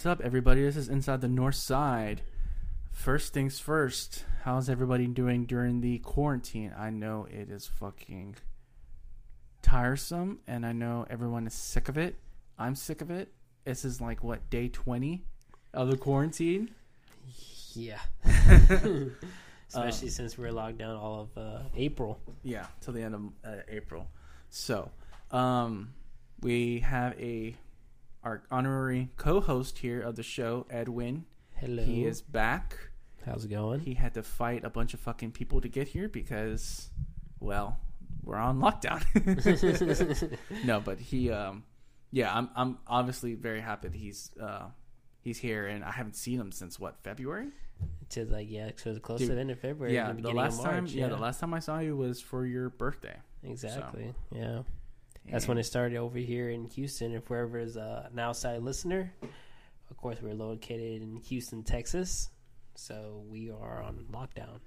what's up, everybody? This is Inside the North Side. First things first, how's everybody doing during the quarantine? I know it is fucking tiresome, and I know everyone is sick of it. I'm sick of it. This is like, what, day 20 of the quarantine? Yeah. Especially since we're locked down all of uh, April. Yeah, till the end of uh, April. So, um, we have a our honorary co-host here of the show, Edwin. Hello. He is back. How's it going? He had to fight a bunch of fucking people to get here because, well, we're on lockdown. no, but he, um, yeah, I'm, I'm obviously very happy that he's, uh, he's here, and I haven't seen him since what February. to like yeah, so it's close Dude, to the end of February. yeah, the the last of time, March. yeah. the last time I saw you was for your birthday. exactly. Yeah, that's when it started over here in Houston. If wherever is uh, an outside listener, of course we're located in Houston, Texas, so we are on lockdown.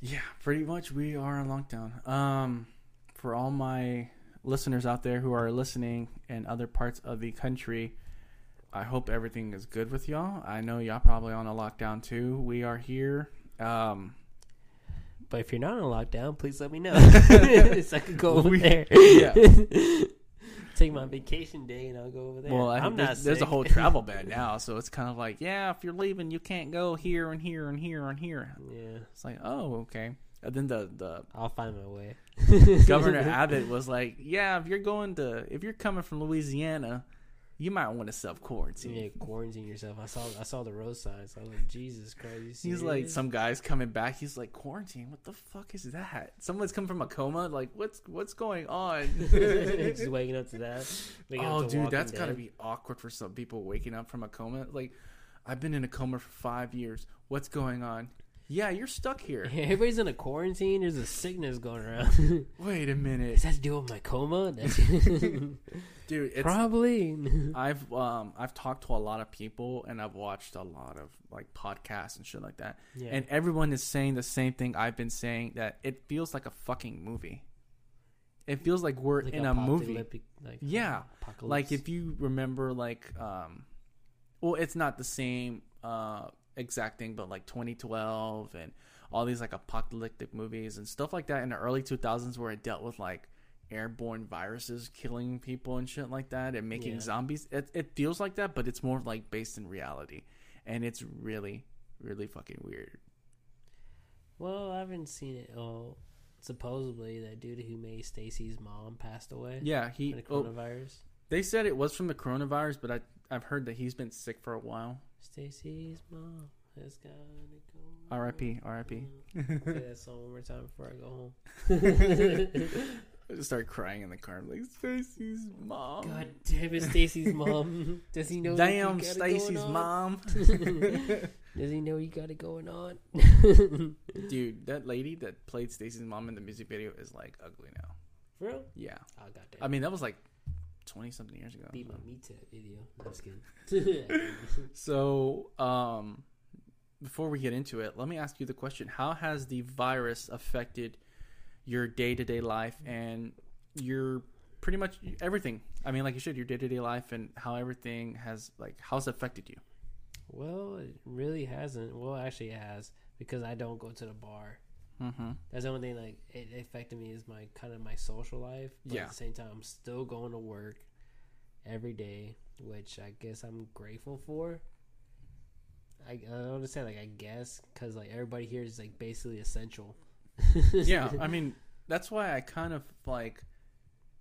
Yeah, pretty much we are on lockdown. Um, for all my listeners out there who are listening in other parts of the country, I hope everything is good with y'all. I know y'all probably on a lockdown too. We are here. Um, But if you're not on lockdown, please let me know so I could go over We- there. yeah. Take my vacation day and I'll go over there. well, I I'm there's, not. there's a sick. whole travel ban now, so it's kind of like, yeah, if you're leaving, you can't go here and here and here and here. yeah, It's like, oh, okay. And then the the I'll find my way. Governor Abbott was like, "Yeah, if you're going to, if you're coming from Louisiana, you might want to self quarantine." Yeah, quarantine yourself. I saw I saw the road signs. I was like, Jesus Christ. you He's like, some guy's coming back. He's like, "Quarantine? What the fuck is that? Someone's come from a coma. Like, what's what's going on?" just waking up to that. oh, to dude, that's gotta be awkward for some people waking up from a coma. Like, I've been in a coma for five years. What's going on? Yeah, you're stuck here. Everybody's in a quarantine. There's a sickness going around. Wait a minute, Does that to do with my coma? That's dude. It's probably. I've um I've talked to a lot of people and I've watched a lot of like podcasts and shit like that. Yeah. And everyone is saying the same thing I've been saying that it feels like a fucking movie. It feels like we're Like in a movie. Like, Yeah. apocalypse. Like if you remember like um well it's not the same uh exact thing but like 2012 and all these like apocalyptic movies and stuff like that in the early 2000s where it dealt with like airborne viruses killing people and shit like that and making Yeah. zombies it, it feels like that but it's more like based in reality and it's really really fucking weird Well, I haven't seen it. Oh, supposedly that dude who made Stacy's mom passed away. yeah he oh, coronavirus. they said it was from the coronavirus but I, i've heard that he's been sick for a while Stacy's mom has got to go. rip rip Play that song one more time before I go home. I just started crying in the car. I'm like, Stacy's mom. God damn it, Stacy's mom. Does he know? Damn, Stacy's mom. Does he know you got it going on? Dude, that lady that played Stacy's mom in the music video is like ugly now. For real? Yeah. Oh goddamn. I mean, that was like 20 something years ago. my meat tip video. No, just kidding. So, um, before we get into it, let me ask you the question How has the virus affected your day to day life and your pretty much everything? I mean, like you said, your day to day life and how everything has, like, how's it affected you? well, it really hasn't. Well, actually, it has because I don't go to the bar. Mm-hmm. That's the only thing like it affected me is my kind of my social life. But Yeah. At the same time, I'm still going to work every day, which I guess I'm grateful for. I, I don't understand, like I guess, because like everybody here is like basically essential. yeah, I mean, that's why I kind of like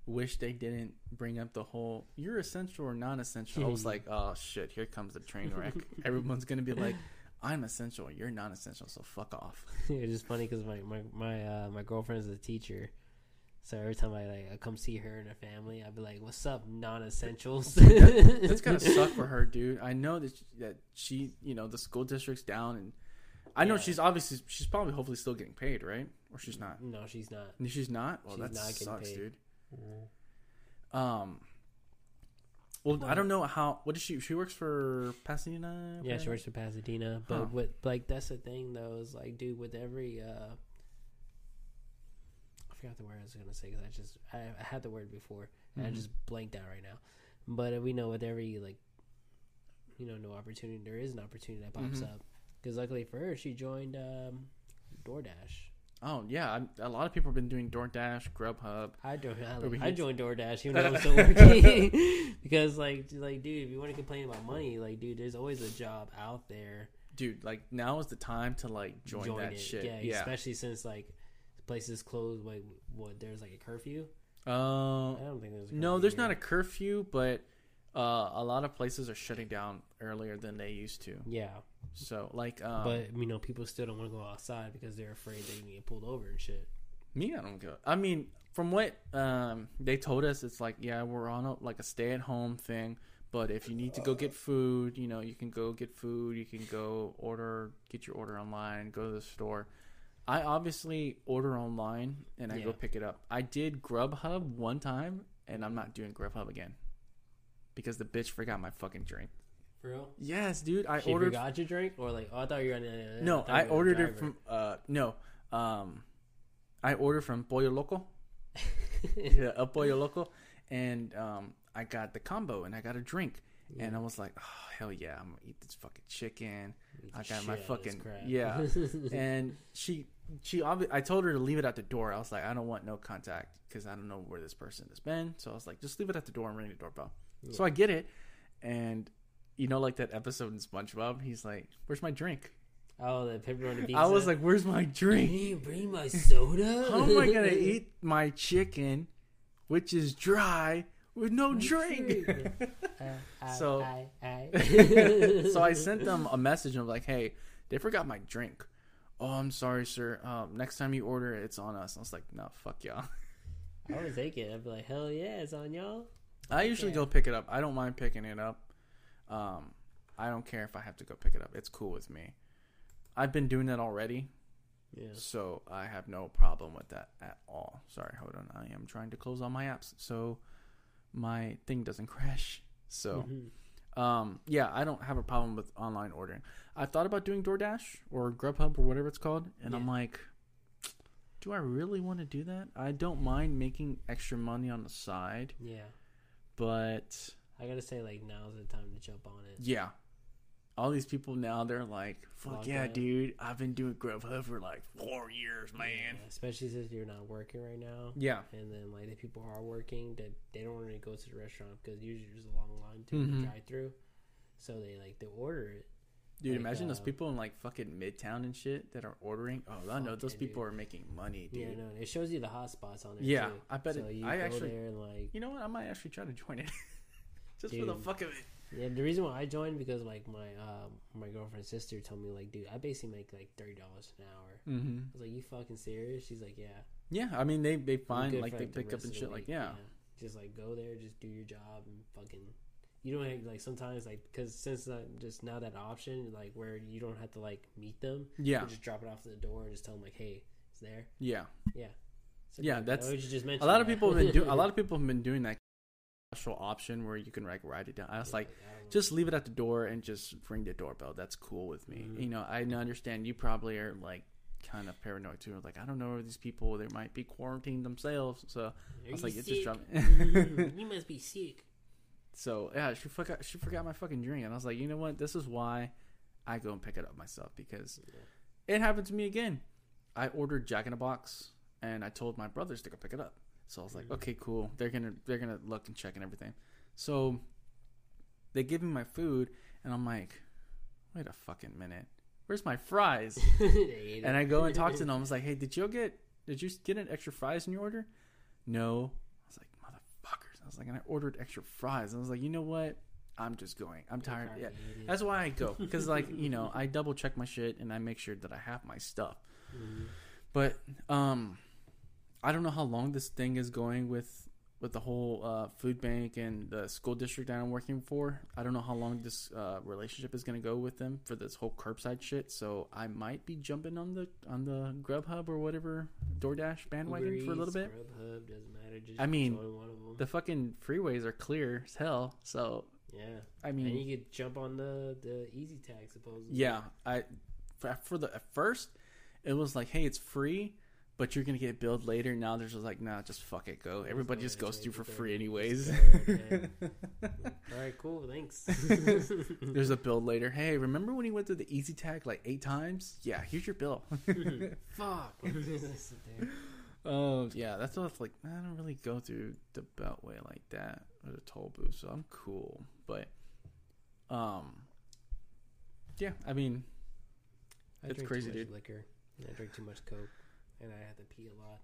wish they didn't bring up the whole you're essential or non-essential. I was like, oh shit, here comes the train wreck. Everyone's gonna be like, I'm essential, you're non-essential, so fuck off. it's just funny because my my my uh, my girlfriend's a teacher, so every time I like I come see her and her family, I'd be like, "What's up, non-essentials?" That's gotta suck for her, dude. I know that she, that she, you know, the school district's down, and I know Yeah. she's obviously she's probably hopefully still getting paid, right? Or she's not. No, she's not. She's not. Well, She's that not getting sucks, paid. dude. Um. Well, I don't know how. What does she? She works for Pasadena. Yeah, she works for Pasadena, but Huh. with like that's the thing though is like, dude, with every uh, I forgot the word I was gonna say because I just I, I had the word before and I Mhm. just blanked out right now. But uh, we know with every like you know no opportunity, there is an opportunity that pops Mhm. up. Because luckily for her, she joined um, DoorDash. Oh yeah, I'm, a lot of people have been doing DoorDash, Grubhub. I joined. I, I joined DoorDash even though I'm still working because like like dude, if you want to complain about money, like dude, there's always a job out there. Dude, like now is the time to like join, that shit. Yeah, Yeah. especially since like places closed. Like what? There's like a curfew. Uh, I don't think there's. A no, there's here. not a curfew, but uh, a lot of places are shutting down earlier than they used to. Yeah, So like, um, but you know, people still don't want to go outside because they're afraid they can get pulled over and shit. Me, I don't go. I mean, from what um, they told us, it's like, yeah, we're on a, like a stay-at-home thing. But if you need to go get food, you know, you can go get food. You can go order, get your order online, go to the store. I obviously order online and I go pick it up. I did Grubhub one time, and I'm not doing Grubhub again because the bitch forgot my fucking drink. For real? Yes, dude, I She ordered. forgot your drink, or like, oh, I thought you were. Uh, No, I a ordered it from. Uh, no, um, I ordered from Pollo Loco. yeah, a pollo loco, and um, I got the combo and I got a drink, and I was like, oh hell yeah, I'm gonna eat this fucking chicken. I got my shit this fucking yeah, and she she obvi- I told her to leave it at the door. I was like, I don't want no contact because I don't know where this person has been. So I was like, just leave it at the door and ring the doorbell. So I get it, and you know, like that episode in SpongeBob, he's like, "Where's my drink?" oh, the pepperoni pizza. I was like, "Where's my Can drink?" you bring my soda? How am I gonna eat my chicken, which is dry, with no drink? Uh, So- I, I, I. so I sent them a message of like, "Hey, they forgot my drink." Oh, I'm sorry, sir. Um, next time you order, it's on us. I was like, "No, fuck y'all." I would take it. I'd be like, hell yeah, it's on y'all. I usually Yeah. go pick it up. I don't mind picking it up. Um, I don't care if I have to go pick it up. It's cool with me. I've been doing that already, Yeah. so I have no problem with that at all. Sorry, hold on. I am trying to close all my apps so my thing doesn't crash. So. Mhm. Um, yeah, I don't have a problem with online ordering. I thought about doing DoorDash or Grubhub or whatever it's called, and I'm like, do I really want to do that? I don't mind making extra money on the side, Yeah. but I gotta say, like, now's the time to jump on it. yeah, all these people now they're like, fuck yeah, dude, I've been doing Grubhub for like four years, man. Yeah, especially since you're not working right now. Yeah, And then, like, the people who are working, that they don't want to go to the restaurant because usually there's a long line to Mhm. the drive through. So they, like, they order it. dude, Like, imagine those uh, people in like fucking Midtown and shit that are ordering. Oh, I know those people dude. are making money, dude. Yeah, no, it shows you the hot spots on there. Yeah, too. I bet So it- you I go actually- there and, like, You know what? I might actually try to join it, just for the fuck of it. Yeah, the reason why I joined because like my um my girlfriend's sister told me like, dude, I basically make like thirty dollars an hour. Mm-hmm. I was like, you fucking serious? She's like, yeah. Yeah, I mean they they find like for, they the pick up and shit the like week, yeah. Just like go there, just do your job and fucking. You don't have, like sometimes like because since uh, just now that option like where you don't have to like meet them, Yeah. you just drop it off at the door and just tell them like, hey, it's there. Yeah. So, Yeah, like, that's- why would you just A lot of that? people have been doing a lot of people have been doing that option where you can like write it down. I was like, just leave it at the door and just ring the doorbell. That's cool with me. Mhm. You know, I understand you probably are like kind of paranoid too. Like I don't know these people, they might be quarantined themselves. So Are I was like, it just sick? dropped. you must be sick. so yeah, she forgot she forgot my fucking drink, and I was like, you know what? This is why I go and pick it up myself because it happened to me again. I ordered Jack in a Box, and I told my brothers to go pick it up. So I was like, okay, cool. They're gonna they're gonna look and check and everything. So they give me my food, and I'm like, wait a fucking minute, where's my fries? and I go and talk to them. I was like, hey, did you get did you get an extra fries in your order? No. I was like, motherfuckers. I was like, and I ordered extra fries. I was like, you know what? I'm just going. I'm tired. Yeah. That's why I go because, like, you know, I double check my shit and I make sure that I have my stuff. Mhm. But um, I don't know how long this thing is going with with the whole uh, food bank and the school district that I'm working for. I don't know how long this uh, relationship is going to go with them for this whole curbside shit. So I might be jumping on the on the Grubhub or whatever DoorDash bandwagon Uber for a little bit. Grubhub doesn't matter. Just I mean, join one of them. The fucking freeways are clear as hell. So yeah, I and mean, you could jump on the the EZ TAG supposedly. Yeah, I for, for the at first it was like, hey, it's free, but you're gonna get billed later. Now there's just like, nah, just fuck it, go. Everybody just goes through for free anyways. All right, cool, thanks. there's a bill later. Hey, remember when you went through the EZ TAG like eight times? Yeah, here's your bill. Fuck. Oh yeah, that's what it's like. I don't really go through the beltway like that or the toll booth, so I'm cool. But, um, yeah, I mean, I It's drink crazy, too much dude. Liquor. I drink too much coke, and I have to pee a lot.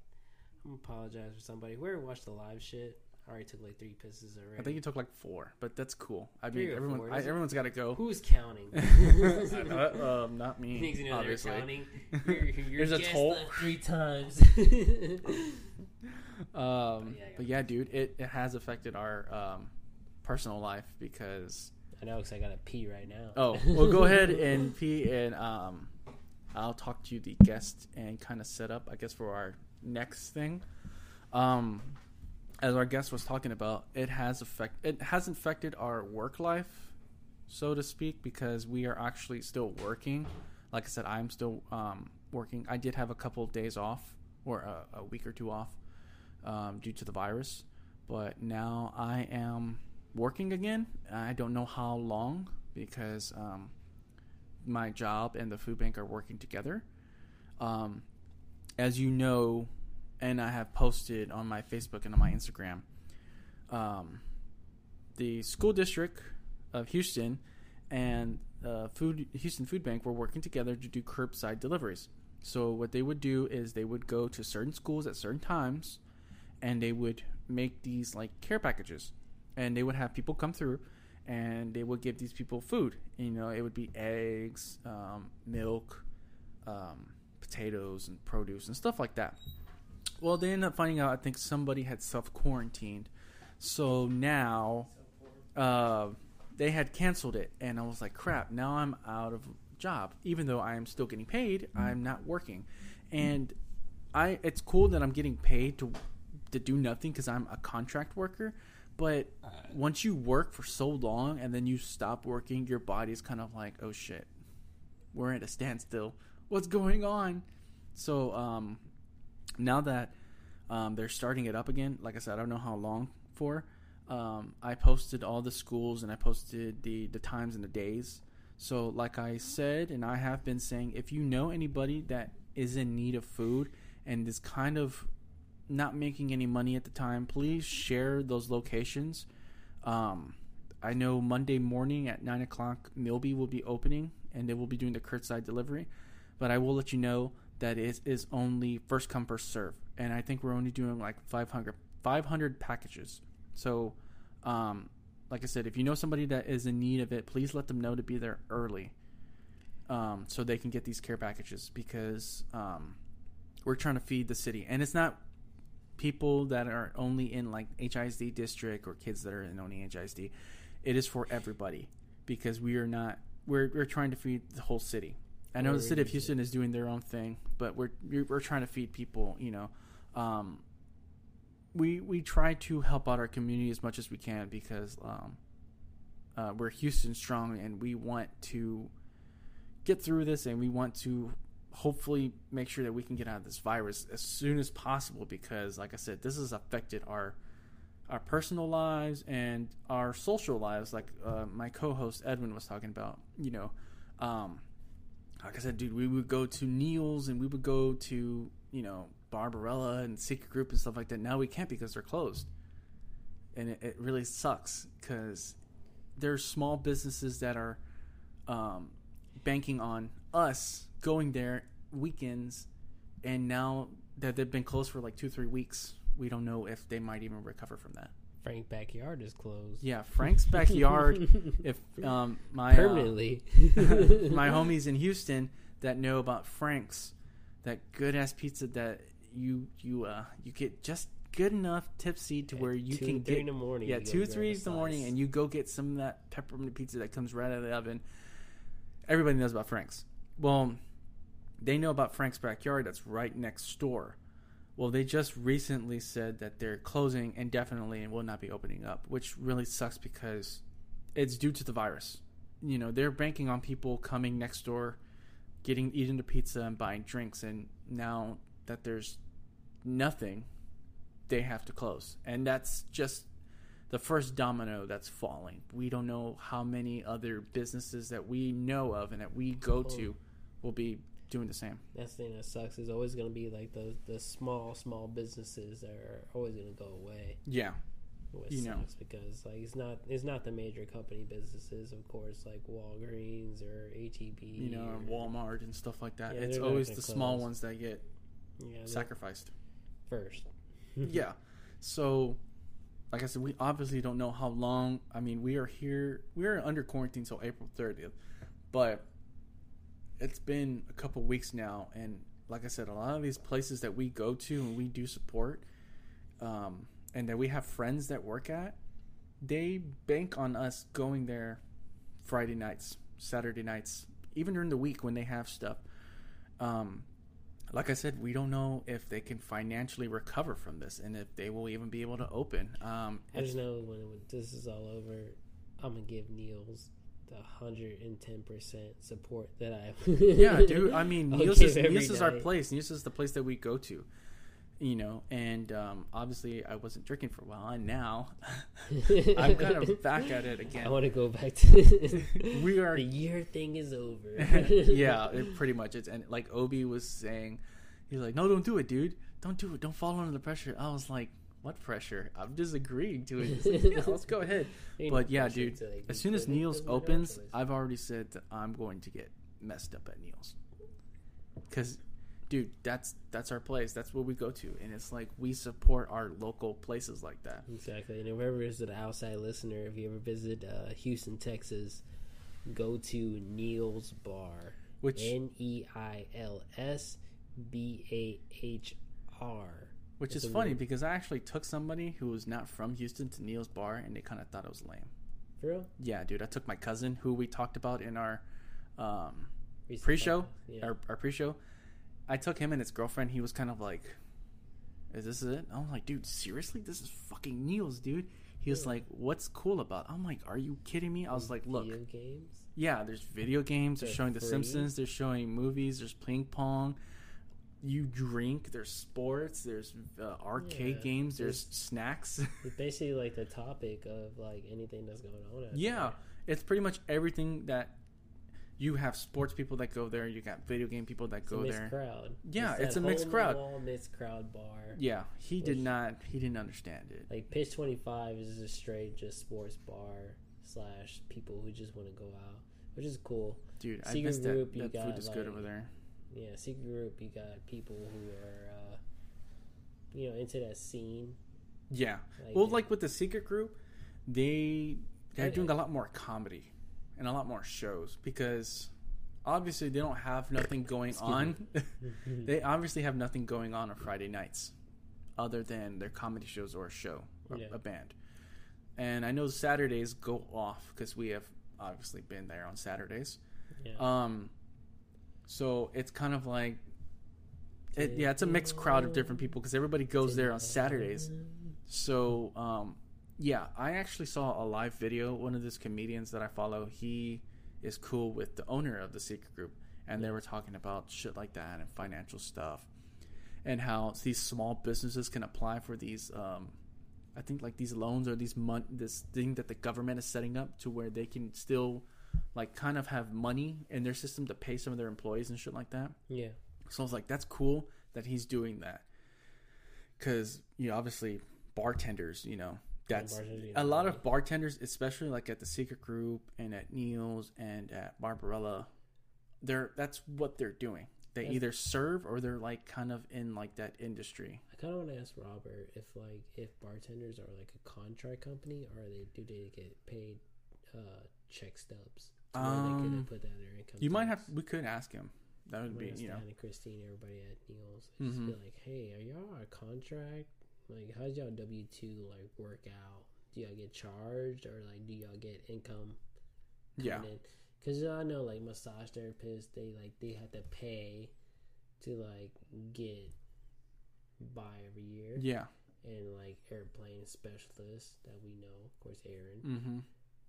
I'm gonna apologize for somebody. Whoever watched the live shit, I already took like three pisses already. I think you took like four, but that's cool. I mean, everyone, four, I, everyone's got to go. Who's counting? Uh, um, not me, you know obviously. counting. Your, your There's a toll. three times. Um, yeah, but yeah, dude, it, it has affected our um, personal life because. I know, because I gotta pee right now. Oh, well, go ahead and pee, and um, I'll talk to the guest and kind of set up, I guess, for our next thing. Um, as our guest was talking about, it has affect it has affected our work life, so to speak, because we are actually still working. Like I said, I'm still um, working. I did have a couple of days off, or a, a week or two off, um, due to the virus, but now I am working again. I don't know how long because um, my job and the food bank are working together. Um, as you know, and I have posted on my Facebook and on my Instagram, um, the school district of Houston and uh, food Houston Food Bank were working together to do curbside deliveries. So what they would do is they would go to certain schools at certain times, and they would make these like care packages, and they would have people come through, and they would give these people food. You know, it would be eggs, um, milk, um, potatoes, and produce and stuff like that. Well, they ended up finding out. I think somebody had self quarantined, so now uh, they had canceled it, and I was like, "Crap!" Now I'm out of job, even though I am still getting paid. I'm not working, and I. It's cool that I'm getting paid to to do nothing because I'm a contract worker. But once you work for so long and then you stop working, your body's kind of like, "Oh shit, we're at a standstill. What's going on?" So um, now that um, they're starting it up again, like I said, I don't know how long for. Um, I posted all the schools and I posted the the times and the days. So, like I said, and I have been saying, if you know anybody that is in need of food and is kind of not making any money at the time, please share those locations. Um, I know Monday morning at nine o'clock, Milby will be opening and they will be doing the curbside delivery. But I will let you know that it is only first come first serve, and I think we're only doing like 500, 500 packages. So, um, like I said, if you know somebody that is in need of it, please let them know to be there early, um, so they can get these care packages because um, we're trying to feed the city, and it's not people that are only in like HISD district or kids that are in only HISD. It is for everybody because we are not we're we're trying to feed the whole city. I know the city of Houston is doing their own thing, but we're we're we're trying to feed people. You know, um, we we try to help out our community as much as we can because um, uh, we're Houston strong and we want to get through this and we want to hopefully make sure that we can get out of this virus as soon as possible because like I said this has affected our our personal lives and our social lives like uh, my co-host Edwin was talking about you know um, like I said dude we would go to Neil's and we would go to you know Barbarella and Secret Group and stuff like that. Now we can't because they're closed. And it, it really sucks because there's small businesses that are um, banking on us going there weekends, and now that they've been closed for like two, three weeks, we don't know if they might even recover from that. Frank backyard is closed. Yeah, Frank's backyard. if um, my uh, permanently. my homies in Houston that know about Frank's, that good ass pizza that you you uh you get just good enough tipsy to where you two, can three get in the morning. yeah two three in the morning and you go get some of that peppermint pizza that comes right out of the oven. Everybody knows about Frank's. Well, they know about Frank's backyard that's right next door. Well, they just recently said that they're closing indefinitely and will not be opening up, which really sucks because it's due to the virus. You know, they're banking on people coming next door, getting eating the pizza and buying drinks, and now that there's nothing, they have to close, and that's just the first domino that's falling. We don't know how many other businesses that we know of and that we go to will be doing the same. That's the thing that sucks. Is always going to be like the the small small businesses that are always going to go away. Yeah, Which You know. because like it's not it's not the major company businesses, of course, like Walgreens or HEB. you know, or, and Walmart and stuff like that. Yeah, it's always the small ones that get yeah, sacrificed. first. yeah. So, like I said, we obviously don't know how long. I mean, we are here. We are under quarantine till April 30th, but it's been a couple weeks now, and like I said, a lot of these places that we go to and we do support, um, and that we have friends that work at, they bank on us going there Friday nights, Saturday nights, even during the week when they have stuff. Um, like I said, we don't know if they can financially recover from this and if they will even be able to open. Um, I just know when, when this is all over, I'm gonna give Neil's the hundred and ten percent support that I. yeah, dude. I mean, Neil's is, Neil's is our place. Neil's is the place that we go to, you know. And um, obviously, I wasn't drinking for a while, and now I'm kind of back at it again. I want to go back to. We are, the year thing is over. yeah, it pretty much It's And like Obi was saying, he's like, "No, don't do it, dude. Don't do it. Don't fall under the pressure." I was like, "What pressure? I'm just agreeing to it. Like, yeah, let's go ahead." But yeah, dude, As soon as Neil's 'cause we have opens. I've already said that I'm going to get messed up at Neil's. Cause, dude, that's that's our place. That's where we go to, and it's like we support our local places like that. Exactly. And whoever is an outside listener, if you ever visit uh, Houston, Texas, go to Neil's Bahr. Which N E I L S B A H R. which is funny because I actually took somebody who was not from Houston to Neil's Bahr, and they kind of thought it was lame. For real? Yeah, dude, I took my cousin who we talked about in our um, pre-show. Yeah. our, our pre-show. I took him and his girlfriend. He was kind of like, "Is this it?" I'm like, "Dude, seriously? This is fucking Neil's, dude." He was Yeah. like, "What's cool about?" I'm like, "Are you kidding me?" I was like, "Look, Video games. yeah, there's video games. They're They're showing The. Simpsons. They're showing movies. There's ping pong. You drink. There's sports. There's uh, arcade Yeah, games. There's snacks. It's basically like the topic of like anything that's going on. yeah, there. it's pretty much everything that you have. Sports people that go there. You got video game people that It's go a mixed there. crowd. Yeah, it's that a mixed crowd. Mixed crowd bar. Yeah, he did not. He didn't understand it. Like Pitch Twenty Five is a straight just sports bar slash people who just want to go out, which is cool. Dude, I missed that. group, you That food got, is good over there. Yeah, secret group. You got people who are, uh, you know, into that scene. Yeah. Like, Well, like with the secret group, they they're doing a lot more comedy and a lot more shows because obviously they don't have nothing going on. they obviously have nothing going on on Friday nights other than their comedy shows or a show, a, Yeah. a band. And I know Saturdays go off because we have obviously been there on Saturdays. yeah. Um, so it's kind of like, it, yeah, it's a mixed crowd of different people because everybody goes there on Saturdays. So, um, yeah, I actually saw a live video. One of these comedians that I follow, he is cool with the owner of the secret group, and they were talking about shit like that and financial stuff, and how these small businesses can apply for these. Um, I think like these loans or these mon- this thing that the government is setting up to where they can still like kind of have money in their system to pay some of their employees and shit like that. Yeah. So I was like, that's cool that he's doing that. Because, you know, obviously bartenders, you know, that's bartenders, a lot of bartenders, especially like at the Secret Group and at Neil's and at Barbarella, they're that's what they're doing. They That's- either serve or they're like kind of in like that industry. I kind of want to ask Robert if like if bartenders are like a contract company or they do they get paid uh, check stubs? Where they Um, could put that their income. You might have we could ask him. That would be you know. And Christine, everybody at Neil's, just be Mhm. like, "Hey, are y'all on a contract? Like, how's y'all W two like work out? Do y'all get charged or like do y'all get income Yeah. Because I know like massage therapists, they like they have to pay to like get by every year, Yeah. and like airplane specialists that we know, of course, Aaron Mm-hmm.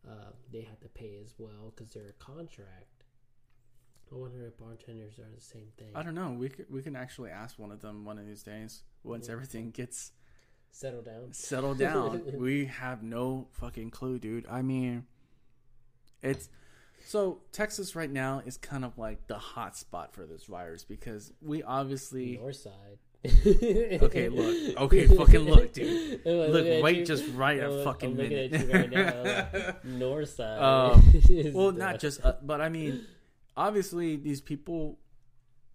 Uh, they have to pay as well because they're a contract. I wonder if bartenders are the same thing. I don't know. We could, we can actually ask one of them one of these days once Yeah. everything gets settled down. settled down. we have no fucking clue, dude. I mean, it's so Texas right now is kind of like the hot spot for this virus because we obviously North side. Okay look okay fucking look, dude. Like Look, at wait you. just right I'm a fucking I'm minute. at you right now. like, North side. Um, well, the- not just, uh, but I mean, obviously these people,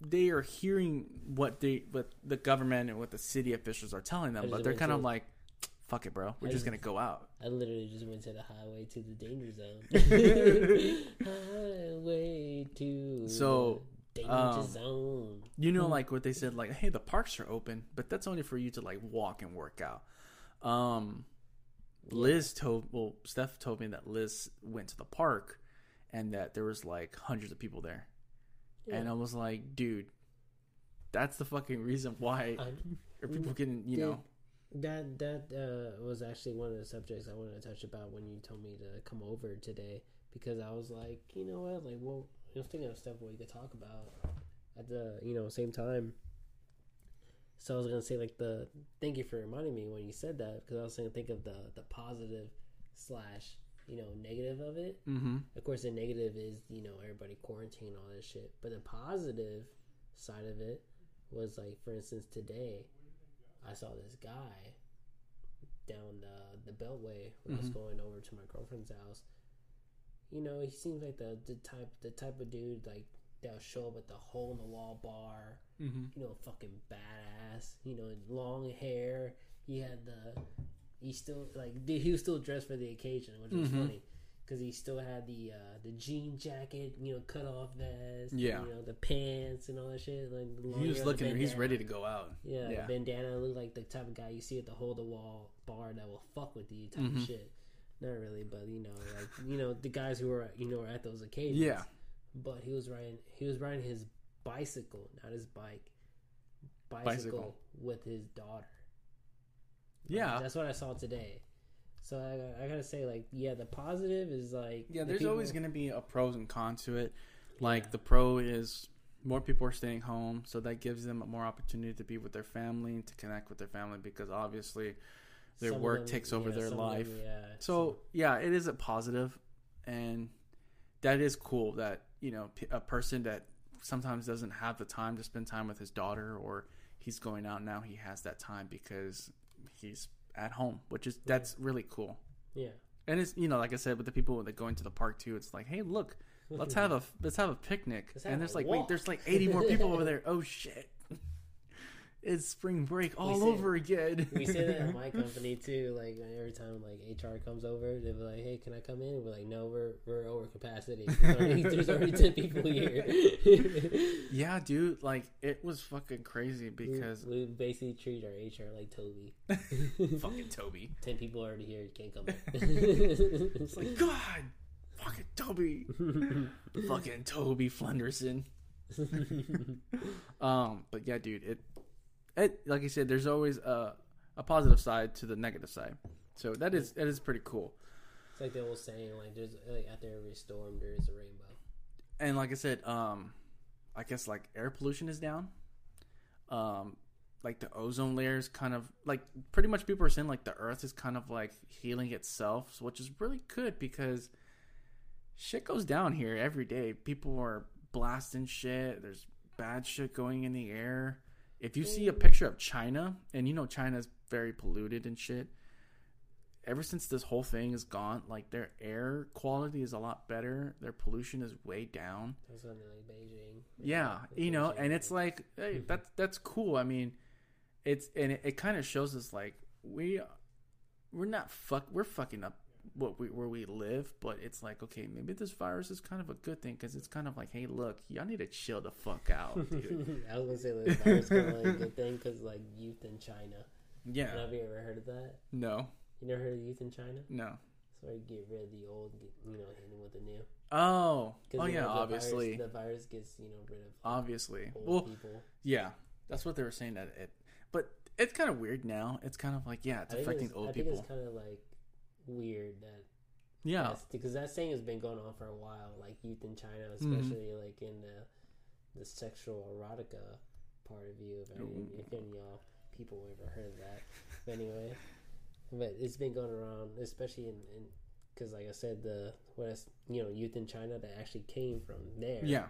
they are hearing what they, what the government and what the city officials are telling them, but they're kind of like, "Fuck it, bro. We're I just gonna go out." I literally just went to the highway to the danger zone. highway to So, danger um, zone. You know, like what they said, like, "Hey, the parks are open, but that's only for you to like walk and work out." Um, Liz told, well, Steph told me that Liz went to the park, and that there was like hundreds of people there, and I was like, "Dude." That's the fucking reason why people can, you Did- know, That that uh, was actually one of the subjects I wanted to touch about when you told me to come over today because I was like, you know what, like, well, I was thinking of stuff we could talk about at the you know same time. So I was gonna say like the thank you for reminding me when you said that because I was gonna think of the the positive slash you know negative of it. mm-hmm. Of course, the negative is you know everybody quarantine all this shit, but the positive side of it was like, for instance, today I saw this guy down the the Beltway when I was Mhm. going over to my girlfriend's house. You know, he seems like the the type the type of dude like that'll show up at the hole in the wall bar. Mm-hmm. You know, fucking badass. You know, long hair. He had the. He still like he was still dressed for the occasion, which was Mhm. funny because he still had the uh, the jean jacket, you know, cut off vest, Yeah. you know, the pants and all that shit. Like He was looking. He's ready to go out. Yeah, Yeah. bandana looked like the type of guy you see at the hold the wall bar that will fuck with you type Mhm. of shit. Not really, but you know, like you know, the guys who were you know were at those occasions. Yeah. But he was riding he was riding his bicycle, not his bike. Bicycle, Bicycle. with his daughter. Yeah. That's what I saw today. So I, I gotta say, like, yeah, the positive is like, Yeah. the There's people- always going to be a pros and cons to it. Like Yeah. the pro is more people are staying home, so that gives them more opportunity to be with their family and to connect with their family because obviously their some work them- takes over yeah, their life. them, yeah. So yeah, it is a positive, and that is cool that you know a person that sometimes doesn't have the time to spend time with his daughter or he's going out now he has that time because he's at home, which is that's really cool. yeah. And it's you know like I said with the people that go into the park too, it's like hey look, let's have a let's have a picnic, have and there's like wait there's like 80 more people over there. Oh shit. It's spring break all over again. we say that at my company too. Like every time like HR comes over, they're like, "Hey, can I come in?" And we're like, "No, we're we're over capacity. There's already, there's already ten people here." yeah, dude, like it was fucking crazy because we basically treat our HR like Toby. fucking Toby. Ten people already here. You can't come in. It's like God, fucking Toby, fucking Toby Flenderson. Um, but yeah, dude, it, it like I said, there's always a a positive side to the negative side. So that is that is pretty cool. it's like the old saying, like there's like after every storm there is a rainbow. And like I said, um, I guess like air pollution is down. Um, like the ozone layer is kind of like pretty much people are saying like the Earth is kind of like healing itself, which is really good because shit goes down here every day. People are blasting shit. There's bad shit going in the air. If you see a picture of China, and you know China's very polluted and shit, ever since this whole thing is gone, like their air quality is a lot better. Their pollution is way down. Like Beijing. Yeah, you know, and it's like, hey, that's that's cool. I mean, it's and it, it kind of shows us like we we're not fuck we're fucking up what we where we live, but it's like okay, maybe this virus is kind of a good thing because it's kind of like, hey, look, y'all need to chill the fuck out, dude. I was gonna say like, the virus kind of like a good thing because like youth in China. yeah, Have you ever heard of that? no, You never heard of youth in China? no. So you get rid of the old, get, you know, hit with the new. Oh, oh yeah, know, the obviously, virus, the virus gets you know rid of obviously. old Well, people. yeah, that's what they were saying that it, but it's kind of weird now. It's kind of like yeah, it's I affecting old I think people. it's kind of like weird that Yeah. Because that saying has been going on for a while, like youth in China, Mm-hmm. especially like in the the sexual erotica part of you. If any, Ooh. if any of y'all people ever heard of that, but anyway, but it's been going around, especially in. in because, like I said, the what is you know youth in China that actually came from there, Yeah.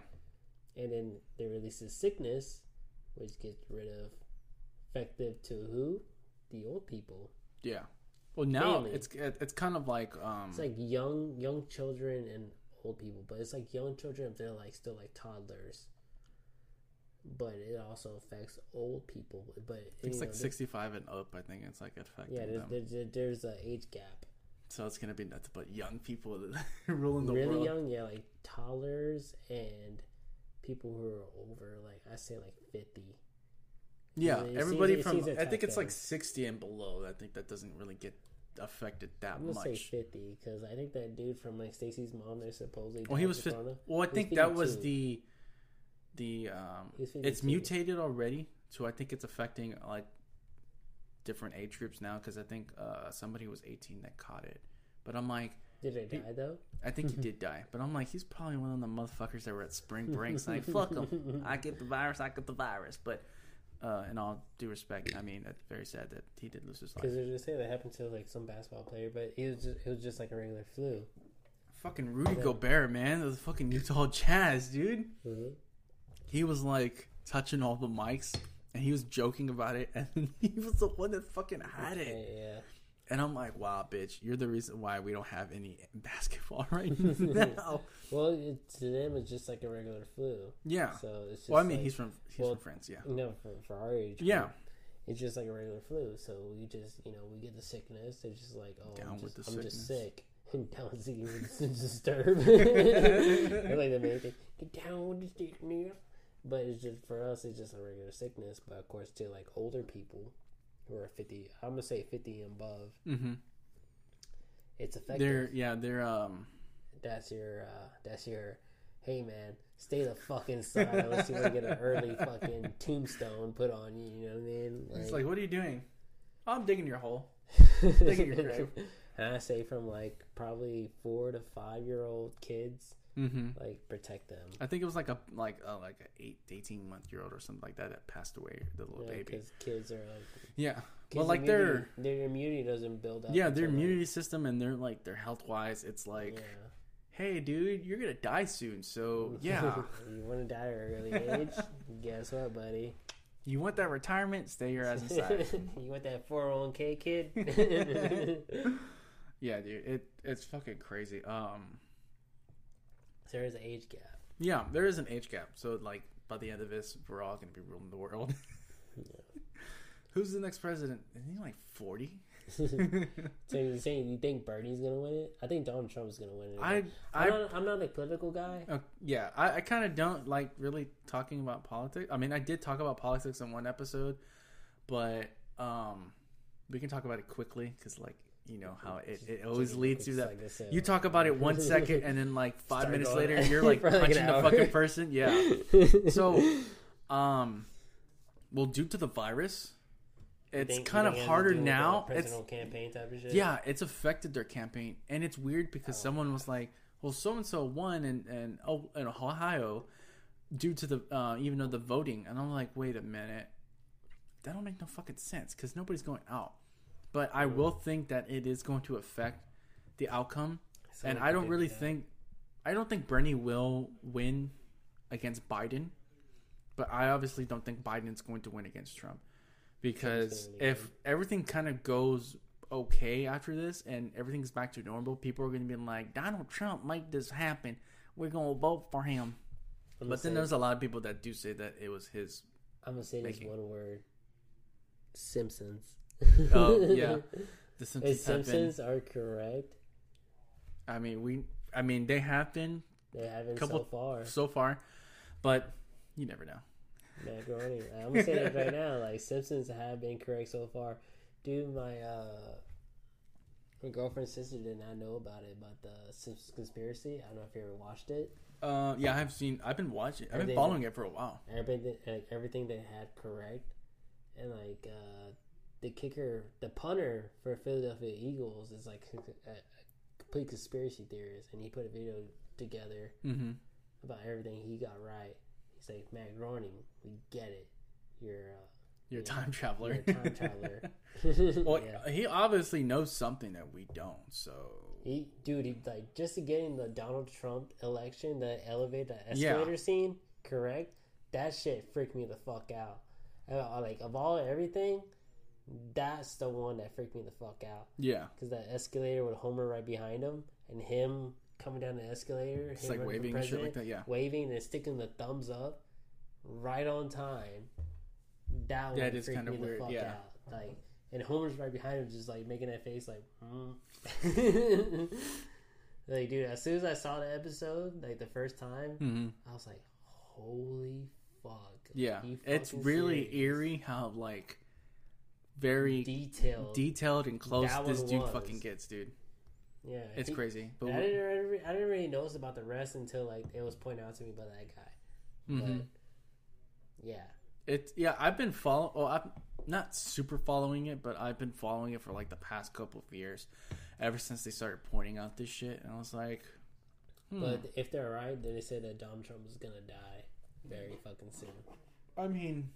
and then they release this sickness, which gets rid of effective to who? The old people. Yeah. Well, now Mainly. it's it's kind of like um It's like young young children and old people, but it's like young children if they're like still like toddlers. But it also affects old people. But it's like 65 and up. I think it's like affecting Yeah, there's them. there's, there's, an age gap. So it's gonna be nuts. But young people ruling the really world. young, yeah, like toddlers and people who are over like I say like fifty. Yeah, It everybody it from I think it's like 60 and below. I think that doesn't really get affected that I'm gonna say much. fifty because I think that dude from like Stacy's mom, they're supposedly. Well, he was corona. well. I think that was the the um. It's mutated already, so I think it's affecting like different age groups now. Because I think uh somebody was 18 that caught it, but I'm like. Did they die though? I think he did die, but I'm like, he's probably one of the motherfuckers that were at spring breaks. Like, fuck him. I get the virus. I get the virus. But uh, in all due respect, I mean, it's very sad that he did lose his life. Because they're just saying that happened to like some basketball player, but it was just it was just like a regular flu. Fucking Rudy Yeah. Gobert, man, the fucking Utah Jazz, dude. Mhm. He was like touching all the mics, and he was joking about it, and he was the one that fucking had it. Yeah, yeah. And I'm like, wow, bitch, you're the reason why we don't have any basketball right now. Well, it, to them it's just like a regular flu. yeah. So it's just. Well, I mean, like, he's from he's well, from France, yeah. you know for, for our age. Yeah. It's just like a regular flu, so we just you know we get the sickness. It's just like oh, Down I'm, just, I'm just sick. And down with the disturb. That's like the main thing. Get down with the sickness. But it's just for us, it's just a regular sickness. But of course, to like older people are fifty, I'm gonna say fifty and above, Mm-hmm. it's effective. They're yeah, they're um that's your uh that's your hey man stay the fuck inside unless you want to get an early fucking tombstone put on you you know what i mean it's like, what are you doing? Oh, I'm digging your hole. like your grave. and i say from like probably four to five year old kids Mm-hmm. like protect them I think it was like a like a like a eight eighteen month year old or something like that that passed away, the little baby. because kids are like Yeah. Well, like immunity- their their immunity doesn't build up yeah, their until, like- immunity system and their like their health wise, it's like, yeah hey, dude, you're gonna die soon, so yeah, you want to die at an early age guess what buddy you want that retirement? Stay your ass inside. you want that 401k kid yeah, dude, it it's fucking crazy. Um, there is an age gap yeah, there is an age gap, so like by the end of this, we're all gonna be ruling the world. Who's the next president? Isn't he like forty? So you're saying you think Bernie's gonna win it? I think Donald Trump's gonna win it. I I'm, not, I'm not a political guy. Uh, yeah, I, I kind of don't like really talking about politics. I mean, I did talk about politics in one episode, but um, we can talk about it quickly because, like, you know how it, it always leads to that. like You talk about it one second, and then like five Start minutes later, you're like punching the fucking person. Yeah. So, um, well, due to the virus, it's think- kind of think it has to harder now. It's campaign type of shit. yeah, it's affected their campaign, and it's weird because Oh. someone was like, "Well, so and so won in and oh in Ohio due to the uh, even though the voting," and I'm like, "Wait a minute, that don't make no fucking sense because nobody's going out." But I will think that it is going to affect the outcome, and I don't really that. think, I don't think Bernie will win against Biden, but I obviously don't think Biden's going to win against Trump because if everything kind of goes okay after this and everything's back to normal, people are going to be like, Donald Trump made this happen. We're going to vote for him. I'm But then there's a lot of people that do say that it was his. I'm gonna say this one word: Simpsons. Oh, yeah. The Simpsons been. Simpsons are correct, I mean, we. I mean, they have been they haven't Couple- so far. so far, but you never know. Macaroni. I'm gonna say that right now. Like Simpsons have been correct so far. Dude, my uh, my girlfriend's sister did not know about it, about the Simpsons conspiracy. I don't know if you ever watched it. Uh, yeah, I've seen. I've been watching. I've been following it for a while. Everything, like, everything they had correct, and like uh, the kicker, the punter for Philadelphia Eagles is like a, a complete conspiracy theorist, and he put a video together Mm-hmm. about everything he got right. He's like, Matt Groening, we get it. You're, uh, You're a time traveler. you're a time traveler. well, yeah. he obviously knows something that we don't. So He, dude, he like just to getting the Donald Trump election, the elevator, the Yeah. escalator scene, correct? That shit freaked me the fuck out. Uh, like of all everything, that's the one that freaked me the fuck out. yeah, Because that escalator with Homer right behind him, and him coming down the escalator, it's like waving and shit like that. Yeah, waving and sticking the thumbs up, right on time. That one Yeah, is freaked kinda me the weird, fuck yeah. out. Like, and Homer's right behind him, just like making that face, like, hmm. like, dude, as soon as I saw the episode, like the first time, hmm I was like, holy fuck. yeah. It's really serious? eerie how like very detailed. detailed and close That this dude was. fucking gets, dude. yeah, It's he- crazy. But I didn't, really, I didn't really notice about the rest until like it was pointed out to me by that guy. mhm. But yeah, It's yeah, I've been follow. Oh, I'm not super following it, but I've been following it for like the past couple of years, ever since they started pointing out this shit. And I was like, hmm. but if they're right, then they say that Donald Trump is gonna die very fucking soon. I mean,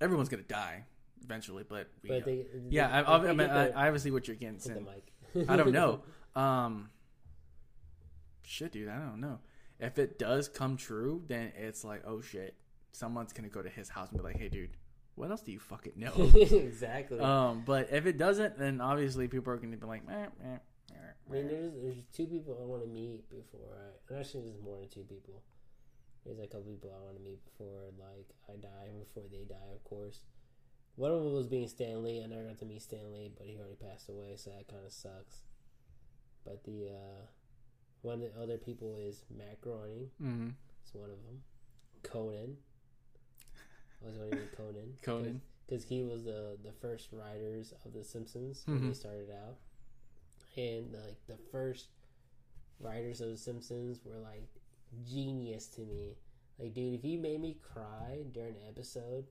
everyone's gonna die eventually, but, we, But they, yeah, I, I, they I mean, the- I obviously what you're getting. the mic. I don't know. Um, shit, dude, I don't know. If it does come true, then it's like, oh shit, someone's gonna go to his house and be like, hey, dude, what else do you fucking know? exactly. Um, but if it doesn't, then obviously people are to be like, meh, meh, I mean, there's there's two people I want to meet before. I, actually, there's more than two people. There's a couple people I want to meet before, like I die, before they die, of course. One of them was being Stan Lee. I never got to meet Stan Lee, but he already passed away, so that kind of sucks. But the uh, one of the other people is Matt Groening. Mhm. It's one of them. Conan. I was going to meet Conan. Conan. because he was the the first writers of the Simpsons when they Mhm. started out, and like the first writers of the Simpsons were like genius to me. Like, dude, if you made me cry during an episode,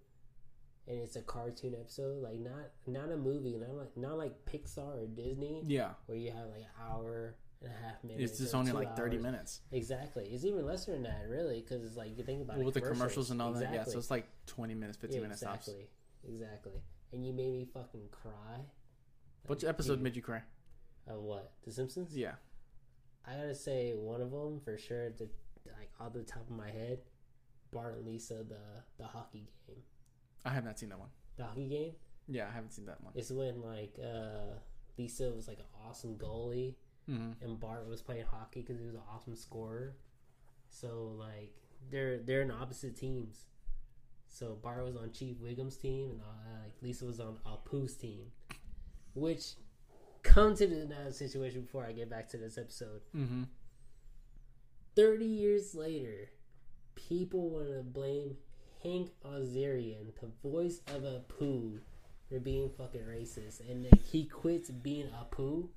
and it's a cartoon episode, like not not a movie, not like not like Pixar or Disney, Yeah, where you have like an hour and a half minutes. it's just only like thirty hours. minutes Exactly, it's even lesser than that, really, because it's like you think about well, it, with the commercials and all that. Yeah, so it's like twenty minutes, fifteen minutes tops. Exactly. Exactly. And you made me fucking cry. Which Like, episode dude, made you cry? Of what? The Simpsons? Yeah, I gotta say one of them for sure. The like off the top of my head, Bart and Lisa the the hockey game. I have not seen that one. The hockey game Yeah, I haven't seen that one. It's when like uh Lisa was like an awesome goalie hmm and Bart was playing hockey because he was an awesome scorer. So like they're they're in opposite teams. So Bart was on Chief Wiggum's team, and uh, like Lisa was on Apu's team. Which come to the situation before I get back to this episode. hmm Thirty years later, people want to blame Hank Azaria, the voice of Apu, for being fucking racist, and like, he quits being Apu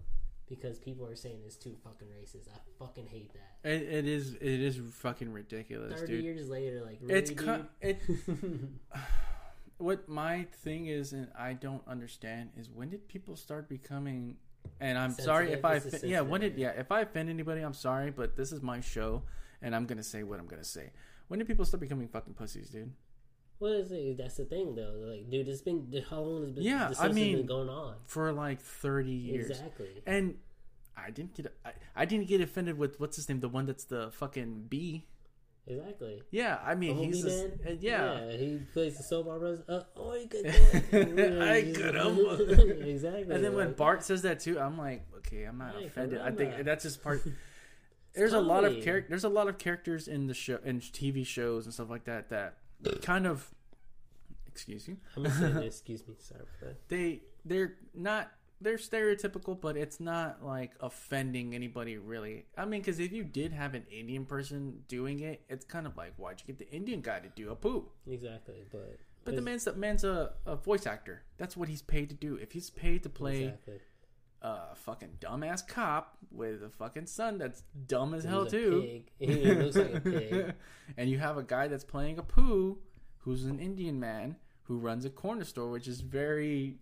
because people are saying it's too fucking racist. I fucking hate that. It, it is it is fucking ridiculous, Thirty dude. years later, like really, It's kind it. What my thing is, and I don't understand, is when did people start becoming? And I'm sorry if I, offend- yeah, when did yeah, if I offend anybody, I'm sorry, but this is my show, and I'm gonna say what I'm gonna say. When did people start becoming fucking pussies, dude? What is it? That's the thing, though. Like, dude, it's been how long has been? Yeah, the I mean, been going on. For like 30 years, Exactly. and I didn't get I, I didn't get offended with what's his name, the one that's the fucking B. Exactly. Yeah, I mean he's Man? uh, yeah. he plays the soap operas. Uh, oh, you could. I could have. exactly. And then when Bart says that too, I'm like, okay, I'm not offended. I think that's just part. There's a lot of Totally. char- There's a lot of characters in the show in TV shows and stuff like that that kind of. Excuse you. I'm gonna say this. Excuse me. Sorry for that. They they're not they're stereotypical, but it's not like offending anybody really. I mean, because if you did have an Indian person doing it, it's kind of like, why'd you get the Indian guy to do Apu? Exactly, but But the man's the man's a, a voice actor. That's what he's paid to do. If he's paid to play exactly. A fucking dumbass cop with a fucking son that's dumb as hell too, pig. He looks like a pig. and you have a guy that's playing Apu, who's an Indian man who runs a corner store, which is very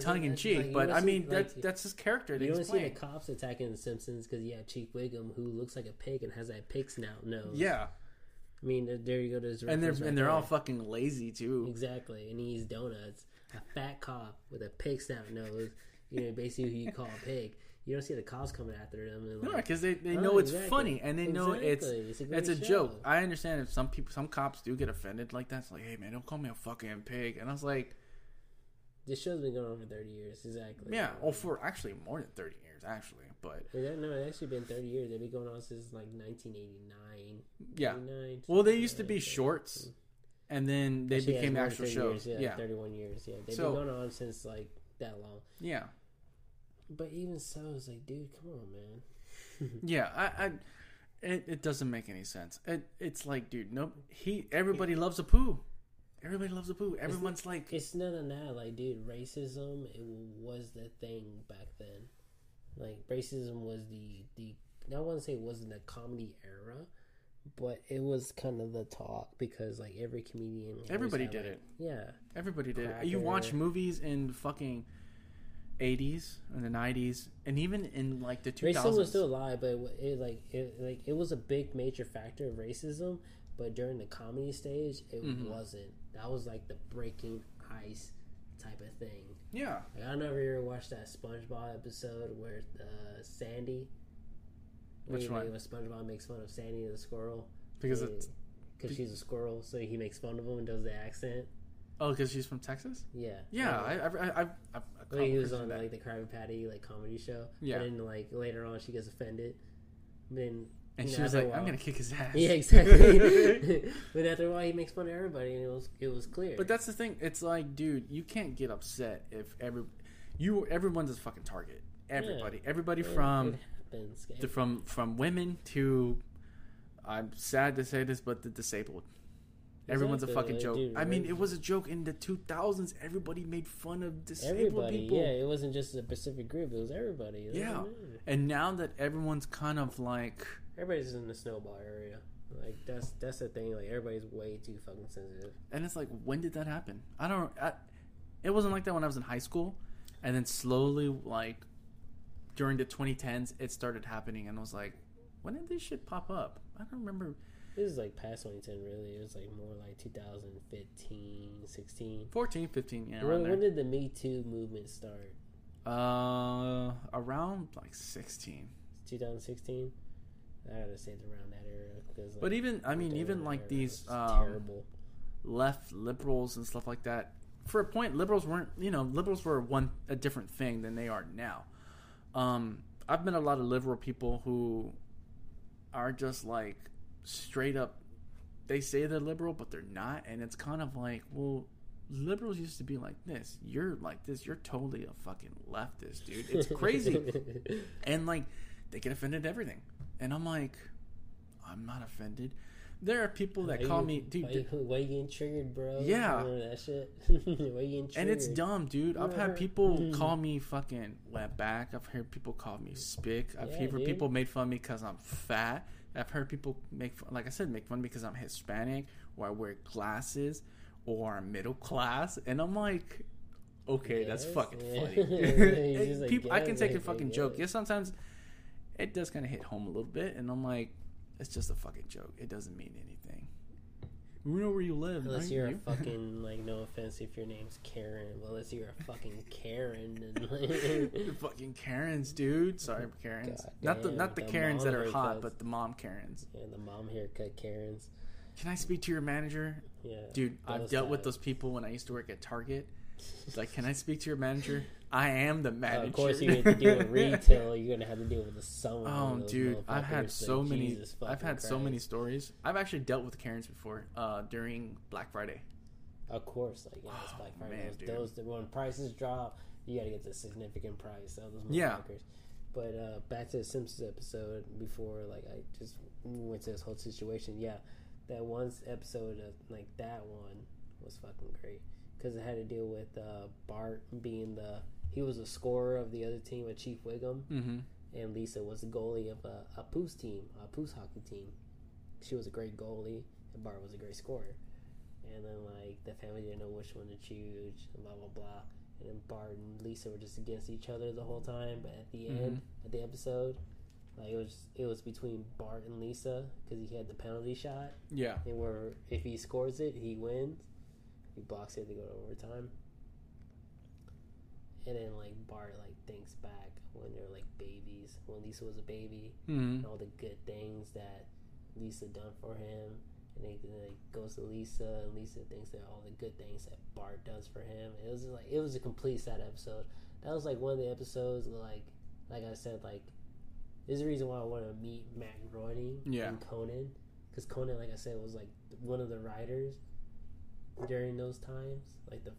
tongue in cheek, like, but I mean like, that's that's his character. that You don't see the cops attacking the Simpsons because you have Chief Wiggum who looks like a pig and has that pig snout nose. Yeah, I mean, there- there you go. There's and they're right and they're all fucking lazy too. exactly, and he eats donuts. A fat cop with a pig snout nose. You know, basically who you call a pig. You don't see the cops coming after them. And No, because they, they Oh, know it's exactly. funny and they know it's Exactly. It's a it's a joke. I understand if some people some cops do get offended like that. It's like, hey man, don't call me a fucking pig. And I was like, this show's been going on for 30 years. Exactly. yeah, oh for actually more than thirty years actually, but that- no, it's actually been 30 years. They've been going on since like 1989. yeah. Well, they used to be shorts, and then they Actually, became actual 30 shows. Years, yeah, yeah, 31 years. Yeah, they've So- been going on since like that long. yeah, But even so, it's like, dude, come on, man. yeah. I, I it, it doesn't make any sense. It it's like, dude, nope. he everybody loves Apu. Everybody loves Apu. Everyone's like, It's none of that. Like, dude, racism it was the thing back then. Like, racism was the the. I want to say it wasn't the comedy era, but it was kind of the talk because like every comedian, Everybody did like- it. Yeah, Everybody did. it. You watch movies and fucking eighties and the nineties, and even in like the two racism was still alive, but it, it like it like it was a big major factor of racism. But during the comedy stage, it Mhm. wasn't. That was like the breaking ice type of thing. Yeah, Like, I don't know if you ever watched that SpongeBob episode where uh, Sandy. Which one? When SpongeBob makes fun of Sandy the squirrel because because she's a squirrel, so he makes fun of him and does the accent. Oh, because she's from Texas. Yeah, Yeah, I, I, I, I, I, he was on like the Krabby Patty like comedy show. Yeah. But then like later on, she gets offended. Then and she know, was like, "I'm gonna kick his ass." Yeah, exactly. but after a while, he makes fun of everybody, and it was it was clear. But that's the thing. It's like, dude, you can't get upset if every you everyone's a fucking target. Everybody, everybody It- from happens. the, from from women to I'm sad to say this, but the disabled. Everyone's a fucking joke. dude, I mean, it was a joke in the 2000s. Everybody made fun of disabled everybody. people. Yeah, it wasn't just a specific group; it was everybody. It Yeah. matter. And now that everyone's kind of like, everybody's in the snowball area. Like that's that's the thing. Like everybody's way too fucking sensitive. and it's like, when did that happen? I don't. I, it wasn't like that when I was in high school, and then slowly, like during the 2010s, it started happening, and I was like, when did this shit pop up? I don't remember. This is like past 2010, really. It was like more like 2015, 16. 14, 15, yeah, when, when did the Me Too movement start? Uh, around like 16. 2016. I gotta say it's around that era because. But even, I mean, even like these um, terrible. left liberals and stuff like that. For a point, liberals weren't. You know, liberals were one a different thing than they are now. Um, I've met a lot of liberal people who are just like straight up. They say they're liberal, but they're not, and it's kind of like, well, liberals used to be like this. You're like this. You're totally a fucking leftist, dude. It's crazy. and like they get offended at everything and i'm like i'm not offended there are people that Why call you- me dude Why, you, why you getting triggered, bro? Yeah. That shit. why you getting triggered? and it's dumb dude i've had people Mhm. call me fucking wet back i've heard people call me spick i've Yeah, heard dude. people made fun of me because i'm fat i've heard people make fun, like i said make fun because i'm hispanic or i wear glasses or i'm middle class and i'm like okay that's fucking yeah. funny He's just like, people, i can take a fucking yeah. joke yes sometimes it does kind of hit home a little bit, and I'm like, it's just a fucking joke. It doesn't mean anything. We know where you live. Unless right? you're a fucking like, no offense if your name's Karen, but unless you're a fucking Karen, and like, You're fucking Karens, dude. Sorry, Karens. God not the not the, the Karens that are hot, but the mom Karens. and the mom haircut Karens. Can I speak to your manager, Yeah, dude? I've dealt with those people when I used to work at Target. It's like, can I speak to your manager? I am the Uh, manager. of course, you have to deal with retail. You're gonna have to deal with the someone. Oh, dude, I've had so many. I've had so many stories. I've actually dealt with Karens before uh, during Black Friday. Of course, like yeah, it's Oh, Black Friday. man, those, those when prices drop, you got to get the significant price. of those Yeah. But uh, back to the Simpsons episode before, like I just went to this whole situation. Yeah, that one episode, of, like that one, was fucking great because it had to deal with uh, Bart being the he was a scorer of the other team, with Chief Wiggum, Mm-hmm. and Lisa was the goalie of a, Apu's team, a Poos hockey team. She was a great goalie, and Bart was a great scorer. And then like the family didn't know which one to choose, blah blah blah. and then Bart and Lisa were just against each other the whole time. But at the Mhm. end, of the episode, like it was it was between Bart and Lisa because he had the penalty shot, Yeah. and where if he scores it, he wins. He blocks it to go to overtime. And then like Bart like thinks back when they're like babies, when Lisa was a baby, hmm and all the good things that Lisa done for him. And then it goes to Lisa, and Lisa thinks that all the good things that Bart does for him. It was like it was a complete sad episode. That was like one of the episodes, like like I said, like there's a reason why I want to meet Matt Groening Yeah. and Conan, because Conan, like I said, was like one of the writers during those times. Like the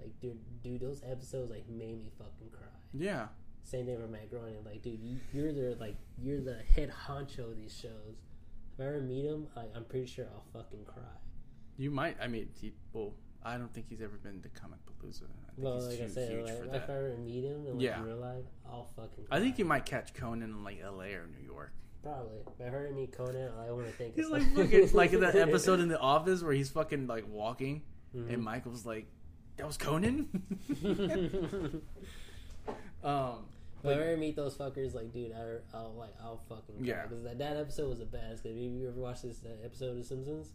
like dude, dude, those episodes like made me fucking cry. Yeah. Same thing with Matt Groening. Like, dude, you, you're the like you're the head honcho of these shows. If I ever meet him, like, I'm pretty sure I'll fucking cry. You might. I mean, he, well, I don't think he's ever been to Comicpalooza. I think Well, he's like I huge, said, huge like, if that. I ever meet him in, like, Yeah. in real life, I'll fucking. Cry. I think you might catch Conan in like L.A. or New York. probably. If I heard him meet Conan, I want to think He's it's like fucking like in that episode in The Office where he's fucking like walking, Mhm. and Michael's like, "That was Conan." um, but if I meet those fuckers, like, dude, I, I'll like, I'll fucking cry. Yeah. Because that, that episode was the best. Because if you ever watched this episode of Simpsons,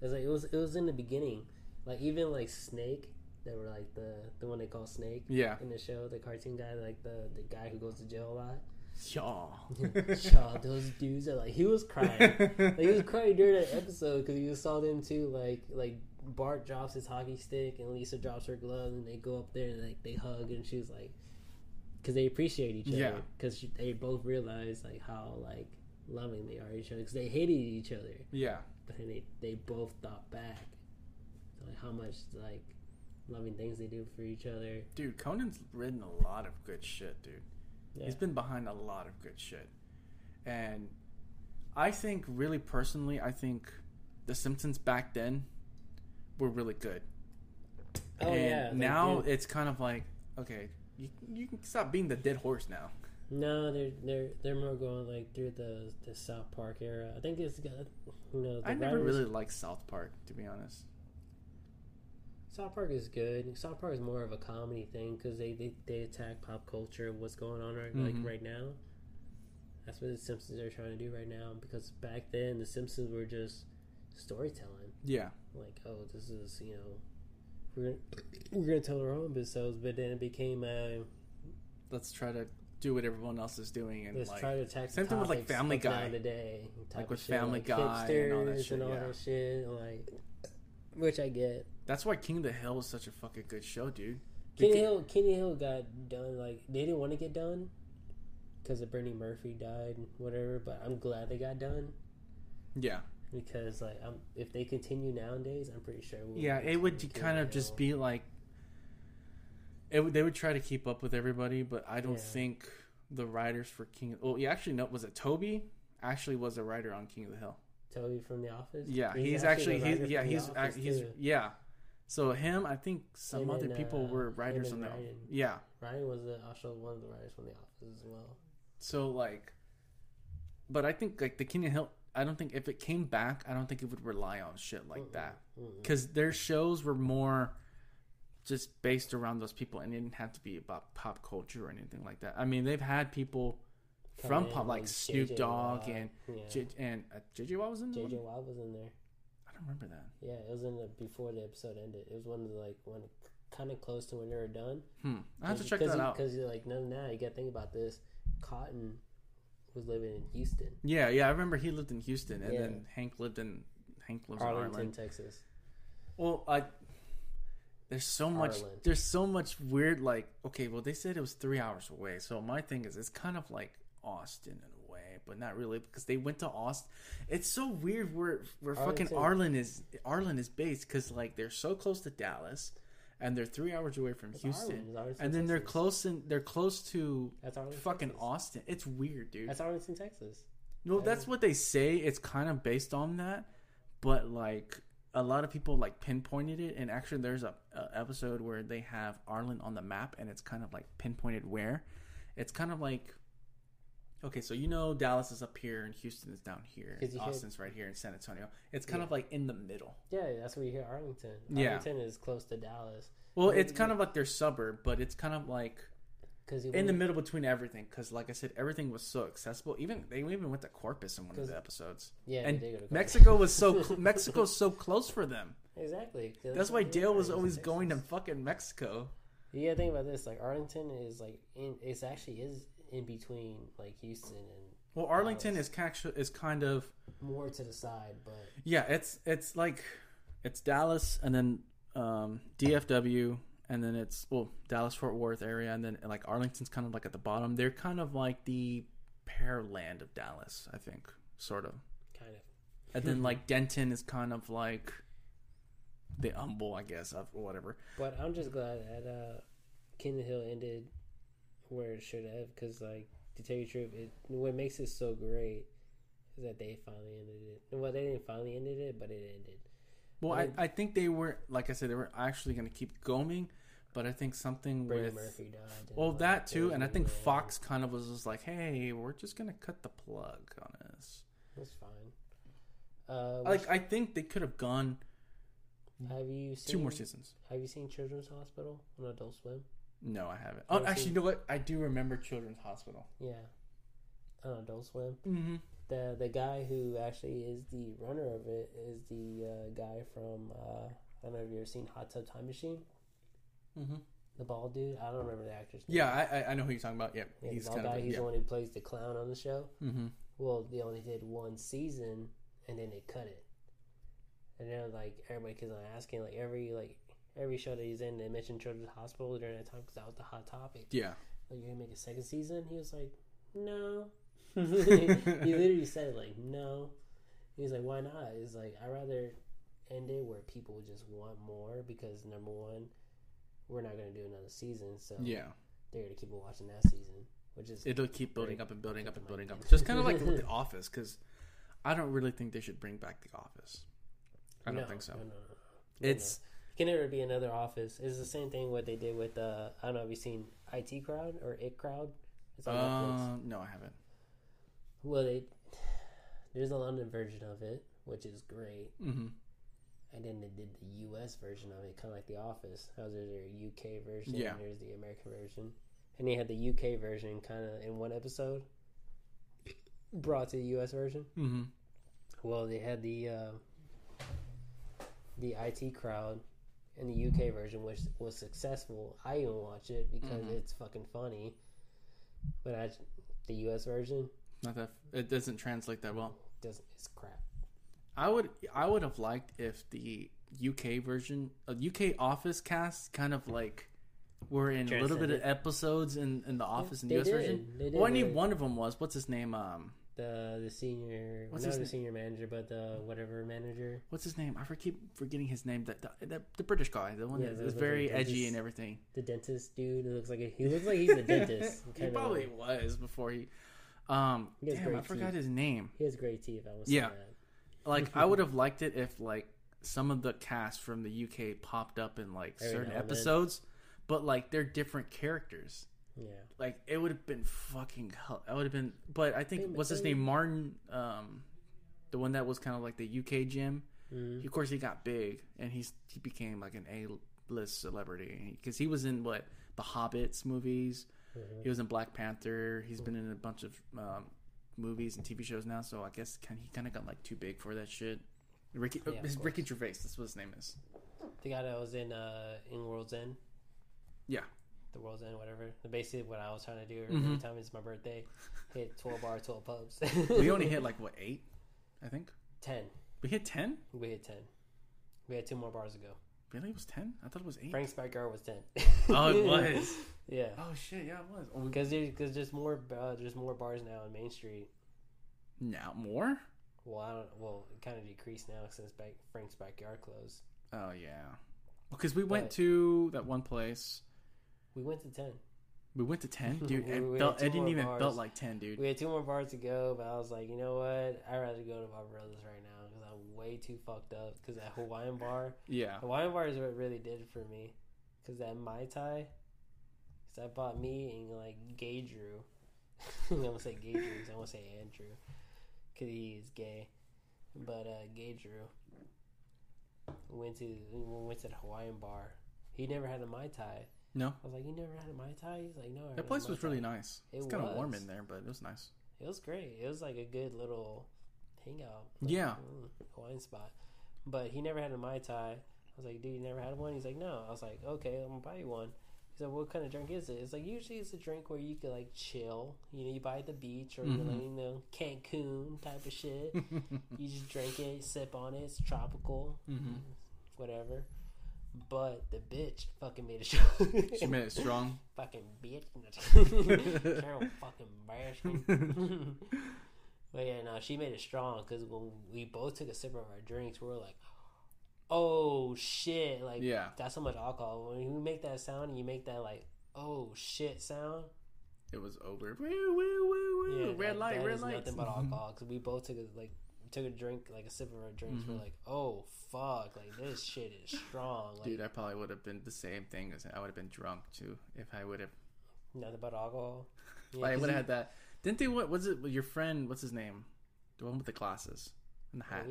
it's like it was it was in the beginning. Like even like Snake, they were like the the one they call Snake yeah, in the show, the cartoon guy, like the the guy who goes to jail a lot. yeah. Shaw, those dudes are like he was crying. Like, he was crying during that episode because you saw them too. Like like Bart drops his hockey stick and Lisa drops her glove and they go up there and like they hug and she's like, because they appreciate each other because they both realize like how like loving they are each other because they hated each other yeah, but then they they both thought back like how much like loving things they do for each other. dude. Conan's written a lot of good shit, dude. Yeah. He's been behind a lot of good shit. And I think, really personally, I think The Simpsons back then were really good. Oh and yeah. now dude, it's kind of like, okay, you, you can stop being the dead horse now. No, they're they're they're more going like through the the South Park era. I think it's got you know the I never writers- really liked South Park, to be honest. South Park is good. South Park is more of a comedy thing because they, they they attack pop culture what's going on right Mhm. like right now. That's what the Simpsons are trying to do right now because back then the Simpsons were just storytelling. Yeah. Like oh this is you know we're we're gonna tell our own episodes, but then it became a Let's try to do what everyone else is doing and let's like try to attack same the thing with, like, Family Guy. today, type Like with shit, Family like Guy and all that shit, and all yeah. that shit, like which I get. that's why King of the Hill was such a fucking good show, dude. Kenny Hill, Kenny Hill got done like they didn't want to get done because of Brittany Murphy died, and whatever. But I'm glad they got done Yeah. Because like I'm, if they continue nowadays, I'm pretty sure. We'll Yeah, it would kind of just be like it. would- They would try to keep up with everybody, but I don't Yeah. think the writers for King. Well, yeah, actually, no. Was it Toby? Actually, was a writer on King of the Hill. Toby from The Office. Yeah, he's, actually, the he's yeah he's he's too. yeah. So him, I think some And other then, people uh, were writers on the Ryan. yeah. Ryan was also one of the writers from The Office as well. So like, but I think like the King of the Hill. I don't think if it came back, I don't think it would rely on shit like that. Mm-mm. because their shows were more just based around those people and it didn't have to be about pop culture or anything like that. I mean, they've had people Come from pop like Snoop Dogg and yeah. J- and uh, JJ Watt was in the JJ? Watt was in there. I don't remember that. Yeah, it was in the before the episode ended. It was one of the like one kind of close to when they were done. Hmm. I have to check that you, out. Because you're like, no, now you got to think about this. Cotton was living in Houston, Yeah, yeah, I remember he lived in Houston and Yeah. then Hank lived in Hank lives Arlington, in Arlington, Texas. Well, I there's so much there's so much weird like okay, well they said it was 3 hours away. So my thing is it's kind of like Austin in a way, but not really because they went to Austin. It's so weird where where fucking Arlington. Arlen is Arlen is based cuz like they're so close to Dallas and they're 3 hours away from It's Houston. Arlington, And then they're Texas. close in they're close to That's Arlington, fucking Texas. Austin. It's weird, dude. That's Arlington, Texas. No, that's what they say. It's kind of based on that, but like a lot of people like pinpointed it, and actually, there's a, a episode where they have Arlen on the map, and it's kind of like pinpointed where. It's kind of like Okay, so you know Dallas is up here and Houston is down here. hear- Austin's right here in San Antonio. It's kind Yeah. of like in the middle. Yeah, that's where you hear Arlington. Yeah. Arlington is close to Dallas Well, it's kind of like their suburb, but it's kind of like because in the middle between everything. Because, like I said, everything was so accessible. Even they even went to Corpus in one of the episodes. yeah, and they did go to Mexico was so cl- Mexico's so close for them. Exactly. That's why Dale was always going to fucking Mexico. You gotta think about this. Like Arlington is like in. It's actually is in between like Houston and Well, Arlington is kind is kind of more to the side, but yeah. It's it's like it's Dallas and then um, DFW and then it's well Dallas Fort Worth area and then like Arlington's kind of like at the bottom. They're kind of like the pearland of Dallas, I think, sort of. kind of. And then like Denton is kind of like the humble, I guess, of whatever. But I'm just glad that uh, Kingdom Hill ended where it should have, because like to tell you the truth, it what makes it so great is that they finally ended it. Well, they didn't finally ended it, but it ended. Well, I I, mean- I think they were like I said they were actually going to keep going, but I think something Brady with Murphy died. well like, that too, and I think Fox kind of was just like, hey, we're just going to cut the plug on this. That's fine. Uh, Like I think they could have gone have you seen two more seasons. Have you seen Children's Hospital on Adult Swim? No, I haven't. Oh, actually, seen- you know what? I do remember Children's Hospital. Yeah, on Adult Swim. Mm-hmm. The the guy who actually is the runner of it is the uh, guy from uh, I don't know if you ever seen Hot Tub Time Machine. Mm-hmm. The bald dude. I don't remember the actor's name. Yeah, I, I I know who you're talking about. Yeah, Yeah, he's the bald kind guy. of He's yeah. the one who plays the clown on the show. Mm-hmm. Well, they only did one season, and then they cut it. And then like everybody keeps on asking, like every like every show that he's in, they mention Children's Hospital during that time because that was the hot topic. Yeah. Like you're gonna make a second season? He was like, no. he literally said like no. He was like, why not? He's like, I rather end it where people just want more because number one, we're not gonna do another season, so Yeah. they're gonna keep watching that season, which is It'll keep building up and building up and building up. Just kind of like with The Office, because I don't really think they should bring back The Office. I don't No, think so. No, no, It's. Can never be another office. It's the same thing what they did with uh I don't know. Have you seen IT Crowd or It Crowd? It's on Netflix. uh, no, I haven't. Well, they there's a London version of it, which is great, Mm-hmm. and then they did the U.S. version of it, kind of like The Office. How there's their U.K. version, Yeah. and there's the American version, and they had the U.K. version kind of in one episode brought to the U.S. version. Mm-hmm. Well, they had the uh, the IT crowd in the UK version, which was successful. I even watch it because Mhm. it's fucking funny. But I, the US version Not that it doesn't translate that well. doesn't. It's crap. I would I would have liked if the UK version, a UK Office cast, kind of like were in a little bit of episodes in, in the Office in the US did. version. Well, I need one of them was what's his name? Um, The the senior, What's not his the name? senior manager, but the whatever manager. what's his name? I for- keep forgetting his name. That the, the, the British guy, the one Yeah, that the- the- very the edgy and everything. The dentist dude. It looks like a, he looks like he's a dentist. he Kinda- probably was before he. Um, He has damn, I great forgot teeth. his name. He has great teeth. I was Yeah. that. Like I would have liked it if like some of the cast from the UK popped up in like Every certain now and then. episodes, but like they're different characters. Yeah. Like it would have been fucking hell. I would have been, but I think what's his name, Martin, um, the one that was kind of like the UK Jim. Mhm. Of course, he got big and he's he became like an A list celebrity because he was in what the Hobbits movies. Mhm. He was in Black Panther. He's been in a bunch of um, movies and TV shows now. So I guess kind he kind of got like too big for that shit. Ricky, Yeah, his. Ricky Gervais. That's what his name is. The guy that was in uh in World's End. Yeah. The World's End, whatever. Basically, what I was trying to do every Mhm. time it's my birthday, hit twelve bar, twelve pubs. We only hit like what eight, I think. ten. We hit ten. We hit ten. We had two more bars to go. Really, it was ten. I thought it was eight. Frank's backyard was ten. Oh, it was. yeah, Oh shit! Yeah, it was. Oh, because there's because there's more uh, there's more bars now on Main Street. now more. Well, I don't. Well, it kind of decreased now since back Frank's backyard closed. Oh yeah, because we went to that one place. We went to ten. We went to ten, dude. We- It, we felt, it didn't even bars. felt like ten, dude. We had two more bars to go, but I was like, you know what? I'd rather go to Barbarosa's right now because I'm way too fucked up. Because that Hawaiian bar, Yeah, Hawaiian bar is what really did it for me. Because that Mai Tai, because I bought me and like Gay Drew, I'm gonna say Gay Drew. I want to say Andrew because he is gay. But uh, Gay Drew went to we went to the Hawaiian bar. He never had a mai tai. No, I was like, you never had a mai tai? He's like, no. I that place was really nice. It it's kind of warm in there, but it was nice. It was great. It was like a good little hangout. like, Yeah. mm, Hawaiian spot. But he never had a mai tai. I was like, dude, you never had one? He's like, no. I was like, okay, I'm gonna buy you one. He said, what kind of drink is it? It's like usually it's a drink where you could like chill. You know, you buy at the beach or you're Mhm. like, you know, Cancun type of shit. you just drink it, sip on it. It's tropical, hmm whatever. But the bitch fucking made a show. She made it strong. fucking bitch. Carol fucking me. but yeah, no, she made it strong because when we both took a sip of our drinks, we were like, "Oh shit!" Like Yeah. that's so much alcohol. When you make that sound and you make that like "oh shit" sound, It was over. Woo, woo, woo, woo. yeah, red that- light, that red light. Nothing but mm-hmm. alcohol because we both took a like took a drink like a sip of our drinks. Mhm. We're like, "Oh fuck!" Like this shit is strong. Like Dude, I probably would have been the same thing as I would have been drunk too if I would have. nothing but alcohol. Yeah, I 'cause would have had that. Didn't they? What was it? Your friend? What's his name? The one with the glasses and the hat.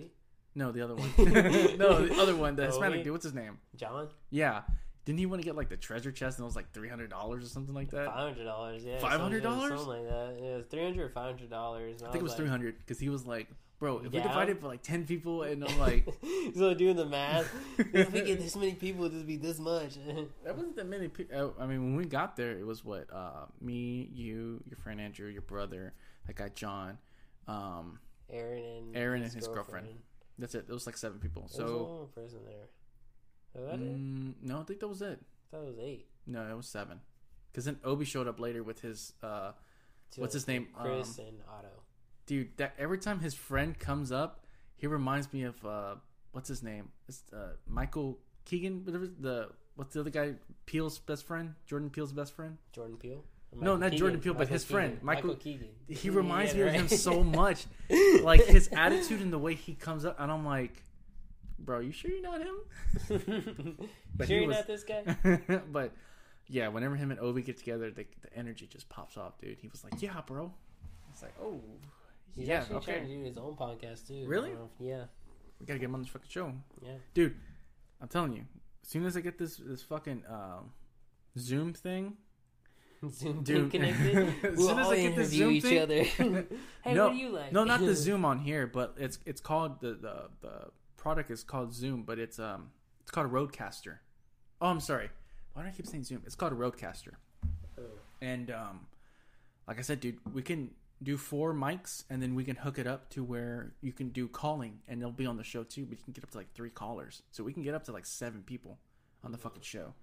No, the other one. no, the other one. The Hispanic dude. What's his name? John, Yeah. Didn't he want to get like the treasure chest and it was like three hundred dollars or something like that? Five hundred dollars, yeah. $500? something- Something like that. Yeah, it was three hundred or five hundred dollars. I think it was three hundred because he was like, "Bro, if we Down? it for like ten people," and I'm like, so doing the math. if we get this many people, it'd just be this much. "That wasn't that many people." I mean, when we got there, it was what uh, me, you, your friend Andrew, your brother, that guy John. Um, Aaron and Aaron and his girlfriend. that's it. It was like seven people. So So, one person there. Was that it? mm, no, I think that was it. I thought it was eight. No, it was seven. Because then Obi showed up later with his uh, What's his name? Chris Um, and Otto. Dude. That every time his friend comes up, he reminds me of uh, what's his name? It's uh, Michael Keegan. Whatever the what's the other guy? Peele's best friend, Jordan Peele's best friend. Jordan Peele. No, Michael not Jordan Keegan? Peele, but Michael his friend, Keegan. Michael- Keegan. He reminds Yeah, me of him so much. Like his attitude and the way he comes up, and I'm like, bro, you sure you're not him? But sure you're was- not this guy? but yeah, whenever him and Obi get together, the, the energy just pops off, dude. He was like, yeah, bro. It's like, oh, He's yeah, actually trying to okay. do his own podcast too. Really? Uh, yeah, We gotta get him on this fucking show. yeah. dude. I'm telling you, as soon as I get this this fucking um, Zoom thing, Zoom Dude. connected. As we'll soon as I get this Zoom each thing- other. hey, No, what do you like? no, not the Zoom on here, but it's it's called the the the product is called Zoom, but it's um it's called a RODECaster. Oh, I'm sorry. Why do I keep saying Zoom? It's called a RODECaster. Oh. And um, like I said, dude, we can do four mics, and then we can hook it up to where you can do calling, and they'll be on the show too. But you can get up to like three callers, so we can get up to like seven people on the fucking show.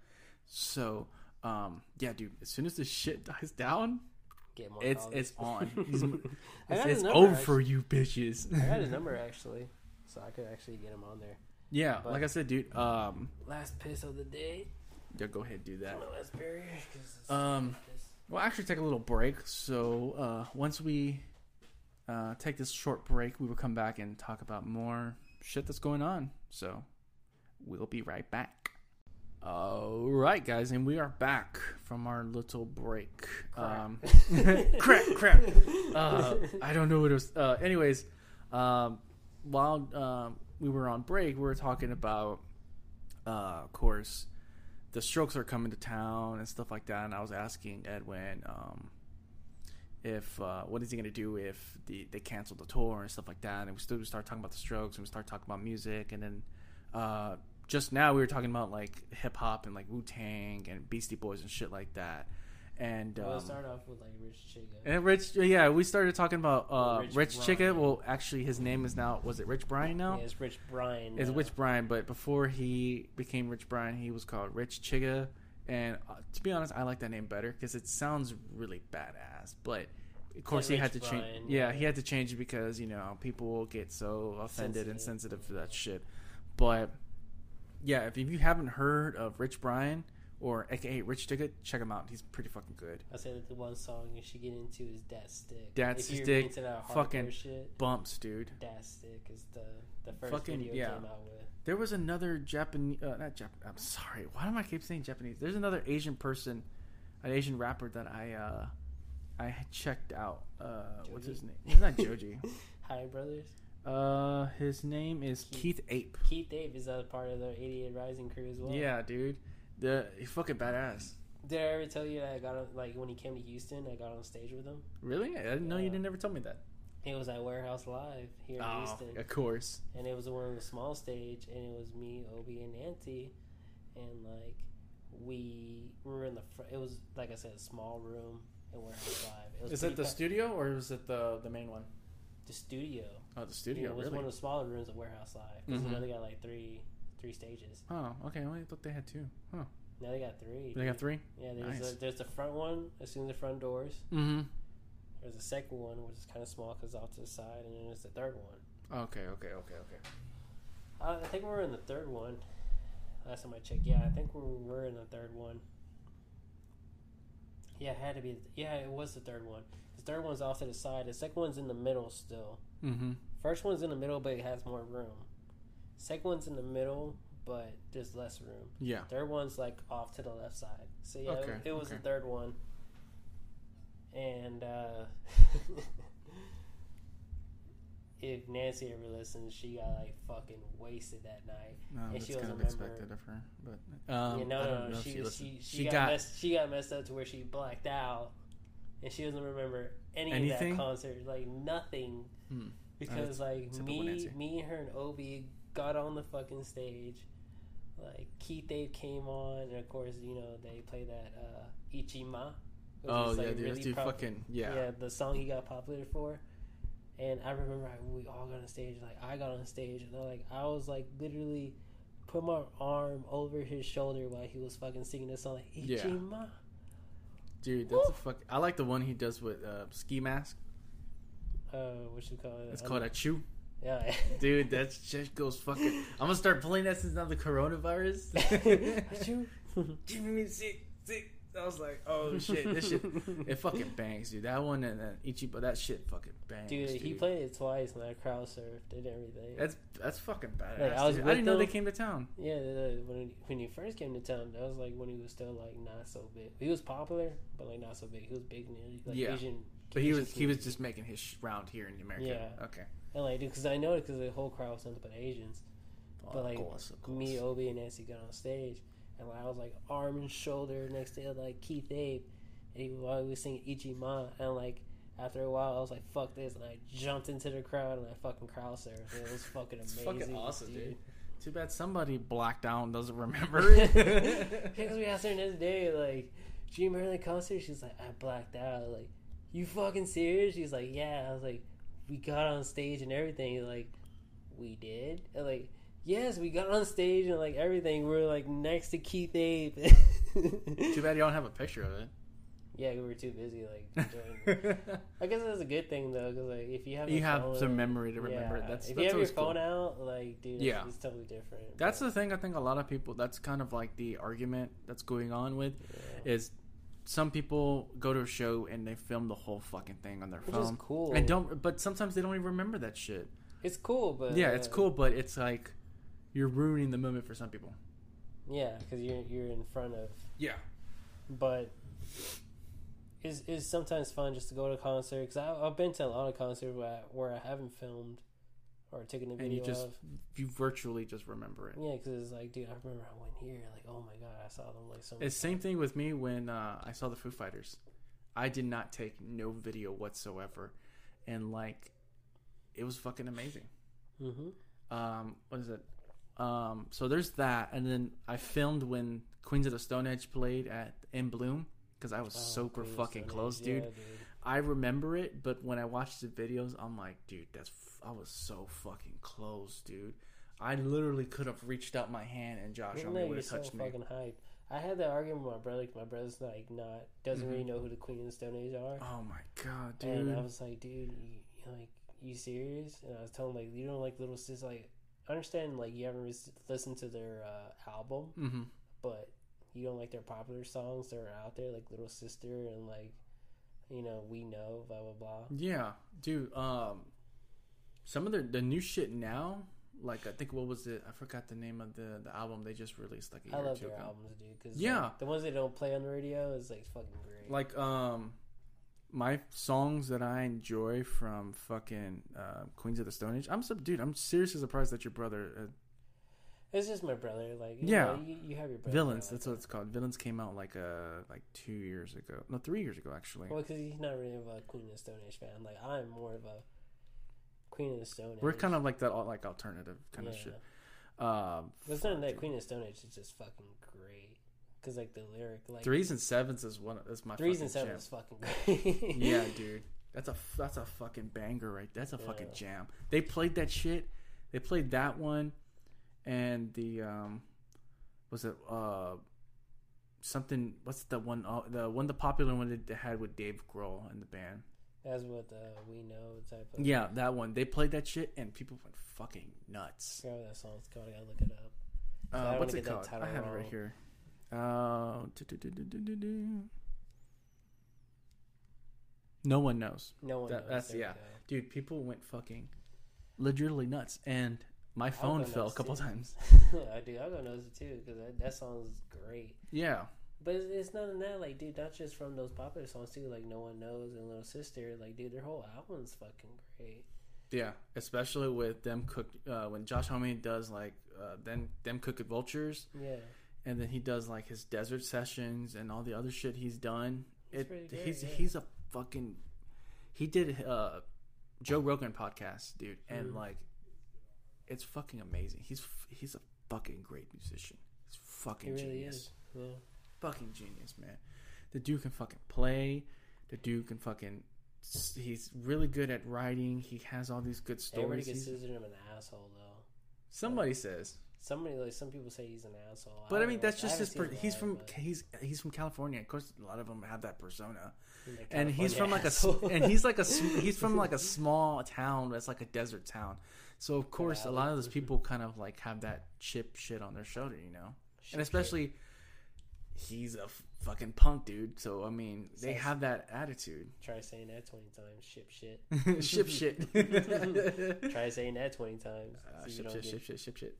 So, um, yeah, dude, as soon as this shit dies down, Get more it's it's on. It's it's number, over actually. for you bitches. I got his number actually, so I could actually get him on there. yeah, But- like I said, dude. Um, Last piss of the day. yeah, go ahead, do that. Last beer. 'cause it's- Um, We'll actually take a little break. So uh, once we uh, take this short break, we will come back and talk about more shit that's going on. So we'll be right back. All right, guys, and we are back from our little break. Um, crap, crap. Uh, I don't know what it was. Uh, anyways, um, while um, we were on break, we were talking about, uh, of course, the Strokes are coming to town and stuff like that. And I was asking Edwin um, if uh, what is he going to do if the, they cancel the tour and stuff like that. And we still we started talking about the Strokes and we started talking about music. And then uh, just now we were talking about like hip hop and like Wu Tang and Beastie Boys and shit like that. And Well, um, let's start off with like Rich Chigga. and Rich, yeah, we started talking about uh, Rich Rich, Chigga. Well, actually, his name is now was it Rich Brian now? Yeah, it's Rich Brian. It's Rich Brian, but before he became Rich Brian, he was called Rich Chigga. And uh, to be honest, I like that name better because it sounds really badass. But of course, he Rich had to change. Yeah, yeah. he had to change it because you know people will get so offended and Sensitive. sensitive to that shit. But yeah, if, if you haven't heard of Rich Brian or AKA Rich Chigga, check him out. He's pretty fucking good. I said that the one song you should get into is Dat Stick. Dat if Stick, fucking shit, Bumps, dude. Dat Stick is the the first Fucking- video yeah. came out with. There was another Japanese, uh, not Jap. I'm sorry. Why do I keep saying Japanese? There's another Asian person, an Asian rapper that I uh, I checked out. Uh, what's his name? It's not Joji. Higher Brothers. uh, his name is Keith Ape. Keith Ape is a part of the 88 Rising crew as well. Yeah, dude. The he's fucking badass. Did I ever tell you that I got on, like when he came to Houston, I got on stage with him? Really? I didn't know you didn't ever tell me that. It was at Warehouse Live here in Oh, Houston, of course. and it was one of the small stage, and it was me, Obi, and Nancy, and like we were in the front. It was like I said, a small room at Warehouse Live. It was Is it the pa- studio or was it the the main one? the studio? Oh, the Yeah, studio. it was really? one of the smaller rooms at Warehouse Live because Mhm. know they got like three three stages. Oh, okay. I thought they had two. Huh? Now they got three. They got three. Yeah, there's Nice. a, there's the front one as soon as the front doors. Mm-hmm. There's a second one which is kind of small because off to the side, and then there's the third one. Okay. Okay. Okay. Okay. Uh, I think we're in the third one. Last time I checked, yeah, I think we were in the third one. Yeah, it had to be. Yeah, it was the third one. The third one's off to the side. The second one's in the middle still. Mm-hmm. First one's in the middle, but it has more room. Second one's in the middle, but there's less room. Yeah. Third one's like off to the left side. So yeah, Okay, it, it was okay. the third one. And uh if Nancy ever listens, she got like fucking wasted that night. No, And that's she kind of remember- expected of her. But um, yeah, no, I no, don't no. She, she, she, she, She got, got- messed, she got messed up to where she blacked out, and she doesn't remember any Anything? of that concert, like nothing, Hmm. because like me, me and her and Obi got on the fucking stage. Like Keith Ape came on, and of course, you know they play that uh, It G Ma. which Oh is, yeah, like, dude. really pop- fucking yeah. yeah, the song he got popular for. And I remember I, we all got on stage. Like I got on stage, and I, like I was like literally put my arm over his shoulder while he was fucking singing this song. Like, Yeah. It G Ma. Dude, that's a fuck. I like the one he does with uh, ski mask. Uh, what you call it? It's called a chew. Yeah. Dude, that shit goes fucking. I'm gonna start playing that since now the coronavirus. Achoo. Give me sick, sick. I was like, oh shit, this shit, it fucking bangs, dude. That one and then It G Ma, that shit fucking bangs, Dude, dude. he played it twice, and I crowd surfed and everything. That's that's fucking badass. Like, I was dude. I didn't know they came to town. Yeah, when he, when he first came to town, that was like when he was still like not so big. He was popular, but like not so big. He was big in the like Yeah. Asian. But he Asian was he was just making his round here in America. Yeah. Okay. And like dude, because I know it because the whole crowd was nothing but Asians. Oh, But, like, of course, course. Me, Obi, and Nancy got on stage, and like, I was like arm and shoulder next to like Keith Ape, and he while he was singing It G Ma, and like after a while I was like fuck this, and I jumped into the crowd and I fucking crowd surfed. It was fucking amazing. fucking awesome, dude. Too bad somebody blacked out and doesn't remember it. Because we asked her this day, like, do you remember the concert? She's like, I blacked out. Like, you fucking serious? She's like, yeah. I was like, we got on stage and everything. Like, we did? And like, yes, we got on stage and like everything. We are like next to Keith Ape. Too bad you don't have a picture of it. Yeah, we were too busy like enjoying. I guess that's a good thing though, because like if you have you have phone- some memory to remember. yeah, That's if that's you have your always cool. phone out, like dude, Yeah. it's, it's totally different. That's but, the thing. I think a lot of people. That's kind of like the argument that's going on with yeah. is some people go to a show and they film the whole fucking thing on their which is phone cool. and don't. But sometimes they don't even remember that shit. It's cool, but yeah, it's uh, cool, but it's like you're ruining the moment for some people. Yeah, because you're you're in front of. Yeah. But it's, it's sometimes fun just to go to a concert because I've been to a lot of concerts where I, where I haven't filmed or taken a And video you just of. you virtually just remember it. Yeah, because it's like, dude, I remember I went here. Like, oh my god, I saw them like so. It's same thing with me when uh, I saw the Foo Fighters. I did not take no video whatsoever, and like, it was fucking amazing. Mm-hmm. Um, what is it? Um, so there's that, and then I filmed when Queens of the Stone Age played at in Bloom because I was super fucking close, dude. I remember it, but when I watched the videos, I'm like, dude, that's f- I was so fucking close, dude. I literally could have reached out my hand and Josh Homme would you're so me. fucking hype? I had that argument with my brother. 'cause my brother's like not doesn't Mhm. really know who the Queen of the Stone Age are. Oh my god, dude! And I was like, dude, you, like, you serious? And I was telling him, like, you don't like Little Sis. Like, I understand, like, you haven't ris- listened to their uh, album, Mm-hmm. but you don't like their popular songs that are out there, like Little Sister and like, you know, We Know, blah blah blah. Yeah, dude. Um, some of the the new shit now, like I think what was it? I forgot the name of the the album they just released like a I year or love two their ago. albums, dude. Cause Yeah. like, the ones they don't play on the radio is like fucking great. Like um, my songs that I enjoy from fucking uh, Queens of the Stone Age. I'm so, dude. I'm seriously surprised that your brother uh, It's just my brother. Like, you Yeah. know, you, you have your brother. Villains. That's what it's called. Villains came out like uh like two years ago. No, three years ago actually. Well, because he's not really of a Queen of the Stone Age fan. Like, I'm more of a Queen of the Stone We're kind of like that, like alternative kind of shit. Um, But it's not that. Queen of the Stone Age is just fucking great. Because, like, the lyric, like, Threes and sevens is one. Is my threes and fucking sevens is fucking great. yeah, dude. That's a that's a fucking banger right. That's a fucking Yeah. jam. They played that shit. They played that one, and the um, was it uh, something? What's the one? Uh, the one the popular one that they had with Dave Grohl in the band. That's what uh, we know type of. Yeah, that one. They played that shit, and people went fucking nuts. I that song's called. I gotta look it up. Uh, what's it called? I have it right here. Uh, no one knows, No one That- knows. that's- There yeah. dude. People went fucking literally nuts, and my phone fell a couple too. times. I do. I'll go knows it too because that, that song's great. Yeah, But it's, it's not in that, like, dude, not just from those popular songs too, like No One Knows and Little Sister. Like, dude, their whole album's fucking great. yeah. Especially with them cook uh, when Josh Homme does like uh, them them Crooked Vultures, Yeah. and then he does like his desert sessions and all the other shit he's done. It's It he's yeah. he's a fucking he did uh Joe Rogan podcast, dude, and Mhm. like it's fucking amazing. He's he's a fucking great musician. He's He fucking really genius. is. Yeah. Fucking genius, man. The dude can fucking play. The dude can fucking he's really good at writing. He has all these good stories. He's- considers him an asshole, though. somebody says. Somebody, like, some people say he's an asshole. But I don't mean, know. that's just his. Per- he's from but he's he's from California. Of course, a lot of them have that persona. a and he's from like a and he's like a he's from like a small town that's like a desert town so of course a lot of those people kind of like have that chip shit on their shoulder you know Shit, and especially he's a fucking punk dude so i mean they have that attitude. Try saying that 20 times. Ship shit. ship shit Try saying that 20 times. Uh, See if ship you shit don't ship shit ship shit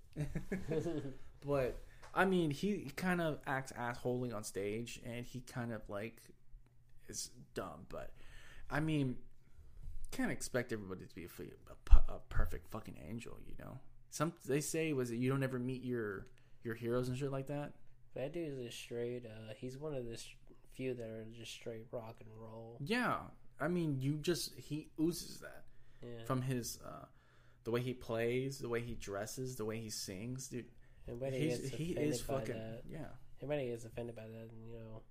get- but i mean he, he kind of acts assholey on stage and he kind of like is dumb but i mean can't expect everybody to be a, a a perfect fucking angel you know some they say was it you don't ever meet your your heroes and shit like that That dude is a straight. Uh, he's one of the few that are just straight rock and roll. yeah i mean you just he oozes that Yeah. from his uh the way he plays the way he dresses the way he sings dude Anybody he's, gets he is by fucking that. yeah Anybody gets offended by that, and you know,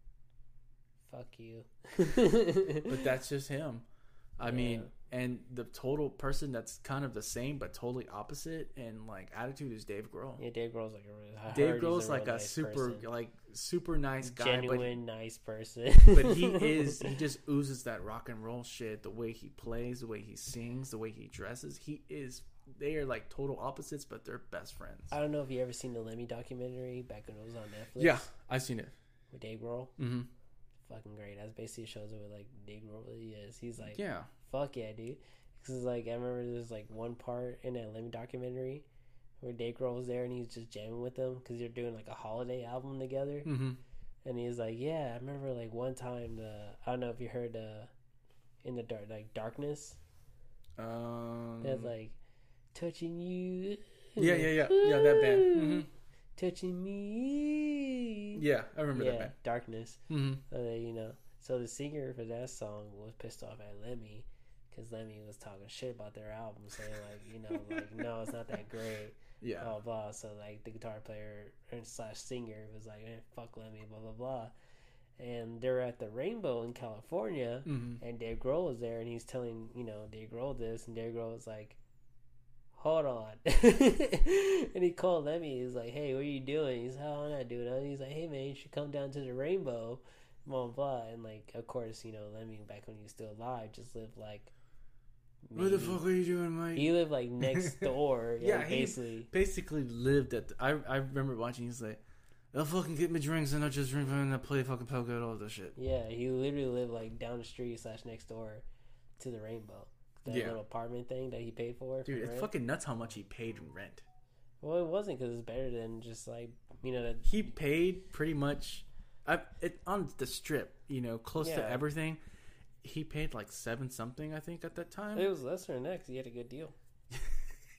fuck you. but that's just him. I Yeah. mean, and the total person that's kind of the same but totally opposite and like attitude is Dave Grohl. yeah, Dave Grohl's like a really. Dave Grohl's a like a nice super person. like super nice guy, genuine nice person. but but he is he just oozes that rock and roll shit. The way he plays, the way he sings, the way he dresses. He is. They are like total opposites, but they're best friends. I don't know if you ever seen the Lemmy documentary back when it was on Netflix. Yeah, I've seen it. with Dave Grohl. hmm Fucking great. That's basically shows what like Dave Grohl really is. He's like, Yeah. fuck yeah, dude. Because like I remember there's like one part in that Lemmy documentary where Dave Grohl was there and he's just jamming with them because they're doing like a holiday album together. hmm And he's like, yeah, I remember like one time the I don't know if you heard uh in the dark like darkness. Um, That's like touching you. yeah, yeah, yeah, yeah. That band. hmm Touching me. Yeah, I remember yeah, that band. darkness. hmm So that, you know, so the singer for that song was pissed off at Lemmy because Lemmy was talking shit about their album, saying like, you know, like no, it's not that great, Yeah. blah blah. So like the guitar player and slash singer was like, eh, fuck Lemmy, blah blah blah. And they're at the Rainbow in California, hmm and Dave Grohl was there, and he's telling you know Dave Grohl this, and Dave Grohl was like, "Hold on," and he called Lemmy. He's like, "Hey, what are you doing?" He's like, "Oh, I'm not doing it." He's like, "Hey, man, you should come down to the Rainbow." Blah blah, and like, of course, you know, Lemmy back when he was still alive, just lived like. What the fuck are you doing, Mike? He lived like next door. Yeah, he- basically. basically lived at. The, I I remember watching. He's like, they'll fucking get me drinks and I'll just drink them and I play fucking poker and all this shit. Yeah, he literally lived like down the street slash next door to the Rainbow. That Yeah. little apartment thing that he paid for. for Dude, it's rent. fucking nuts how much he paid in rent. Well, it wasn't because it's better than just like you know that. He paid pretty much, I, it on the strip. You know, close to everything. he paid like seven something, I think, at that time. It was lesser than that 'cause he had a good deal.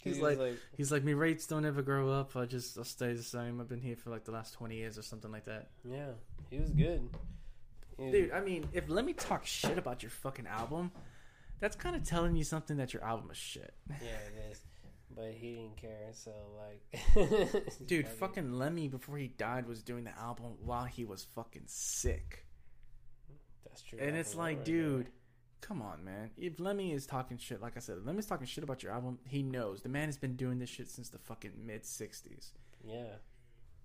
He's he was like, he's like, my rates don't ever grow up. I just I'll stay the same. I've been here for like the last twenty years or something like that. yeah, he was good. Dude, I mean, if let me talk shit about your fucking album, that's kind of telling you something that your album is shit. yeah, it is. But he didn't care, so like, Dude, it. fucking Lemmy before he died was doing the album while he was fucking sick. That's true. And it's like, right dude, come on, man. If Lemmy is talking shit, like I said, Lemmy's talking shit about your album, he knows. The man has been doing this shit since the fucking mid 60s. Yeah,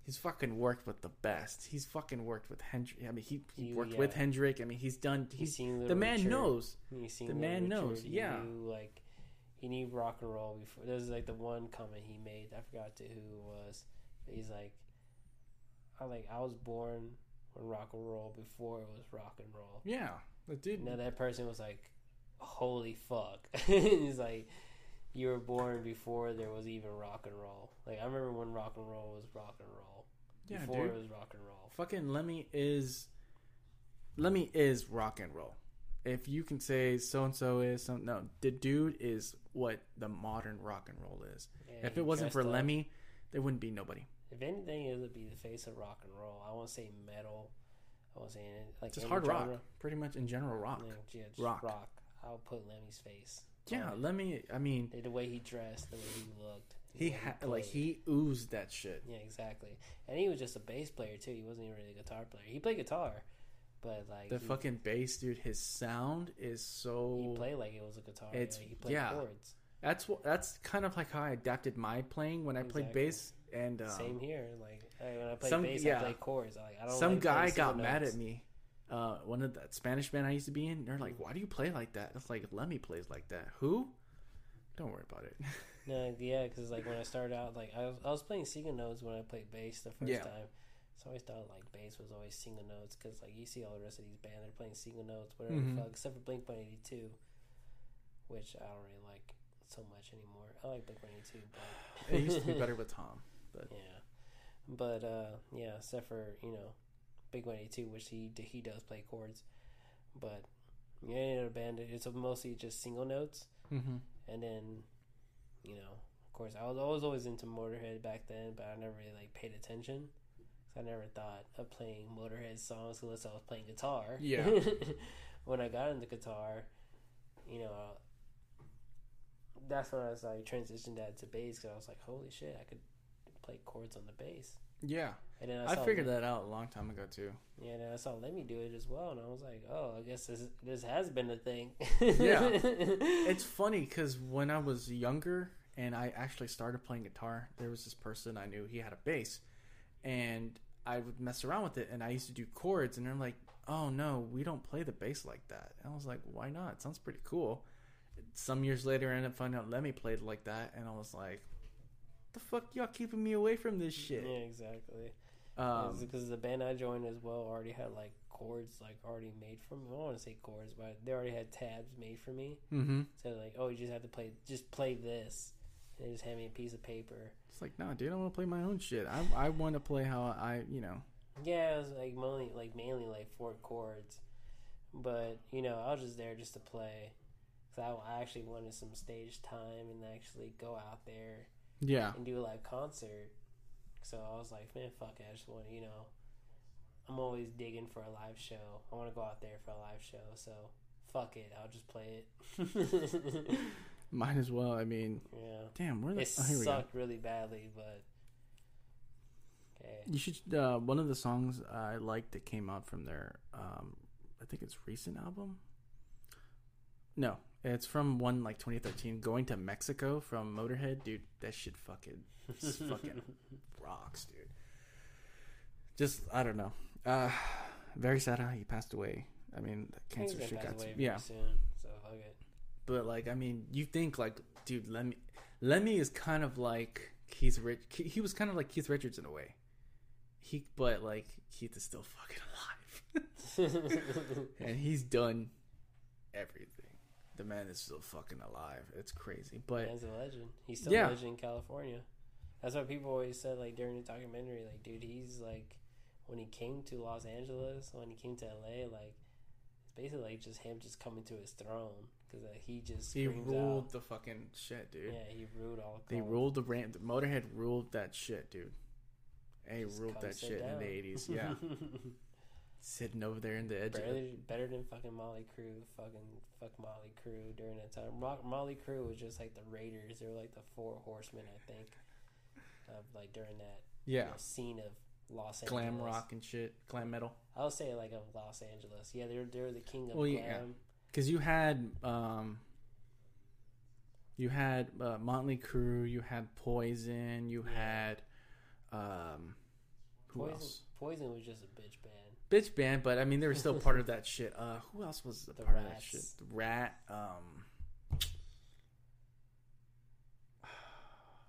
He's fucking worked with the best. He's fucking worked with Hendrick. I mean, he, he You- worked yeah. with Hendrick. I mean, he's done. He's seen the man Richard. knows. The man Richard, knows, you yeah. knew, like he knew rock and roll before. There's like the one comment he made. I forgot to who it was. He's like, I like I was born when rock and roll before it was rock and roll. Yeah, the dude. Now that person was like, holy fuck. He's like, you were born before there was even rock and roll. Like I remember when rock and roll was rock and roll. Yeah, Before dude. it was rock and roll. Fucking Lemmy is. Lemmy is rock and roll. If you can say so and so is some no, the dude is what the modern rock and roll is. Yeah, if he it wasn't for dressed up. Lemmy, there wouldn't be nobody. If anything, it would be the face of rock and roll. I won't say metal. I won't say any, like Just any hard rock, genre. pretty much in general rock. Yeah, yeah, just Rock. rock. I'll put Lemmy's face. Yeah. Lemmy. I mean, the way he dressed, the way he looked. He ha- like he oozed that shit. Yeah, exactly. And he was just a bass player too. He wasn't even really a guitar player. He played guitar, but like The he, fucking bass, dude. His sound is so. he played like it was a guitar. It's- It's he played yeah. chords. That's what. That's kind of like how I adapted my playing when I played bass. And um, Same here. Like when I play some- bass, yeah. I play chords. I, like I don't. some like guy got single mad at me. Uh, one of the Spanish band I used to be in. They're like, "Why do you play like that?" It's like Lemmy plays like that. Who? Don't worry about it. No, yeah, because like when I started out, like I was, I was playing single notes when I played bass the first Yeah. time. So I always thought like bass was always single notes because like you see all the rest of these bands they're playing single notes, whatever Mhm. the fuck, except for Blink One Eighty Two, which I don't really like so much anymore. I like Blink One Eighty Two, but it used to be better with Tom. But yeah, but uh, yeah, except for you know, Big One Eighty Two, which he he does play chords, but yeah, in a band it's mostly just single notes, Mm-hmm. and then you know, of course, I was always always into Motorhead back then, but I never really like paid attention. 'Cause I never thought of playing Motorhead songs unless I was playing guitar. Yeah. when I got into guitar, you know, uh, that's when I was like transitioned that to bass because I was like, holy shit, I could play chords on the bass. Yeah, And then I I, figured that out a long time ago too. Yeah, and then I saw Lemmy do it as well, and I was like, oh, I guess this this has been a thing. Yeah. It's funny because when I was younger and I actually started playing guitar, there was this person I knew. He had a bass, and I would mess around with it, and I used to do chords, and they're like, "Oh no, we don't play the bass like that." And I was like, "Why not? It sounds pretty cool." Some years later, I ended up finding out Lemmy played like that, and I was like, "The fuck, y'all keeping me away from this shit?" yeah, exactly. Um, because the band I joined as well already had like chords like already made for me. I don't want to say chords, but they already had tabs made for me. mm-hmm. So like, oh, you just have to play, just play this, and they just hand me a piece of paper. It's like, no, dude, I want to play my own shit. I I want to play how I, you know. Yeah, it was like mainly like mainly like four chords, but you know I was just there just to play. Cause I, I actually wanted some stage time and actually go out there Yeah. and do a live concert. So I was like, man, fuck it. I just want to, you know, I'm always digging for a live show. I want to go out there for a live show. So fuck it. I'll just play it. Might as well. I mean, yeah. damn, where the It oh, here we go. sucked really badly, but. Okay. You should. Uh, one of the songs I liked that came out from their, um, I think it's recent album. No, it's from one like 2013. Going to Mexico from Motorhead, dude. That shit fucking, just fucking rocks, dude. Just I don't know. Uh, very sad how he passed away. I mean, the cancer shit got away yeah. soon, so fuck it. But like, I mean, you think like, dude, Lemmy, Lemmy is kind of like Keith Rich. He was kind of like Keith Richards in a way. He, but like Keith is still fucking alive, and he's done everything. The man is still fucking alive. It's crazy, but Man's a legend. He's still Yeah. a legend in California. That's what people always said, like during the documentary. Like, dude, he's like when he came to Los Angeles, when he came to LA, like it's basically like just him just coming to his throne because uh, he just He ruled out. the fucking shit, dude. Yeah, he ruled all. They ruled the ram. The Motorhead ruled that shit, dude. They just ruled that shit in the eighties. Yeah, sitting over there in the edge. Of better, the, better than fucking Motley Crue. Fucking fuck Motley Crue during that time. Mo- Motley Crue was just like the Raiders. They were like the four horsemen, I think. Of like during that you yeah, know, scene of Los Angeles. glam rock and shit, glam metal. I'll say like of Los Angeles. Yeah, they're they're the king of Well, glam. yeah. Because you had, um, you had uh, Motley Crue, you had Poison, you Yeah. had, um, who Poison, else? Poison was just a bitch band. Bitch band, but I mean they were still part of that shit. Uh, who else was a The part of that shit? The Ratt. Um,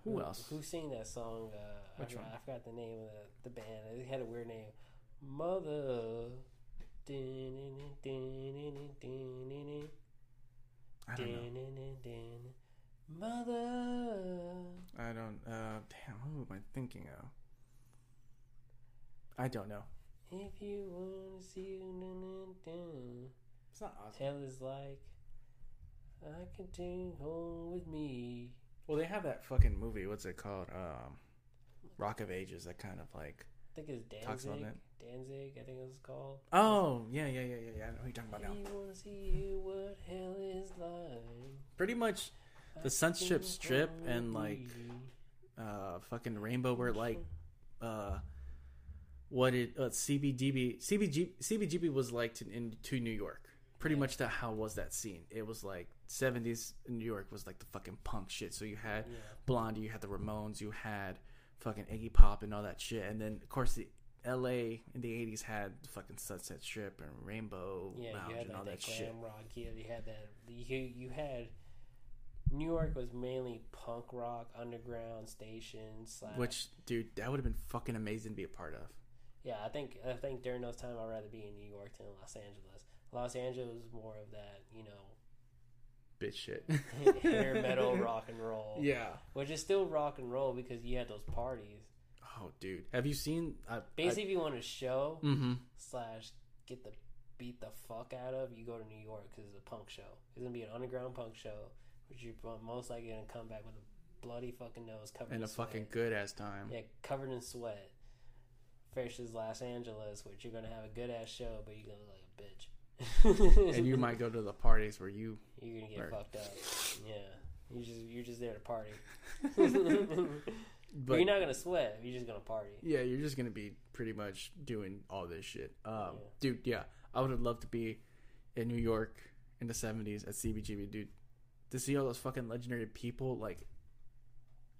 who else? Who sang that song? Uh, I, Which forgot, one? I forgot the name of the, the band. It had a weird name. Mother. I don't know. Mother. I don't. Uh, damn, who am I thinking of? I don't know. If you want to see you, It's not awesome. hell is like, I can take home with me. Well, they have that fucking movie. What's it called? Um, Rock of Ages. That kind of like. I think it's Talks about Danzig. that. Danzig, I think it was called. Oh yeah, yeah, yeah, yeah, yeah. I know who you're talking about now. you want to see what hell is like. Pretty much, The can Strip and, like, uh, fucking Rainbow were like, uh, what it uh, CBGB CBG CBGB was like to, in to New York. Pretty much that how was that scene? It was like 70s New York was like the fucking punk shit. So you had Yeah. Blondie, you had the Ramones, you had fucking Iggy Pop and all that shit. And then of course the LA in the 80s had fucking Sunset Strip and Rainbow Yeah, Lounge you had and all that that shit. rock. Yeah, you had that. You you had New York was mainly punk rock underground stations. Slash, Which, dude, that would have been fucking amazing to be a part of. Yeah, I think I think during those times I'd rather be in New York than Los Angeles. Los Angeles is more of that, you know, Bitch shit. hair metal rock and roll. Yeah. which is still rock and roll because you had those parties. Oh, dude. Have you seen? I, Basically, if you want to show mm-hmm. slash get the beat the fuck out of, you go to New York because it's a punk show. It's gonna be an underground punk show, which you're most likely gonna come back with a bloody fucking nose covered And in a sweat. fucking good ass time. yeah, covered in sweat. Versus Los Angeles, which you're gonna have a good ass show, but you're gonna look like a bitch. and you might go to the parties where you. you're gonna get Right. fucked up. Yeah, you just you're just there to party. but But you're not gonna sweat. You're just gonna party. yeah, you're just gonna be pretty much doing all this shit. Um, Yeah. dude, yeah, I would have loved to be in New York in the '70s at CBGB, dude. To see all those fucking legendary people like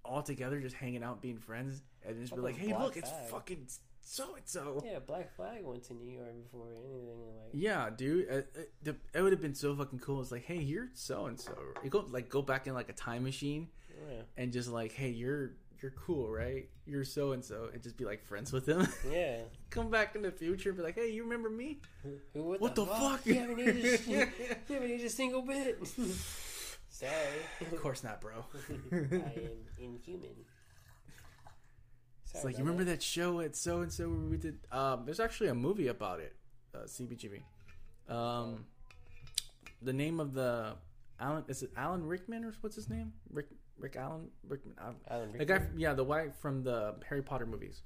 all together, just hanging out, being friends, and just be like, "Hey, look, it's fucking so and so." Yeah, Black Flag went to New York before anything like. Yeah, dude, uh, uh, the- it would have been so fucking cool. It's like, hey, you're so and so. You go like go back in like a time machine Yeah. and just like, hey, you're you're cool, right? You're so and so, and just be like friends with them. Yeah. Come back in the future, and be like, hey, you remember me? Who, what, What the fuck? You haven't aged, you haven't aged a single bit. Sorry. Of course not, bro. I am inhuman. It's like you remember that show at so and so where we did. Um, there's actually a movie about it. Uh, CBGB. Um, the name of the Alan is it Alan Rickman or what's his name? Rick Rick Allen Rickman. Alan the guy, Rickman? yeah, the guy from the Harry Potter movies.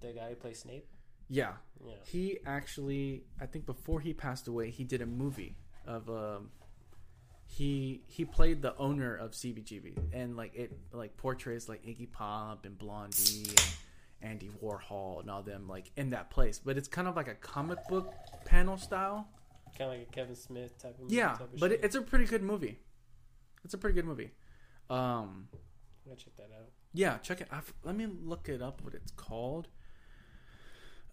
the guy who plays Snape? Yeah, Yeah. he actually, I think before he passed away, he did a movie of um. He he played the owner of CBGB, and like it like portrays like Iggy Pop and Blondie and Andy Warhol and all them like in that place. But it's kind of like a comic book panel style. Kind of like a Kevin Smith type of movie. Yeah, type of but shit. it's a pretty good movie. It's a pretty good movie. Um, I'm check that out. yeah, check it. I've, let me look it up. What it's called?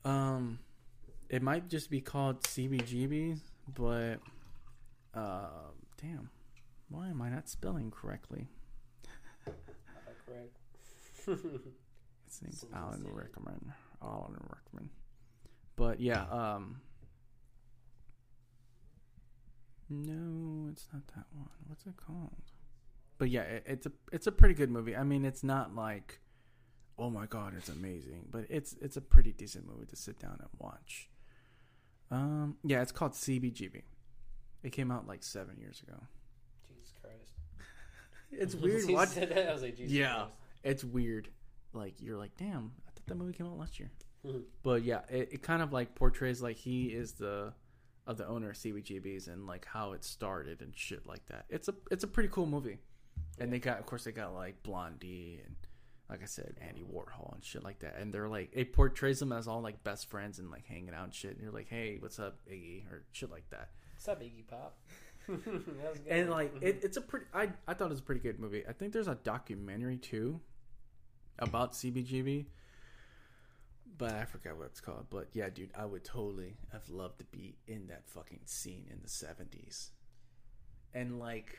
Um, it might just be called CBGB, but uh, damn, why am I not spelling correctly? Uh, correct. His name's Seems Alan. Rickman. Alan Rickman. But yeah, um, no, it's not that one. What's it called? But yeah, it, it's a it's a pretty good movie. I mean, it's not like, oh my god, it's amazing, but it's it's a pretty decent movie to sit down and watch. Um, yeah, it's called CBGB. It came out like seven years ago. Jesus Christ. It's weird. What? said that, I was like, Jesus Yeah. Christ. It's weird. Like you're like, damn. I thought that movie came out last year. Mhm. But yeah, it, it kind of like portrays like he is the of the owner of CBGBs and like how it started and shit like that. It's a it's a pretty cool movie. And they got of course they got like Blondie and like I said, Andy Warhol and shit like that. And they're like it portrays them as all like best friends and like hanging out and shit. And you're like, hey, what's up, Iggy? Or shit like that. What's up, Iggy Pop? And like it, it's a pretty I, I thought it was a pretty good movie. I think there's a documentary too about CBGB. But I forgot what it's called. But yeah, dude, I would totally have loved to be in that fucking scene in the seventies. And like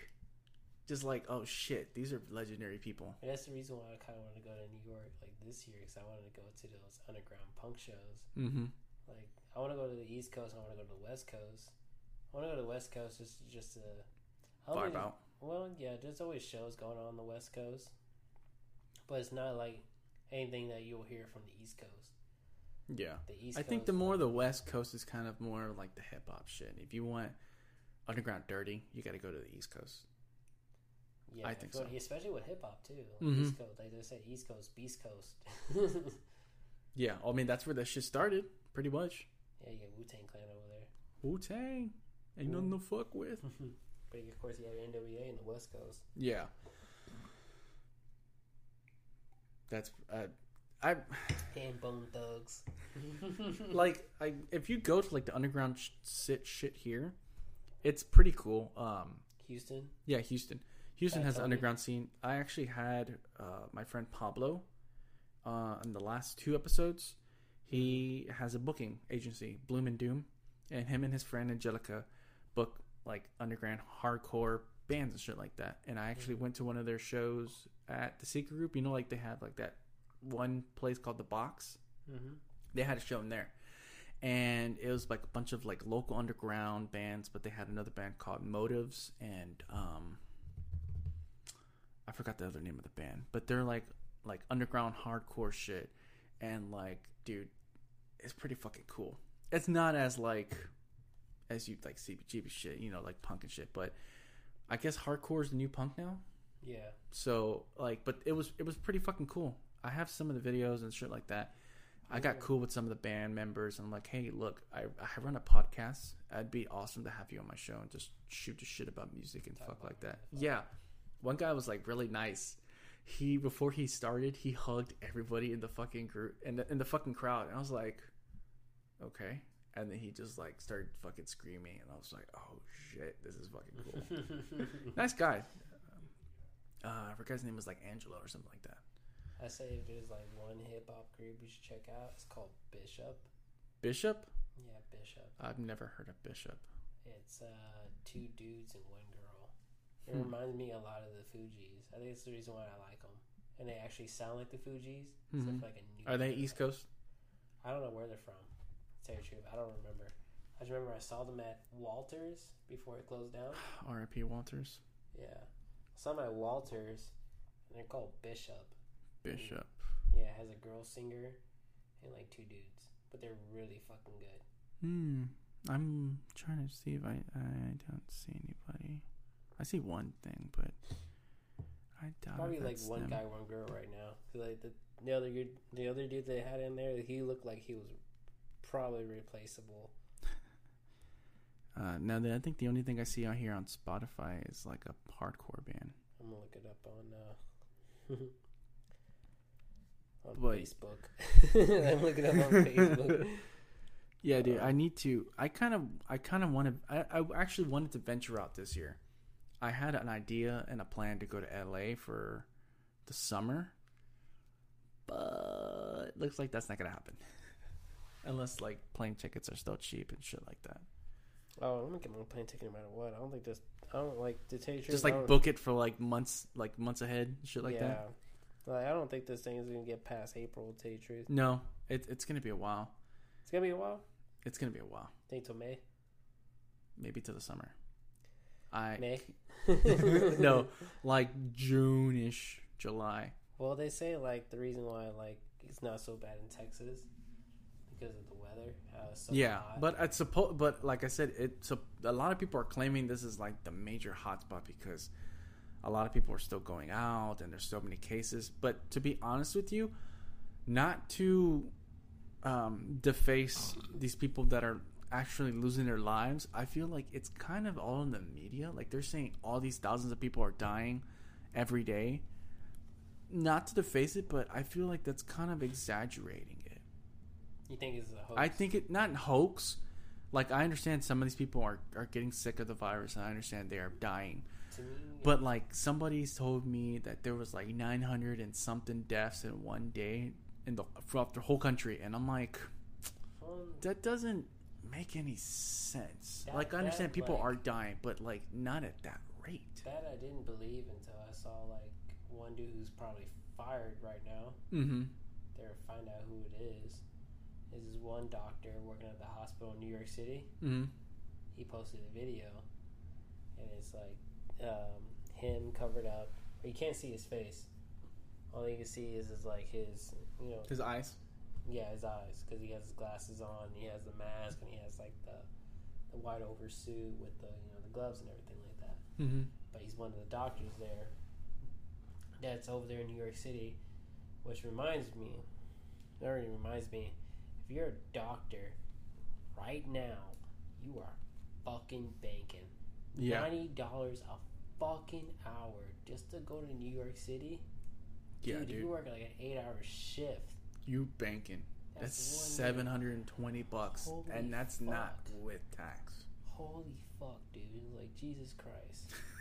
just like, oh shit, these are legendary people. And that's the reason why I kind of wanted to go to New York like this year because I wanted to go to those underground punk shows. Mm-hmm. Like I want to go to the East Coast. I want to go to the West Coast. I want to go to the West Coast just just to. Vibe think- out. Well, yeah, there's always shows going on on the West Coast, but it's not like anything that you'll hear from the East Coast. Yeah. The East. I think the more like- the West Coast is kind of more like the hip hop shit. If you want underground dirty, you got to go to the East Coast. yeah, I think so. especially with hip hop too. Mhm. East Coast, like they say, East Coast, Beast Coast. Yeah, I mean that's where that shit started, pretty much. yeah, you get Wu Tang Clan over there. Wu Tang, ain't nothing to fuck with. But of course, you have NWA in the West Coast. Yeah, that's uh, I And Bone Thugs. like I if you go to like the underground sh- sit shit here, it's pretty cool. Um, Houston. yeah, Houston. Houston Uh, has an underground scene. I actually had uh, my friend Pablo uh, in the last two episodes. He has a booking agency, Bloom and Doom, and him and his friend Angelica book like underground hardcore bands and shit like that. And I actually went to one of their shows at the Secret Group. You know, like they have like that one place called the Box. Mm-hmm. They had a show in there, and it was like a bunch of like local underground bands. But they had another band called Motives, and um, I forgot the other name of the band. But they're like like underground hardcore shit, and like, dude, it's pretty fucking cool. It's not as like as you like CBGB shit, you know, like punk and shit. But I guess hardcore is the new punk now. Yeah. So like, but it was it was pretty fucking cool. I have some of the videos and shit like that. I got cool with some of the band members and I'm like, hey, look, I, I run a podcast. It'd be awesome to have you on my show and just shoot the shit about music and Talk fuck like that. music. Yeah, one guy was like really nice. He before he started, he hugged everybody in the fucking group in the in the fucking crowd, and I was like, okay. And then he just like started fucking screaming, and I was like, oh shit, this is fucking cool. nice guy. Uh, I forgot his name was like Angelo or something like that. I say if there's like one hip hop group you should check out, it's called Bishop. Bishop? Yeah, Bishop. I've never heard of Bishop. It's uh two dudes and one girl. It Hmm. reminds me a lot of the Fugees. I think it's the reason why I like them. And they actually sound like the Fugees. Mhm. Like. Are they East Coast? I don't know where they're from. Tell you the truth, I don't remember. I just remember I saw them at Walters before it closed down. R.I.P. Walters. Yeah, I saw them at Walters, and they're called Bishop. Bishop. Yeah, it has a girl singer and like two dudes, but they're really fucking good. Hmm. I'm trying to see if I I don't see anybody. I see one thing, but I doubt Probably if like one them. guy, one girl right now. like the the other dude, the other dude they had in there, he looked like he was probably replaceable. Uh, now, then I think the only thing I see out here on Spotify is like a hardcore band. I'm gonna look it up on uh on But- Facebook. I'm looking up on Facebook. Yeah, dude. I need to. I kind of. I kind of want to. I, I actually wanted to venture out this year. I had an idea and a plan to go to LA for the summer, but it looks like that's not gonna happen. Unless like plane tickets are still cheap and shit like that. Oh, I'm gonna get my plane ticket no matter what. I don't think this. I don't like to tell you the truth, Just like book it for like months, like months ahead, shit like yeah. that. Like I don't think this thing is gonna get past April. To tell you the truth, No, it, it's gonna be a while. it's gonna be a while. It's gonna be a while. think till May. Maybe to the summer. I May. no, like June-ish, July. Well, they say like the reason why like it's not so bad in Texas because of the weather. Yeah, hot. but it's supposed. But like I said, it's a, a lot of people are claiming this is like the major hotspot because a lot of people are still going out and there's so many cases. But to be honest with you, not to um, deface these people that are actually losing their lives, I feel like it's kind of all in the media. Like they're saying all these thousands of people are dying every day. Not to deface it, but I feel like that's kind of exaggerating. You think it's a hoax? I think it not hoax. Like I understand some of these people are, are getting sick of the virus and I understand they are dying. me, But like somebody's told me that there was like 900 and something deaths in one day in the throughout the whole country and I'm like um, that doesn't make any sense. That- like I understand that, people like- are dying, but like not at that rate. that I didn't believe until I saw like one dude who's probably fired right now. Mm-hmm. There, find out who it is. This is one doctor working at the hospital in New York City. Mm-hmm. He posted a video, and it's like um, him covered up. You can't see his face. All you can see is is like his, you know, His eyes. yeah, his eyes because he has his glasses on. He has the mask and he has like the the white oversuit with the you know the gloves and everything like that. Mm-hmm. But he's one of the doctors there. That's over there in New York City, which reminds me. That already reminds me. If you're a doctor, right now, you are fucking banking. Yeah. Ninety dollars a fucking hour just to go to New York City. Yeah, dude, dude. you work like an eight-hour shift. You banking. That's one seven hundred and twenty bucks, Holy and that's not with tax. Holy fuck, dude! Like Jesus Christ.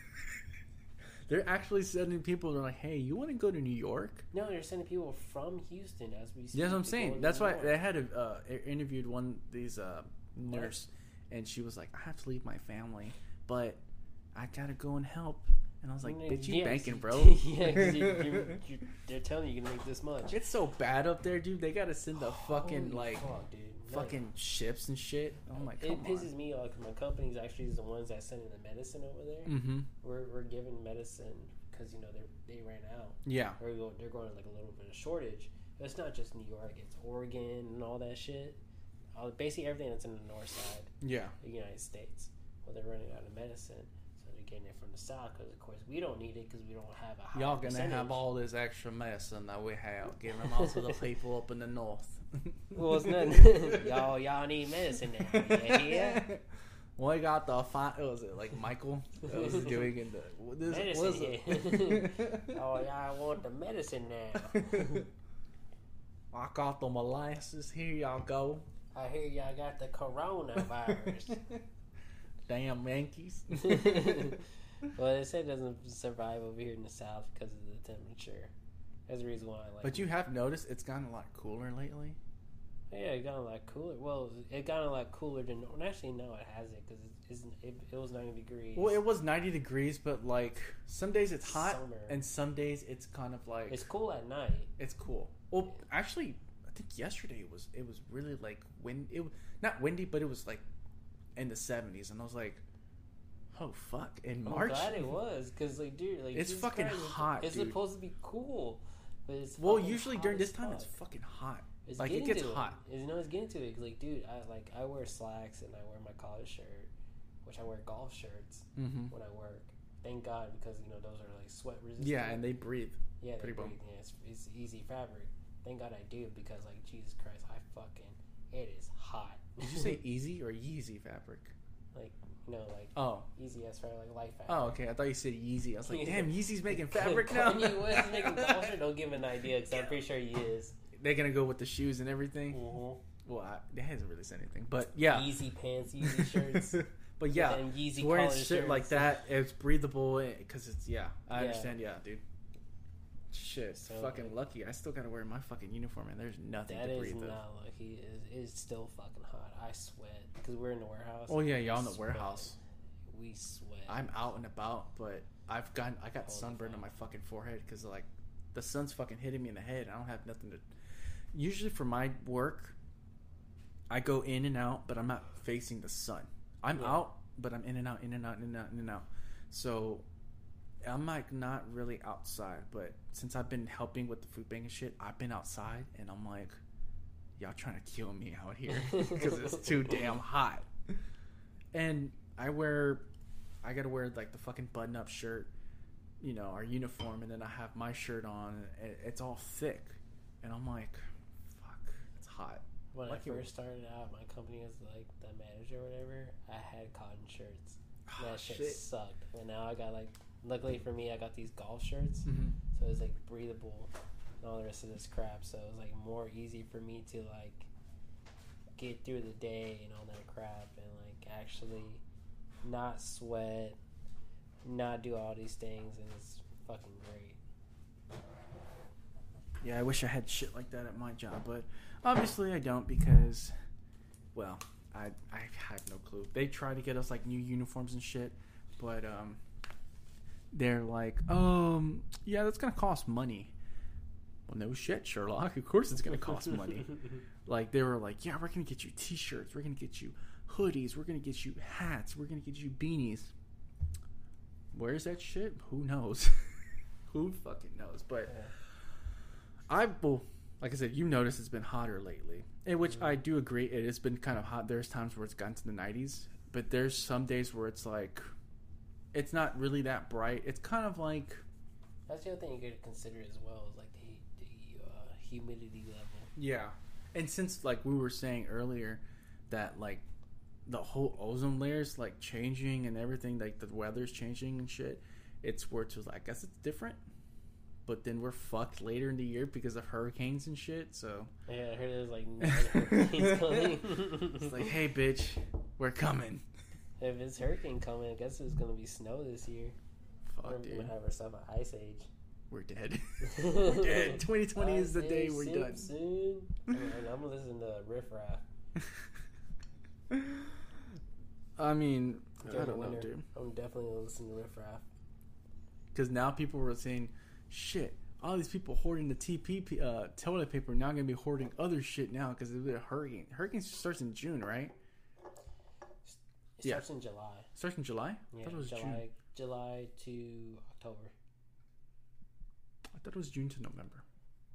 They're actually sending people. They're like, "Hey, you want to go to New York?" No, they're sending people from Houston as we speak. Yes, I'm saying. That's why York. they had a, uh, interviewed one these uh, nurse, and she was like, "I have to leave my family, but I gotta go and help." And I was like, Mm, "Bitch, you yes, banking, bro?" yeah, you, you're, you're, they're telling you you can make this much. It's so bad up there, dude. They gotta send the fucking like fuck. Fucking ships and shit. Oh my like, it pisses on. me off 'cause my company's actually the ones that send in the medicine over there. Mm-hmm. We're, we're giving medicine because you know they they ran out. Yeah. Or they're going like a little bit of shortage. It's not just New York; it's Oregon and all that shit. All, basically everything that's in the north side Yeah. of the United States. Well, they're running out of medicine, getting it from the south. Because of course we don't need it because we don't have a high Y'all gonna percentage. have all this extra medicine that we have, giving them out to the people up in the north. Well, it's nothing. y'all, y'all need medicine now. Yeah, yeah. We got the fine. what was it like Michael that was doing in the what is, Medicine what is it? Oh, y'all want the medicine now. I got the molasses. Here y'all go. I hear y'all got the coronavirus. Damn Yankees. well, they say it doesn't survive over here in the south because of the temperature. That's the reason why I like. but you have noticed it's gotten a lot cooler lately. yeah, it got a lot cooler. Well, it got a lot cooler than. Actually, no, it hasn't because it, isn't- it, it was ninety degrees. Well, it was 90 degrees, but like some days it's hot Summer. and some days it's kind of like it's it's, cool at night. It's cool. Well, actually, I think yesterday it was it was really like wind. It was not windy, but it was like in the 70s, and I was like, oh fuck! In I'm March, glad it was because like, dude, like It's Jesus fucking Christ, hot, It's dude. supposed to be cool, but it's well, usually during this time it's fucking hot. It's Like, it gets hot. It. You know, it's getting to it. 'cause, like, dude, I like I wear slacks and I wear my college shirt, which I wear golf shirts Mm-hmm. when I work. Thank God because you know those are like sweat resistant. Yeah, and they breathe. yeah, they breathe. Yeah, it's, it's easy fabric. Thank God I do because like Jesus Christ, I fucking it is hot. Did you say easy or Yeezy fabric? like you know like Oh, easy as for like life fabric? oh, okay. I thought you said Yeezy. I was like, damn, Yeezy's making fabric now. Kanye West making shirt. Don't give him an idea because I'm pretty sure he is. They're gonna go with the shoes and everything. Mm-hmm. Well, I, that hasn't really said anything, but yeah. Easy pants, easy shirts. but yeah, and Yeezy wearing shit like that, it's breathable because it's yeah. I Yeah. understand, yeah, dude. Shit, So, fucking like- lucky. I still gotta wear my fucking uniform, and there's nothing That to breathe. of. not lucky. It is it's still fucking hot. I sweat because we're in the warehouse. Oh yeah, y'all in the Sweat. warehouse. We sweat. I'm out and about, but I've gotten I got sunburn on my fucking forehead because like the sun's fucking hitting me in the head. I don't have nothing to. Usually for my work, I go in and out, but I'm not facing the sun. I'm Yeah. out, but I'm in and out, in and out, in and out, in and out. So I'm like not really outside, but since I've been helping with the food bank and shit, I've been outside, and I'm like, y'all trying to kill me out here because it's too damn hot. And I wear, I gotta wear like the fucking button up shirt, you know, our uniform, and then I have my shirt on. And it's all thick, and I'm like, fuck, it's hot. When Like I first started out, my company was like the manager or whatever. I had cotton shirts. Oh, that shit, shit. sucked. And now I got like, luckily for me, I got these golf shirts, Mhm. so was like breathable and all the rest of this crap. So it was like more easy for me to like get through the day and all that crap, and like actually not sweat, not do all these things, and it's fucking great. Yeah, I wish I had shit like that at my job, but obviously I don't because, well, I I have no clue. They try to get us like new uniforms and shit, but um, they're like, um, yeah, that's gonna cost money. Well, no shit, Sherlock. Of course it's gonna cost money. like they were like, yeah, we're gonna get you T-shirts, we're gonna get you hoodies, we're gonna get you hats, we're gonna get you beanies. Where's that shit? Who knows? Who fucking knows? But. I well, like I said, you notice it's been hotter lately, in which I do agree. It has been kind of hot. There's times where it's gotten to the 90s, but there's some days where it's like, it's not really that bright. It's kind of like, That's the other thing you got to consider as well is like the the uh, humidity level. yeah. And since like we were saying earlier, that like the whole ozone layer's like changing and everything, like the weather's changing and shit. It's where it's like, I guess it's different. But then we're fucked later in the year because of hurricanes and shit. So Yeah, I heard there's like nine hurricanes coming. it's like, hey, bitch, we're coming. If it's hurricane coming, I guess it's gonna be snow this year. Fuck, We're dude. gonna have ourselves an ice age. We're dead. we're dead. 2020 is the day we're soon- done. Soon. and I'm gonna listen to Riff Raff. I mean, I During don't know, dude. I'm definitely gonna listen to Riff Raff. Because now people were saying, shit, all these people hoarding the TP uh, toilet paper now going to be hoarding other shit now because of the hurricane. Hurricane starts in June, right? It Yeah. starts in July. Starts in July? I Yeah, thought it was July, June. July to October. I thought it was June to November.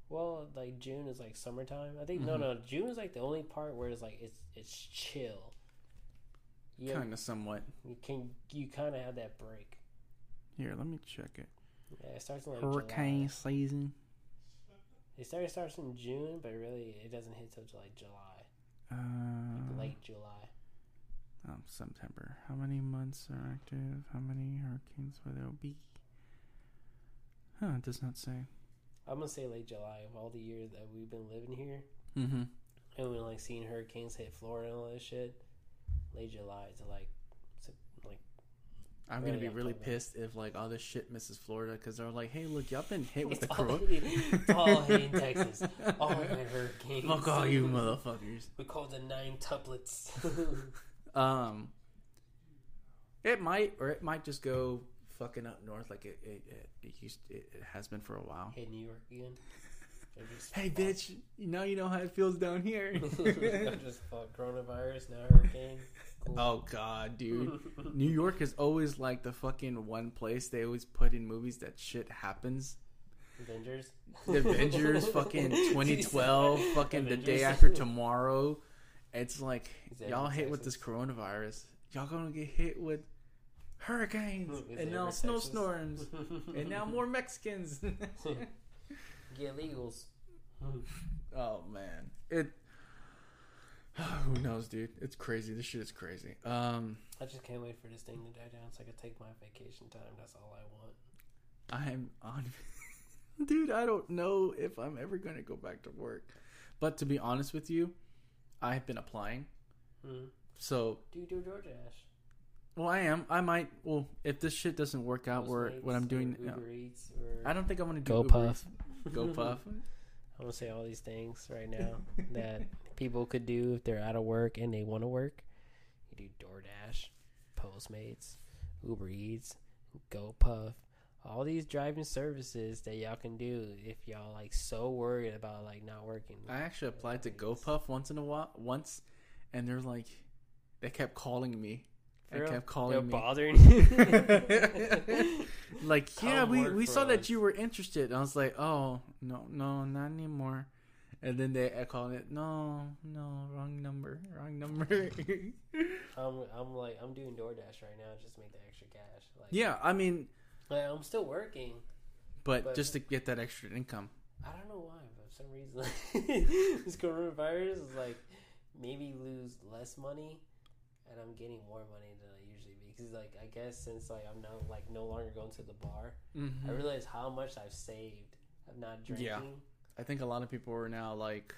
Well, like June is like summertime. I think no, Mhm. no. June is like the only part where it's like it's it's chill. Kind of somewhat. you can you kind of have that break. Here, let me check it. Yeah, it starts in like Hurricane July. season. It starts starts in June, but really it doesn't hit till like July, Uh, late July. Oh, September. How many months are active? How many hurricanes will there be? Huh, it does not say. I'm gonna say late July of all the years that we've been living here, Mm-hmm. and we're like seeing hurricanes hit Florida and all this shit. Late July to like, like I'm gonna be really October. pissed if like all this shit misses Florida because they're like, "Hey, look, y'all been hit with the all corona." it's all hitting Texas. all the hurricanes. Fuck all you motherfuckers. We call the nine tuplets. Um, it might, or it might just go fucking up north like it it, it, it used it, it has been for a while. Hit New York again. Hey, bitch! Now you know how it feels down here. Just fuck coronavirus now hurricane. Cool. oh God, dude! New York is always like the fucking one place they always put in movies that shit happens. Avengers. The Avengers, fucking 2012, fucking the day after tomorrow. It's like y'all hit with this coronavirus. Y'all gonna get hit with hurricanes Is and now snowstorms Texas? and now more Mexicans. Get illegals. oh man, it. Who knows, dude? It's crazy. This shit is crazy. Um, I just can't wait for this thing to die down so I can take my vacation time. That's all I want. I'm on. dude, I don't know if I'm ever gonna go back to work. But to be honest with you, I've been applying. Hmm. So Do you do DoorDash? Well, I am. I might. Well, if this shit doesn't work out, where what I'm or doing, Uber no, Eats or I don't think I'm gonna do Go Uber Puff. Eats. Go puff. I'm gonna say all these things right now that people could do if they're out of work and they want to work. You do DoorDash, Postmates, Uber Eats, GoPuff, all these driving services that y'all can do if y'all like so worried about like not working. I actually applied to GoPuff once in a while, once, and they're like, they kept calling me. For They real? kept They're calling me. bothering you. like, yeah, Come we, we for saw that you were interested. I was like, oh no, no, not anymore. and then they are calling it no, no, wrong number, wrong number. I'm, I'm like, I'm doing DoorDash right now just to make the extra cash. Like, yeah, I mean, like, I'm still working. but, But- just to get that extra income. I don't know why, but for some reason, this coronavirus is like maybe lose less money, and I'm getting more money than I usually be. Because like I guess since like I'm now like no longer going to the bar, Mm-hmm. I realize how much I've saved of not drinking. Yeah. I think a lot of people are now like,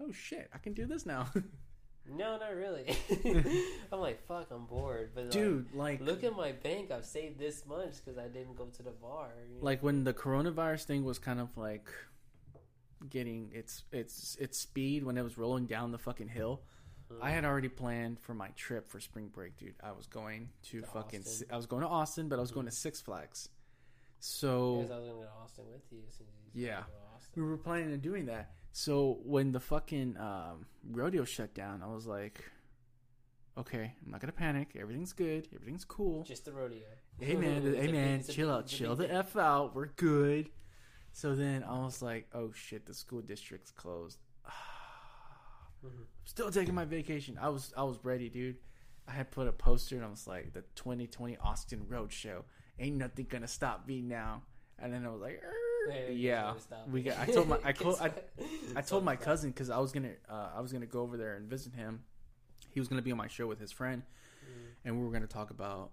oh shit, I can do this now, No, not really. I'm like fuck, I'm bored. But dude. Like, look at my bank. I've saved this much because I didn't go to the bar. you know? like when the coronavirus thing was kind of like getting its its its speed when it was rolling down the fucking hill. I had mm. already planned for my trip for spring break, dude. I was going to, To fucking Austin. I was going to Austin, but I was going to mm-hmm. Six Flags. So I was gonna Austin with you. You Yeah. to we were planning on doing that. So when the fucking um, rodeo shut down, I was like, okay, I'm not gonna panic. Everything's good. Everything's cool. Just the rodeo. hey man, hey man, a chill big- out, chill big the f out. We're good. So then I was like, oh shit, the school district's closed. Mhm. Still taking my vacation. I was I was ready, dude. I had put a poster and I was like, the 2020 Austin Road Show. Ain't nothing gonna stop me now. And then I was like, "Er." Yeah, yeah. We got. I told my I, told, I, I told my cousin because I was gonna uh, I was gonna go over there and visit him. He was gonna be on my show with his friend, Mm. and we were gonna talk about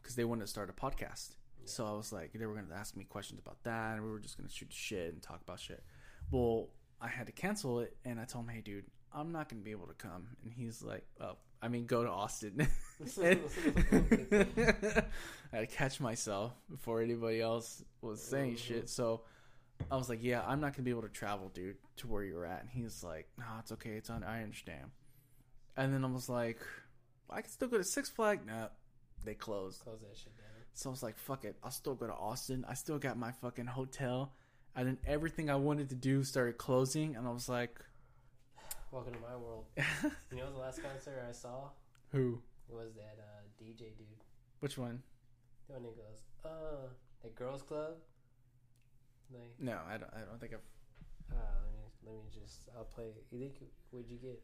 because they wanted to start a podcast. So I was like, they were gonna ask me questions about that, and we were just gonna shoot shit and talk about shit. Well, I had to cancel it, and I told him, hey, dude, I'm not gonna be able to come. And he's like, oh, I mean, go to Austin. I had to catch myself before anybody else was saying shit. So I was like, yeah, I'm not gonna be able to travel, dude, to where you're at. And he's like, no, it's okay. It's on. I understand. And then I was like, I can still go to Six Flag. No, they closed. Close that shit down. So I was like, fuck it. I'll still go to Austin. I still got my fucking hotel. And then everything I wanted to do started closing. And I was like, Welcome to my world. You know the last concert I saw who? was that uh, DJ dude. Which one? The one that goes, uh, the girls club. No, I don't. I don't think I've. uh, let me let me just. I'll play. You think would you get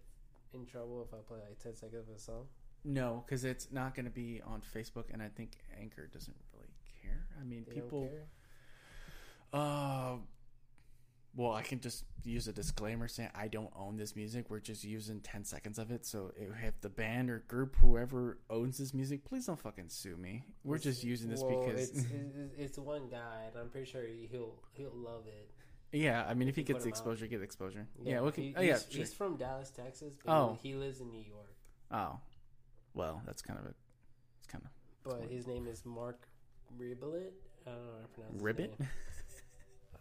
in trouble if I play like ten seconds of a song? No, because it's not going to be on Facebook, and I think Anchor doesn't really care. I mean, They people. Uh, well, I can just use a disclaimer saying I don't own this music. We're just using ten seconds of it. So if the band or group, whoever owns this music, please don't fucking sue me. We're It's- just using this well, because, it's, it's it's one guy, and I'm pretty sure he'll he'll love it. yeah. I mean, if he gets the out. exposure, get the exposure. Yeah, we can. he- oh yeah, he's, sure. he's from Dallas, Texas, but Oh. he lives in New York. Oh, well, that's kind of a. It's kind of But his name is Mark Ribblet. I don't know how to pronounce his ribbit.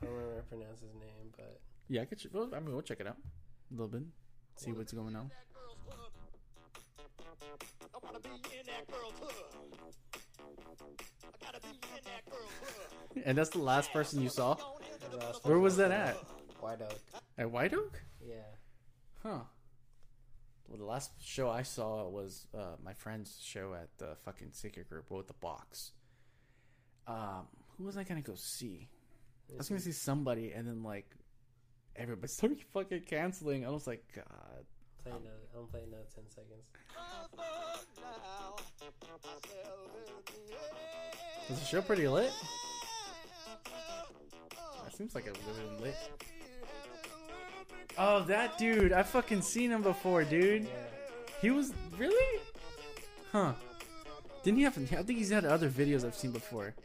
Name. I don't know how to pronounce his name, but yeah, I could. ch- Well, I mean, we'll check it out a little bit. See what's going on. I wanna be in that girl's hood. I gotta be in that girl's hood. And that's the last person you saw. Where was that at? White Oak. At White Oak. Yeah. Huh. Well, the last show I saw was uh, my friend's show at the fucking Secret Group with the box. Um, who was I gonna go see? I was gonna see somebody, and then like everybody started fucking canceling. I was like, God. Play another, I'm playing another 10 seconds. Was the show pretty lit? That seems like it really lit. Oh, that dude! I fucking seen him before, dude. Yeah. He was really? Huh? Didn't he have? I think he's had other videos I've seen before.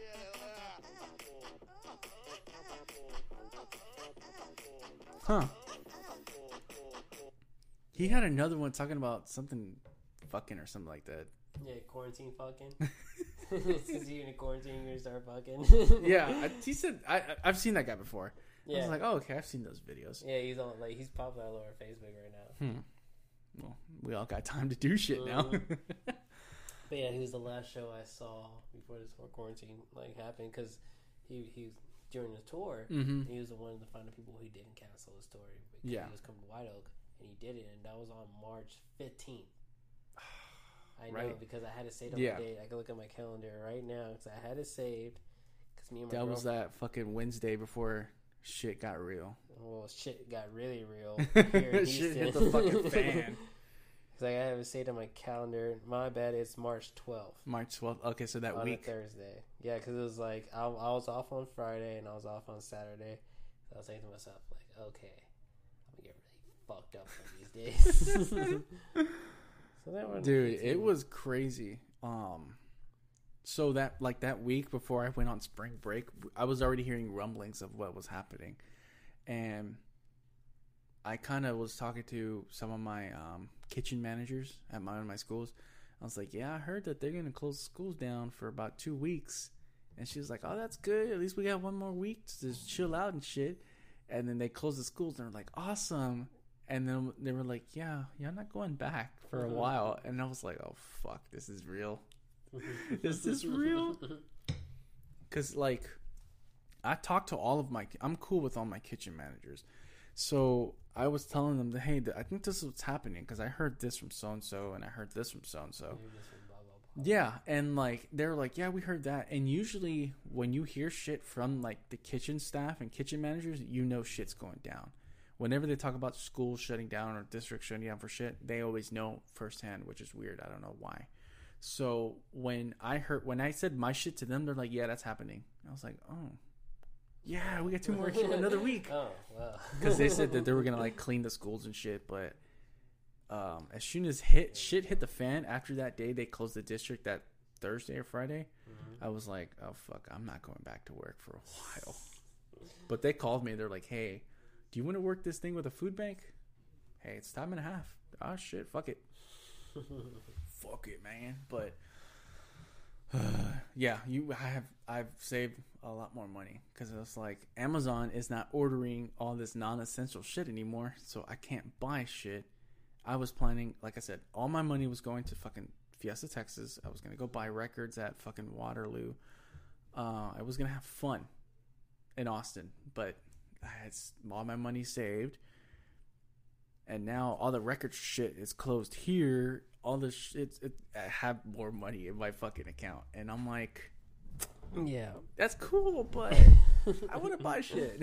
Huh? He had another one talking about something fucking or something like that. Yeah, quarantine fucking. Since you're in quarantine, you're gonna start fucking. Yeah, I, he said I, I- I've seen that guy before. I was like, oh, okay, I've seen those videos. yeah, he's on like he's popular all over Facebook right now. Hmm. Well, we all got time to do shit now. Mhm. But yeah, he was the last show I saw before this whole quarantine like happened because he he was during the tour. mm-hmm. He was the one of the final people who didn't cancel his tour. Because Yeah. he was coming to White Oak and he did it, and that was on March fifteenth. I know Right. because I had it saved on Yeah. the date. I can look at my calendar right now because I had it saved. Because me and my That was that fucking Wednesday before shit got real. Well, shit got really real. Here in shit hit the fucking fan. Cause like, I have it saved on my calendar. My bad. It's March twelfth. March 12th. Okay, so that on week. Thursday. Yeah, because it was like I, I was off on Friday and I was off on Saturday. So I was thinking to myself, like, okay, I'm gonna get really fucked up one these days. so Dude, it was crazy. Um so that like that week before I went on spring break, I was already hearing rumblings of what was happening. And I kind of was talking to some of my um, kitchen managers at my, one of my schools. I was like, "Yeah, I heard that they're going to close schools down for about 2 weeks." And she was like, "Oh, that's good. At least we got one more week to just chill out and shit." And then they closed the schools and they're like, "Awesome." And then they were like, "Yeah, yeah, I'm not going back for a uh-huh. while." And I was like, "Oh fuck, this is real." Is this real? Because like, I talked to all of my. I'm cool with all my kitchen managers, so I was telling them that hey, I think this is what's happening because I heard this from so and so, and I heard this from so and so. Yeah, and like they're like, yeah, we heard that. And usually, when you hear shit from like the kitchen staff and kitchen managers, you know shit's going down. Whenever they talk about schools shutting down or districts shutting down for shit, they always know firsthand, which is weird. I don't know why. So when I heard when I said my shit to them, they're like, "Yeah, that's happening." I was like, "Oh, yeah, we got two more another week." Oh wow. because they said that they were gonna like clean the schools and shit. But um, as soon as hit shit hit the fan after that day, they closed the district that Thursday or Friday. Mm-hmm. I was like, oh fuck, I'm not going back to work for a while. But they called me. They're like, hey, do you want to work this thing with a food bank? Hey, it's time and a half. Oh shit, fuck it. fuck it, man. But yeah, you I have I've saved a lot more money because it's like Amazon is not ordering all this non-essential shit anymore, so I can't buy shit. I was planning, like I said, all my money was going to fucking Fiesta, Texas. I was gonna go buy records at fucking Waterloo. Uh, I was gonna have fun in Austin, but I had all my money saved, and now all the record shit is closed here. All this shit, it, I have more money in my fucking account, and I'm like, Yeah. that's cool, but I want to buy shit.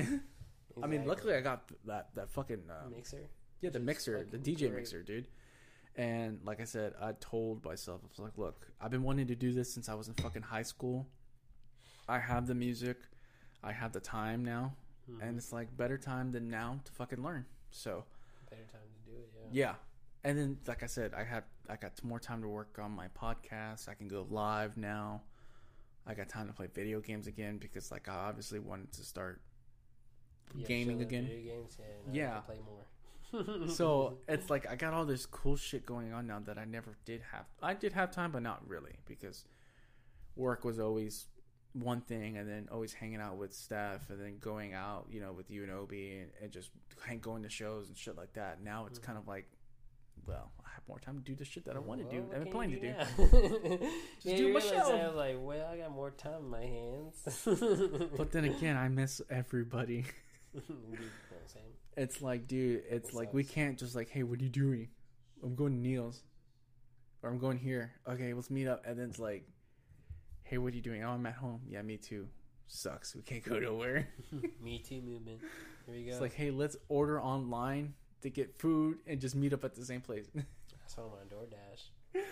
I mean, luckily I got that that fucking uh, mixer. yeah, the mixer, the DJ great. mixer, dude. And like I said, I told myself, I was like, look, I've been wanting to do this since I was in fucking high school. I have the music, I have the time now, Mm-hmm. and it's like better time than now to fucking learn. So Better time to do it. Yeah. yeah, and then like I said, I have I got more time to work on my podcast. I can go live now. I got time to play video games again because like I obviously wanted to start Yeah, gaming again. Games. Yeah. now I can play more. so it's like I got all this cool shit going on now that I never did have. I did have time, but not really because work was always one thing, and then always hanging out with Steph, and then going out, you know, with you and Obi, and, and just hang, going to shows and shit like that. Now it's mm. kind of like, well, I have more time to do the shit that I want to do. I've been planning to do. do. yeah, do my show. I was like, well, I got more time in my hands. But then again, I miss everybody. You know what I'm saying? It's like, dude, it's It like we can't just like, hey, what are you doing? I'm going to Neil's, or I'm going here. Okay, let's meet up. And then it's like, hey, what are you doing? Oh, I'm at home. Yeah, me too. Sucks. We can't go nowhere. Me too movement. Here we go. It's like, hey, let's order online to get food and just meet up at the same place. I saw them on DoorDash.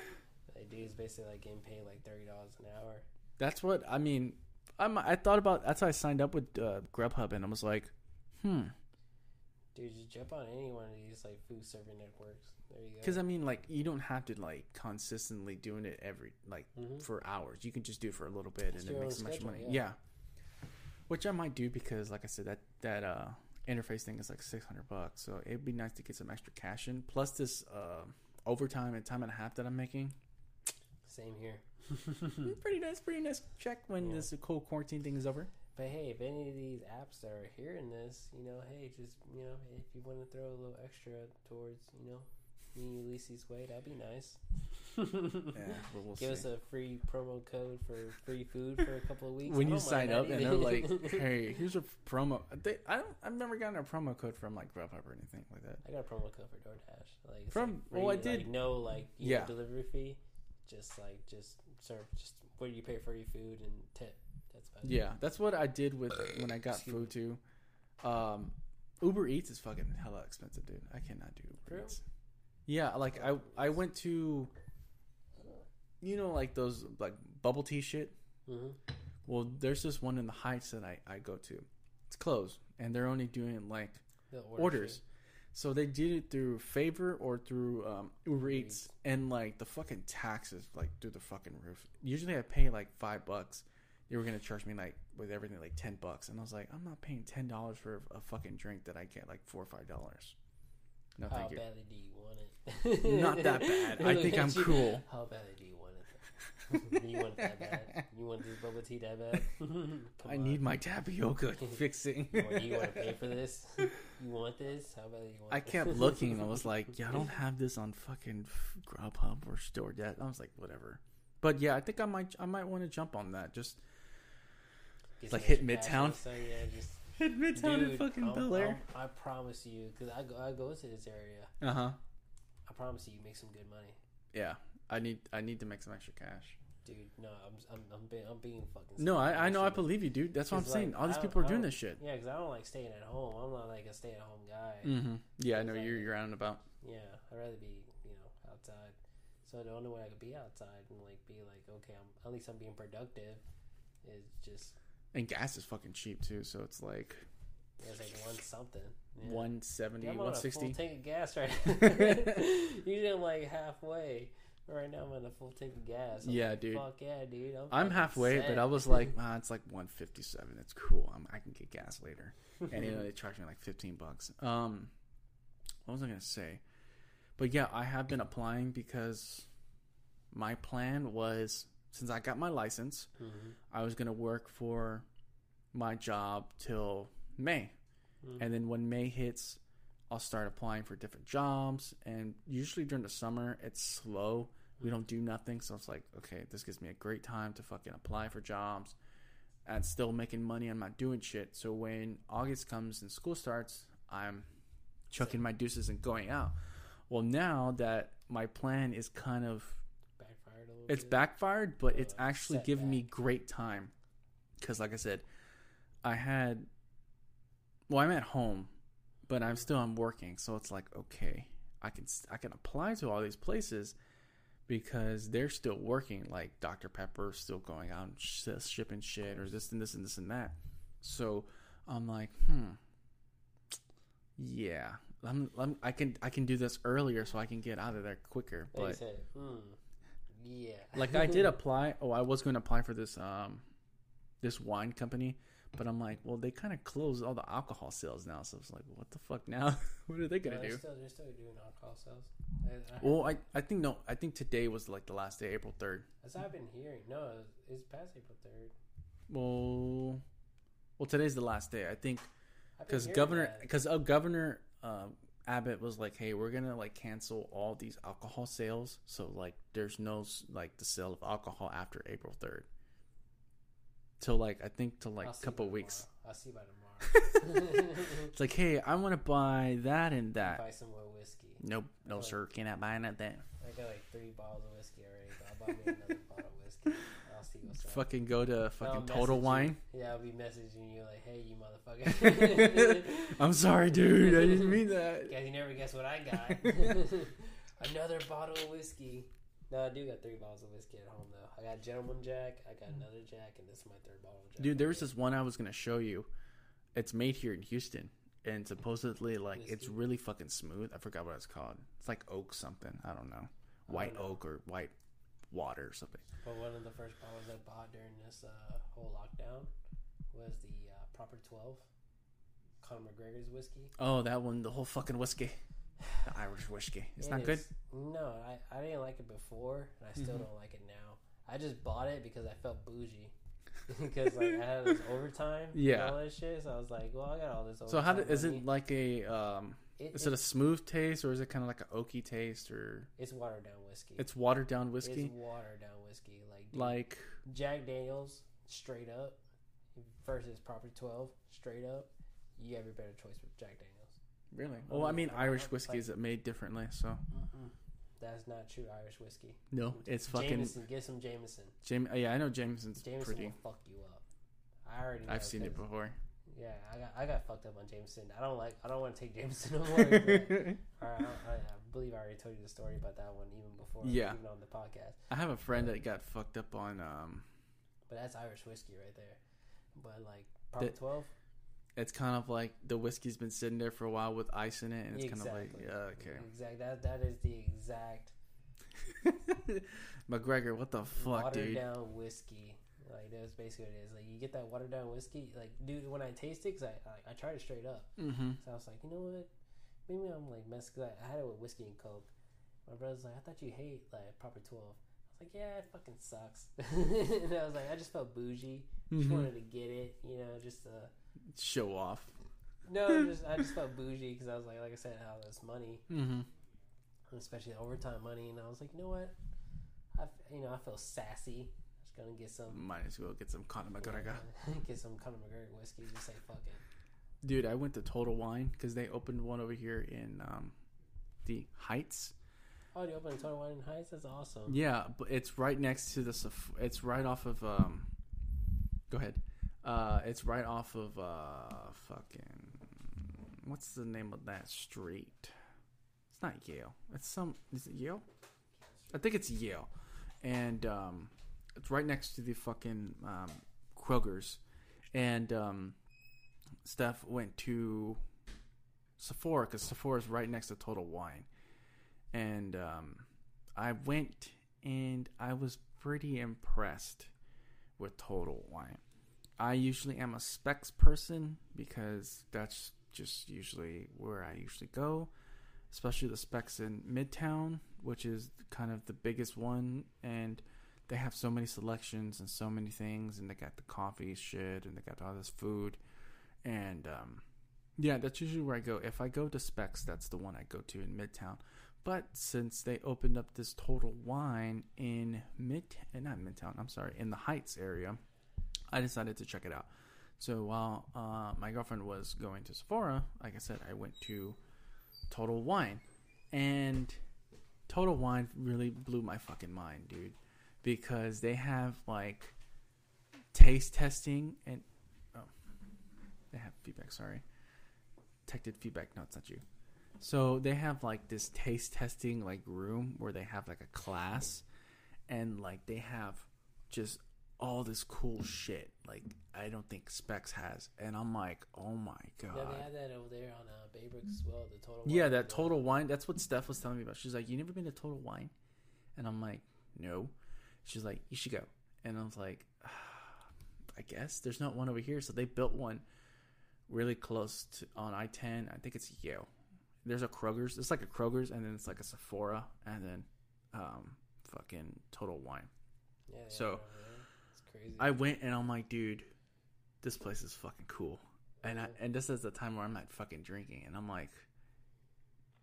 They do is basically like getting paid like thirty dollars an hour. That's what I mean. I'm, I thought about. That's how I signed up with uh, Grubhub, and I was like, hmm. Dude, just jump on any one of these like food serving networks. There you go. Because I mean, like, you don't have to like consistently doing it every like Mhm. for hours. You can just do it for a little bit It's and it makes make so much money. yeah. Yeah. Which I might do because, like I said, that that uh, interface thing is like six hundred bucks. So it'd be nice to get some extra cash in. Plus this uh, overtime and time and a half that I'm making. Same here. pretty nice, pretty nice check when Yeah. this cold quarantine thing is over. But hey, if any of these apps are hearing this, you know, hey, just you know, if you want to throw a little extra towards, you know, me and Ulysses way, that'd be nice. Yeah, we'll Give us a free promo code for free food for a couple of weeks. when you sign up and they're like, "Hey, here's a promo." They, I don't. I've never gotten a promo code from like Grubhub or anything like that. I got a promo code for DoorDash. Like From- like well, I did- like, no like Yeah. delivery fee. Just like just serve just what you pay for your food and tip. That's about it. Yeah, that's what I did with when I got food too. Um, Uber Eats is fucking hella expensive, dude. I cannot do Uber True. Eats. Yeah, like I I went to, you know, like those like bubble tea shit. Mm-hmm. Well, there's this one in the Heights that I I go to. It's closed, and they're only doing like order orders. shit. So they did it through Favor or through um, Uber Eats. and like the fucking taxes like through the fucking roof. Usually I pay like five bucks. They were gonna charge me like with everything like ten bucks, and I was like, I'm not paying ten dollars for a fucking drink that I get like four or five dollars. No, How thank you. badly do you want it? Not that bad. I think I'm cool. How badly do you want you that bad? You want this bubble tea that bad? I on. need my tapioca fixing. Or you want to pay for this? You want this? How badly you want? I this? kept looking I was like, yeah, I don't have this on fucking Grubhub or StoreDebt. I was like, whatever. But yeah, I think I might I might want to jump on that. Just Get like hit Midtown. side, yeah, just hit Midtown Dude, and fucking Bel Air. I promise you, because I go, I go to this area. Uh huh. I promise you, you make some good money, Yeah, I need I need to make some extra cash. dude. No, I'm I'm I'm being, I'm being fucking. No, I, I know I believe you, dude. That's what I'm 'Cause, saying. All these people are doing this shit. Yeah, because I don't like staying at home. I'm not like a stay at home guy. Mm-hmm. Yeah, I know I- you're you're out and about. Yeah, I'd rather be you know outside. So the only way I could be outside and like be like okay, I'm at least I'm being productive. Is just And gas is fucking cheap too, so it's like it's like one something. Yeah. 170, Yeah, I'm on a full 160. tank of gas right. Usually I'm like halfway. Right now I'm on a full tank of gas. I'm Yeah, like, dude. Fuck yeah, dude. I'm, I'm halfway, but. I was like, ah, it's like 157. It's cool. I'm, I can get gas later. And you know they charge me like 15 bucks. Um, what was I gonna say? But yeah, I have been applying because my plan was since I got my license, Mhm. I was gonna work for my job till May, Mhm. and then when May hits, I'll start applying for different jobs. And usually during the summer, it's slow. We don't do nothing, so it's like, okay, this gives me a great time to fucking apply for jobs, and still making money. I'm not doing shit. So when August comes and school starts, I'm chucking my deuces and going out. Well, now that my plan is kind of backfired a little it's bit. backfired, but it's Uh, actually given me great time. Because, like I said, I had, well, I'm at home, but I'm still I'm working, so it's like okay, I can I can apply to all these places because they're still working. Like Dr Pepper is still going out and sh- shipping shit, or this and this and this and that. So I'm like, hmm, yeah, I'm, I'm I can I can do this earlier, so I can get out of there quicker. But said, hmm, yeah. like I did apply. Oh, I was going to apply for this um this wine company, but I'm like, well, they kind of closed all the alcohol sales now. So it's like, what the fuck now? what are they gonna they're do? still they're still doing alcohol sales. I, I, Well, I I think no, I think today was like the last day, April third. as I've been hearing, no, it's, it's past April third. Well, well, today's the last day. I think because governor because uh, Governor uh, Abbott was like, hey, we're gonna like cancel all these alcohol sales. So like, there's no like the sale of alcohol after April third. Till like I think till like a couple weeks. tomorrow. I'll see by tomorrow. It's like, hey, I want to buy that and that. Buy some more whiskey. Nope, no sir, cannot buy that. That I got like three bottles of whiskey already. But I'll buy me another bottle of whiskey. I'll see what's up. fucking go to fucking Total message you. Wine. Yeah, I'll be messaging you like, "Hey, you motherfucker." I'm sorry, dude. I didn't mean that. Guys, you never guess what I got. another bottle of whiskey. No, I do got three bottles of whiskey at home though. I got Gentleman Jack, I got another Jack, and this is my third bottle of Jack. Dude, there was this one I was gonna show you. It's made here in Houston, and supposedly like it's really fucking smooth. I forgot what it's called. It's like oak something. I don't know. White know. oak or white water or something. But one of the first bottles I bought during this uh, whole lockdown was the uh, Proper Twelve, Conor McGregor's whiskey. Oh, that one, the whole fucking whiskey, the Irish whiskey. It's It not good. No, I, I didn't like it before, and I still Mhm. don't like it now. I just bought it because I felt bougie. because like I had this overtime, Yeah. all that shit. So I was like, well, I got all this. Overtime So how did, is it like a um? It, Is it a smooth taste or is it kind of like an oaky taste or it's watered down whiskey. it's watered down whiskey. It's watered down whiskey, like dude, Like Jack Daniels straight up versus Proper Twelve straight up. You have your better choice with Jack Daniels. Really? Oh, Well, I mean, yeah, Irish like- whiskey is made differently, so That's not true Irish whiskey. no, it's fucking Jameson, get some Jameson. Jame. Yeah, I know Jameson's Jameson pretty. will fuck you up. I already. Know I've seen it 'cause- before. Yeah, I got I got fucked up on Jameson. I don't like. I don't want to take Jameson no more. but- or I, I, I believe I already told you the story about that one even before. Yeah. Even on the podcast. I have a friend that got fucked up on. Um, But that's Irish whiskey right there. But like Proper The- Twelve. It's kind of like the whiskey's been sitting there for a while with ice in it, and it's kind of like, yeah, okay. Exactly. That that is the exact McGregor, what the fuck, watered dude? down whiskey. Like that's basically what it is. Like you get that watered down whiskey. Like dude, when I taste it, cause I I, I tried it straight up. Mm-hmm. So I was like, you know what? Maybe I'm like messed. Cause I, I had it with whiskey and coke. My brother's like, I thought you hate like proper twelve. I was like, yeah, it fucking sucks. and I was like, I just felt bougie. Just Mhm. wanted to get it, you know, just uh Show off. no, just I just felt bougie because I was like, like I said, how this money, Mm-hmm. especially overtime money, and I was like, you know what? I you know I feel sassy. Just gonna get some. Might as well get some Conor McGregor. yeah, get some Conor McGregor whiskey. Just say fuck it. Dude, I went to Total Wine because they opened one over here in um, the Heights. Oh, you opening Total Wine in Heights? That's awesome. Yeah, but it's right next to the. It's right off of. Um, go ahead. Uh, it's right off of uh, fucking. What's the name of that street? It's not Yale. It's some. Is it Yale? I think it's Yale, and um, it's right next to the fucking um, Kroger's, and um, Steph went to Sephora because Sephora is right next to Total Wine, and um, I went and I was pretty impressed with Total Wine. I usually am a Spec's person because that's just usually where I usually go, especially the Spec's in Midtown, which is kind of the biggest one, and they have so many selections and so many things, and they got the coffee shit, and they got all this food, and um, yeah, that's usually where I go. If I go to Spec's, that's the one I go to in Midtown. But since they opened up this Total Wine in Mid, eh, not Midtown, I'm sorry, in the Heights area, I decided to check it out. So while uh, my girlfriend was going to Sephora, like I said, I went to Total Wine, and Total Wine really blew my fucking mind, dude, because they have like taste testing and oh, they have feedback. Sorry, detected feedback. No, it's not you. So they have like this taste testing like room where they have like a class, and like they have just all this cool shit. Like I don't think Spec's has, and I'm like, oh my god. Yeah, they had that over there on uh, Baybrook as well. The Total. Yeah, Wine that. Total Wine. That's what Steph was telling me about. She's like, "You never been to Total Wine?" And I'm like, "No." She's like, "You should go." And I was like, "I guess there's not one over here." So they built one really close to on I-10. I think it's Yale. There's a Kroger's. It's like a Kroger's, and then it's like a Sephora, and then um, fucking Total Wine. Yeah, yeah, so- it's crazy. I went and I'm like, dude, this place is fucking cool. And I, and this is the time where I'm not fucking drinking, and I'm like,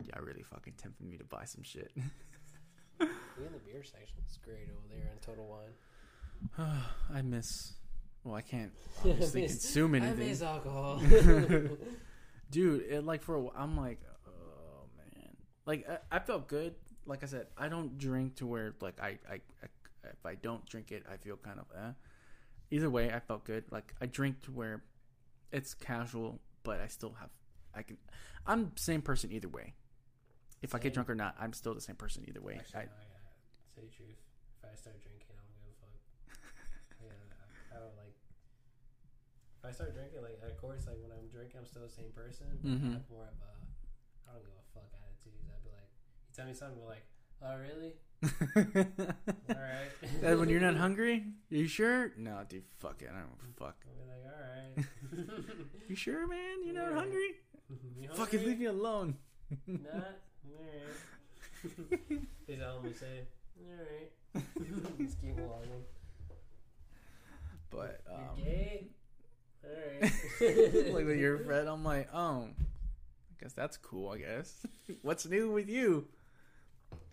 yeah, really fucking tempted me to buy some shit. Even the beer section is great over there in Total Wine. I miss. Well, I can't obviously miss- consume I anything, miss alcohol. dude. It like for a, I'm like, oh man, like I, I felt good. Like I said, I don't drink to where like I, I, I if I don't drink it, I feel kind of eh. Either way, I felt good. Like I drink to where it's casual, but I still have. I can. I'm same person either way. If I get drunk or not, I'm still the same person either way. Actually, I, no, gotta say the truth. If I start drinking, I don't give a fuck. yeah, I, I don't like. If I start drinking, like of course, like when I'm drinking, I'm still the same person. But Mhm. I have more of a, I don't give a fuck attitude. I'd be like, you tell me something, I'm like, oh really? All right. When you're not hungry, you sure? No, dude, fuck it. I don't fuck. I'll be like, all right. You sure, man? You're not Yeah. hungry? you Fucking hungry? leave me alone. Not. All right. Is that what we say? All right. Just keep walking. But um, You're gay. All right. like with your friend, I'm like, oh, I guess that's cool. I guess. What's new with you?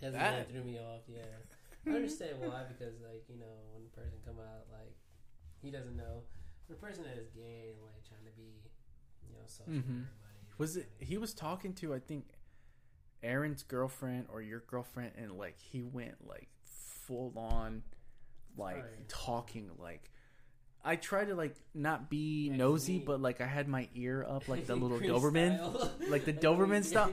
That's That- threw me off. Yeah, I understand why because like you know when a person come out like he doesn't know when a person that is gay and like trying to be you know social Mhm. everybody. Was it? He was talking to I think Aaron's girlfriend or your girlfriend, and like he went like full on, like Right. talking like I try to like not be Yeah, nosy, me- but like I had my ear up like the little Doberman, style. like the Doberman stuff.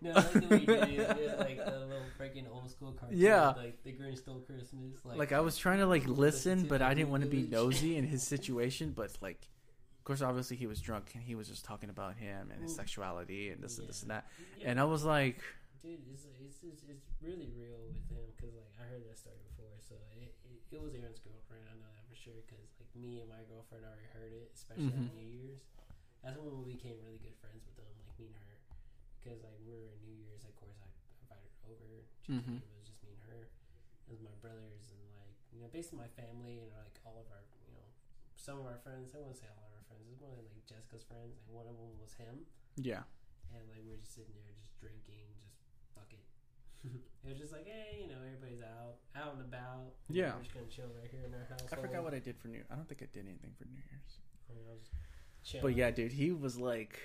No, like the way you did it. Yeah, like the little freaking old school cartoon. Yeah. Like the Grinch Stole Christmas. Like, Like I was trying to like listen, but I didn't want to be nosy in his situation. But like, of course, obviously he was drunk and he was just talking about him and his sexuality and this and this and that. Yeah. And I was like, Dude, it's it's it's, it's really real with him because like I heard that story before, so it, it, it was Aaron's girlfriend. I know that for sure because like me and my girlfriend already heard it, especially Mhm. on New Year's. That's when we became really good friends with them, like me and her, because like we were in New Year's. Of course, I invited her over. She Mhm. came, It was just me and her, and my brothers, and like you know, based on my family and like all of our you know some of our friends. I wouldn't say all of our friends. It was more like Jessica's friends, and one of them was him yeah, and like we are just sitting there just drinking, it. was just like, hey, you know, everybody's out, out and about. Yeah. we're just gonna chill right here in our house. I forgot what I did for New. I don't think I did anything for New Year's. But yeah, dude, he was like,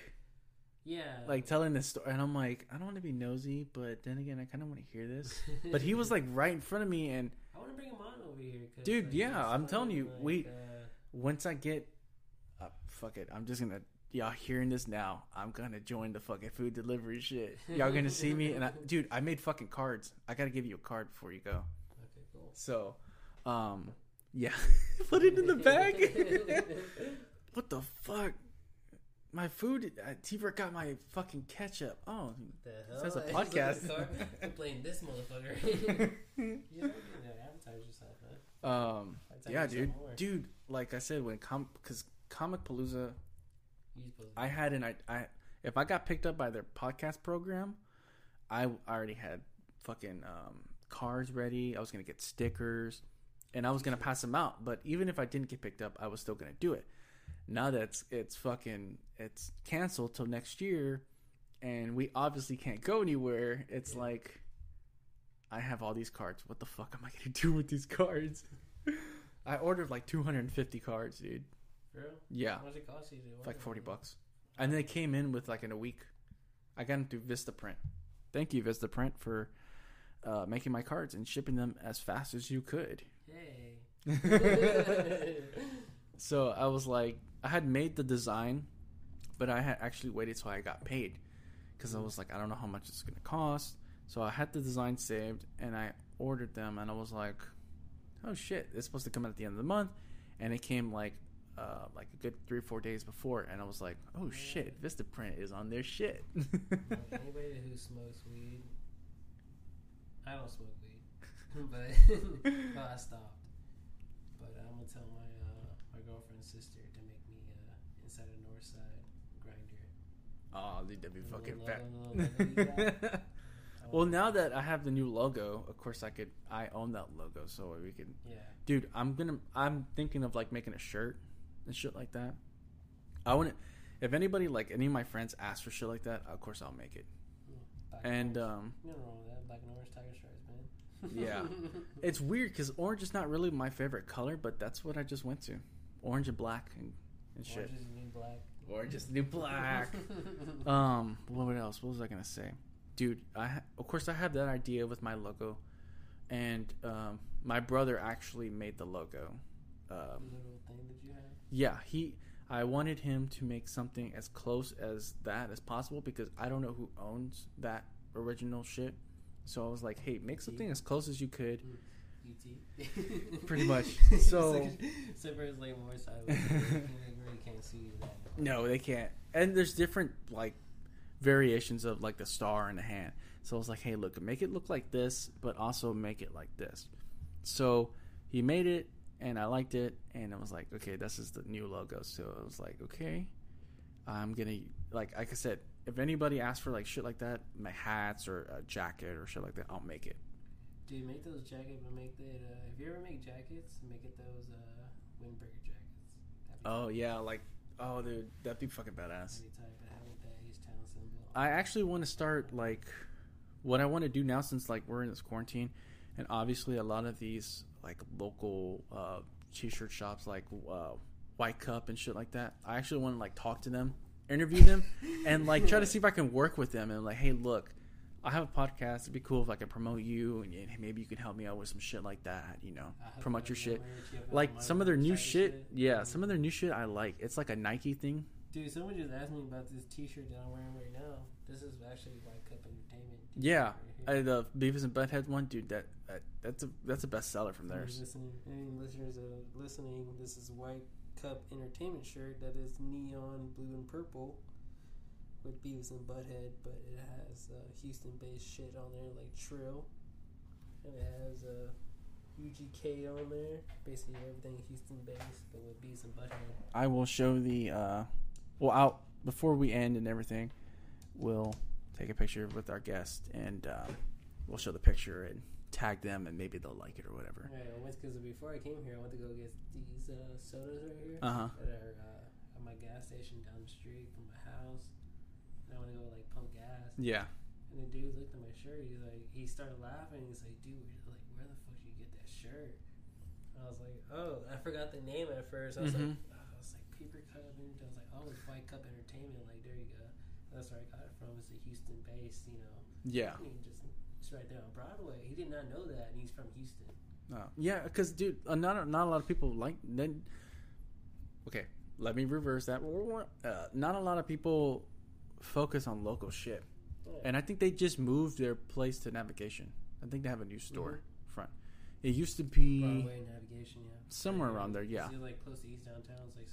yeah, like telling this story, and I'm like, I don't want to be nosy, but then again, I kind of want to hear this. But he was like right in front of me, and I want to bring him on over here, Dude, like, yeah, I'm telling you, like, we- uh, once I get, uh, fuck it, I'm just gonna y'all hearing this now. I'm gonna join the fucking food delivery shit. Y'all gonna see me, and I, dude, I made fucking cards. I gotta give you a card before you go. okay, cool. So, um, yeah, put it in the bag. what the fuck? My food. Uh, T-Bird got my fucking ketchup. Oh, The a hell? I just looked at the podcast. I'm playing this motherfucker. you know, advertise yourself, man. um, yeah, dude, dude. Like I said, when com, because Comicpalooza You supposed to- I had an I, I if I got picked up by their podcast program, I already had fucking um, cards ready. I was gonna get stickers, and I was gonna pass them out. But even if I didn't get picked up, I was still gonna do it. Now that it's, it's fucking it's canceled till next year, and we obviously can't go anywhere. It's Yeah. like I have all these cards. What the fuck am I gonna do with these cards? I ordered like 250 cards, dude. Yeah What does it cost you to order like 40 bucks. And they came in with like in a week. I got them through Vistaprint. Thank you, Vistaprint, for uh, making my cards and shipping them as fast as you could. Hey. So I was like, I had made the design, but I had actually waited till I got paid because I was like, I don't know how much it's going to cost. So I had the design saved and I ordered them, and I was like, oh shit, it's supposed to come out at the end of the month, and it came like. Uh, like a good three or four days before, and I was like, "Oh shit, Vistaprint is on their shit." Like, anybody who smokes weed, I don't smoke weed, but well, I stopped. But I'm gonna tell my uh, my girlfriend's sister to make me uh, inside of Northside grinder. Oh, dude, that'd be The fucking fat. logo, little logo you got. I well, now that I have the new logo, of course I could. I own that logo, so we could. yeah, Dude, I'm gonna. I'm thinking of like making a shirt and shit like that. I wouldn't. If anybody like any of my friends ask for shit like that, of course I'll make it. And um, wrong with that. Black and orange tiger stripes, man. Yeah. it's weird because orange is not really my favorite color, but that's what I just went to. Orange and black and, and shit. Orange is new black. Orange is new black. Um, what else? What was I gonna say, dude? I ha- of course I have that idea with my logo, and um, my brother actually made the logo. the Um, little thing that you have. Yeah, he. I wanted him to make something as close as that as possible because I don't know who owns that original shit. So I was like, hey, make something as close as you could. Hmm. UT. Pretty much. So- like- like more sideways. you really can't see that. No, they can't. And there's different like variations of like the star and the hand. So I was like, hey, look, make it look like this, but also make it like this. So he made it, and I liked it, and I was like, okay, this is the new logo. So I was like, okay, I'm gonna like like I said, if anybody asks for like shit like that, my hats or a jacket or shit like that, I'll make it. Dude, make those jackets, but make that. Uh, if you ever make jackets, make it those uh, windbreaker jackets. Oh yeah, like oh dude, that'd be fucking badass. Tight, but have with that H Town symbol. I actually want to start like what I want to do now since like we're in this quarantine, and obviously a lot of these like local uh, t-shirt shops like uh, White Cup and shit like that. I actually want to like talk to them, interview them, and like try to see if I can work with them and like, hey, look, I have a podcast. It'd be cool if I could promote you, and maybe you can help me out with some shit like that. You know, promote your shit. you Like some of their new and shit, yeah. Some of their new shit I like. It's like a Nike thing. Dude, someone just asked me about this T-shirt that I'm wearing right now. This is actually White Cup Entertainment. Yeah, right. I, the Beavis and Butthead one, dude. That, that that's a that's a bestseller from theirs. Listening, any listeners that are listening, this is White Cup Entertainment shirt that is neon blue and purple with Beavis and Butthead, but it has uh, Houston-based shit on there like Trill, and it has uh, UGK on there. Basically everything Houston-based, but with Beavis and Butthead. I will show the uh, well out before we end and everything. We'll take a picture with our guest and uh, we'll show the picture and tag them and maybe they'll like it or whatever. Right, I went because before I came here, I went to go get these uh, sodas right here. Uh huh. that are uh, at my gas station down the street from my house. And I want to go like pump gas. Yeah. And the dude looked at my shirt. He's like, he started laughing. He's like, dude, like, where the fuck did you get that shirt? And I was like, oh, I forgot the name at first. I was Mhm. like, I was like, Paper Cup. And I was like, oh, it's White Cup Entertainment. Like, there you go. That's where I got it from. It's a Houston based, you know. Yeah. He just, right there on Broadway. He did not know that, and he's from Houston. Uh, yeah, because dude, uh, not not a lot of people like then. Okay, let me reverse that. Uh, not a lot of people focus on local shit, Yeah. and I think they just moved their place to navigation. I think they have a new store front. It used to be Broadway navigation, yeah. somewhere Right around there. Yeah, like close to East Downtown? It's like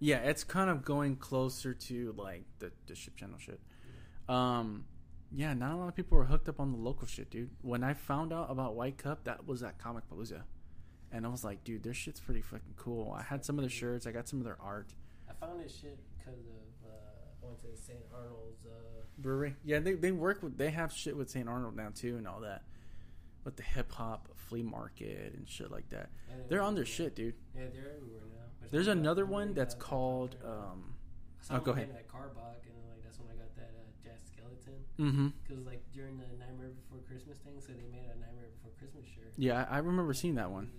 yeah. It's kind of going closer to like the the ship channel shit. Um, yeah, not a lot of people were hooked up on the local shit, dude. When I found out about White Cup, that was at Comicpalooza. And I was like, dude, their shit's pretty fucking cool. I had some of their shirts, I got some of their art. I found this shit because of uh, I went to St. Arnold's. Uh, Brewery. Yeah, they, they work with, they have shit with St. Arnold now too and all that. With the hip hop flea market and shit like that. and They're on their shit, dude. Yeah, they're everywhere now. There's another one that's called, um, oh, go ahead. At Karbach, and Mm-hmm. Because like during the Nightmare Before Christmas thing, so they made a Nightmare Before Christmas shirt. Yeah, I remember seeing that one.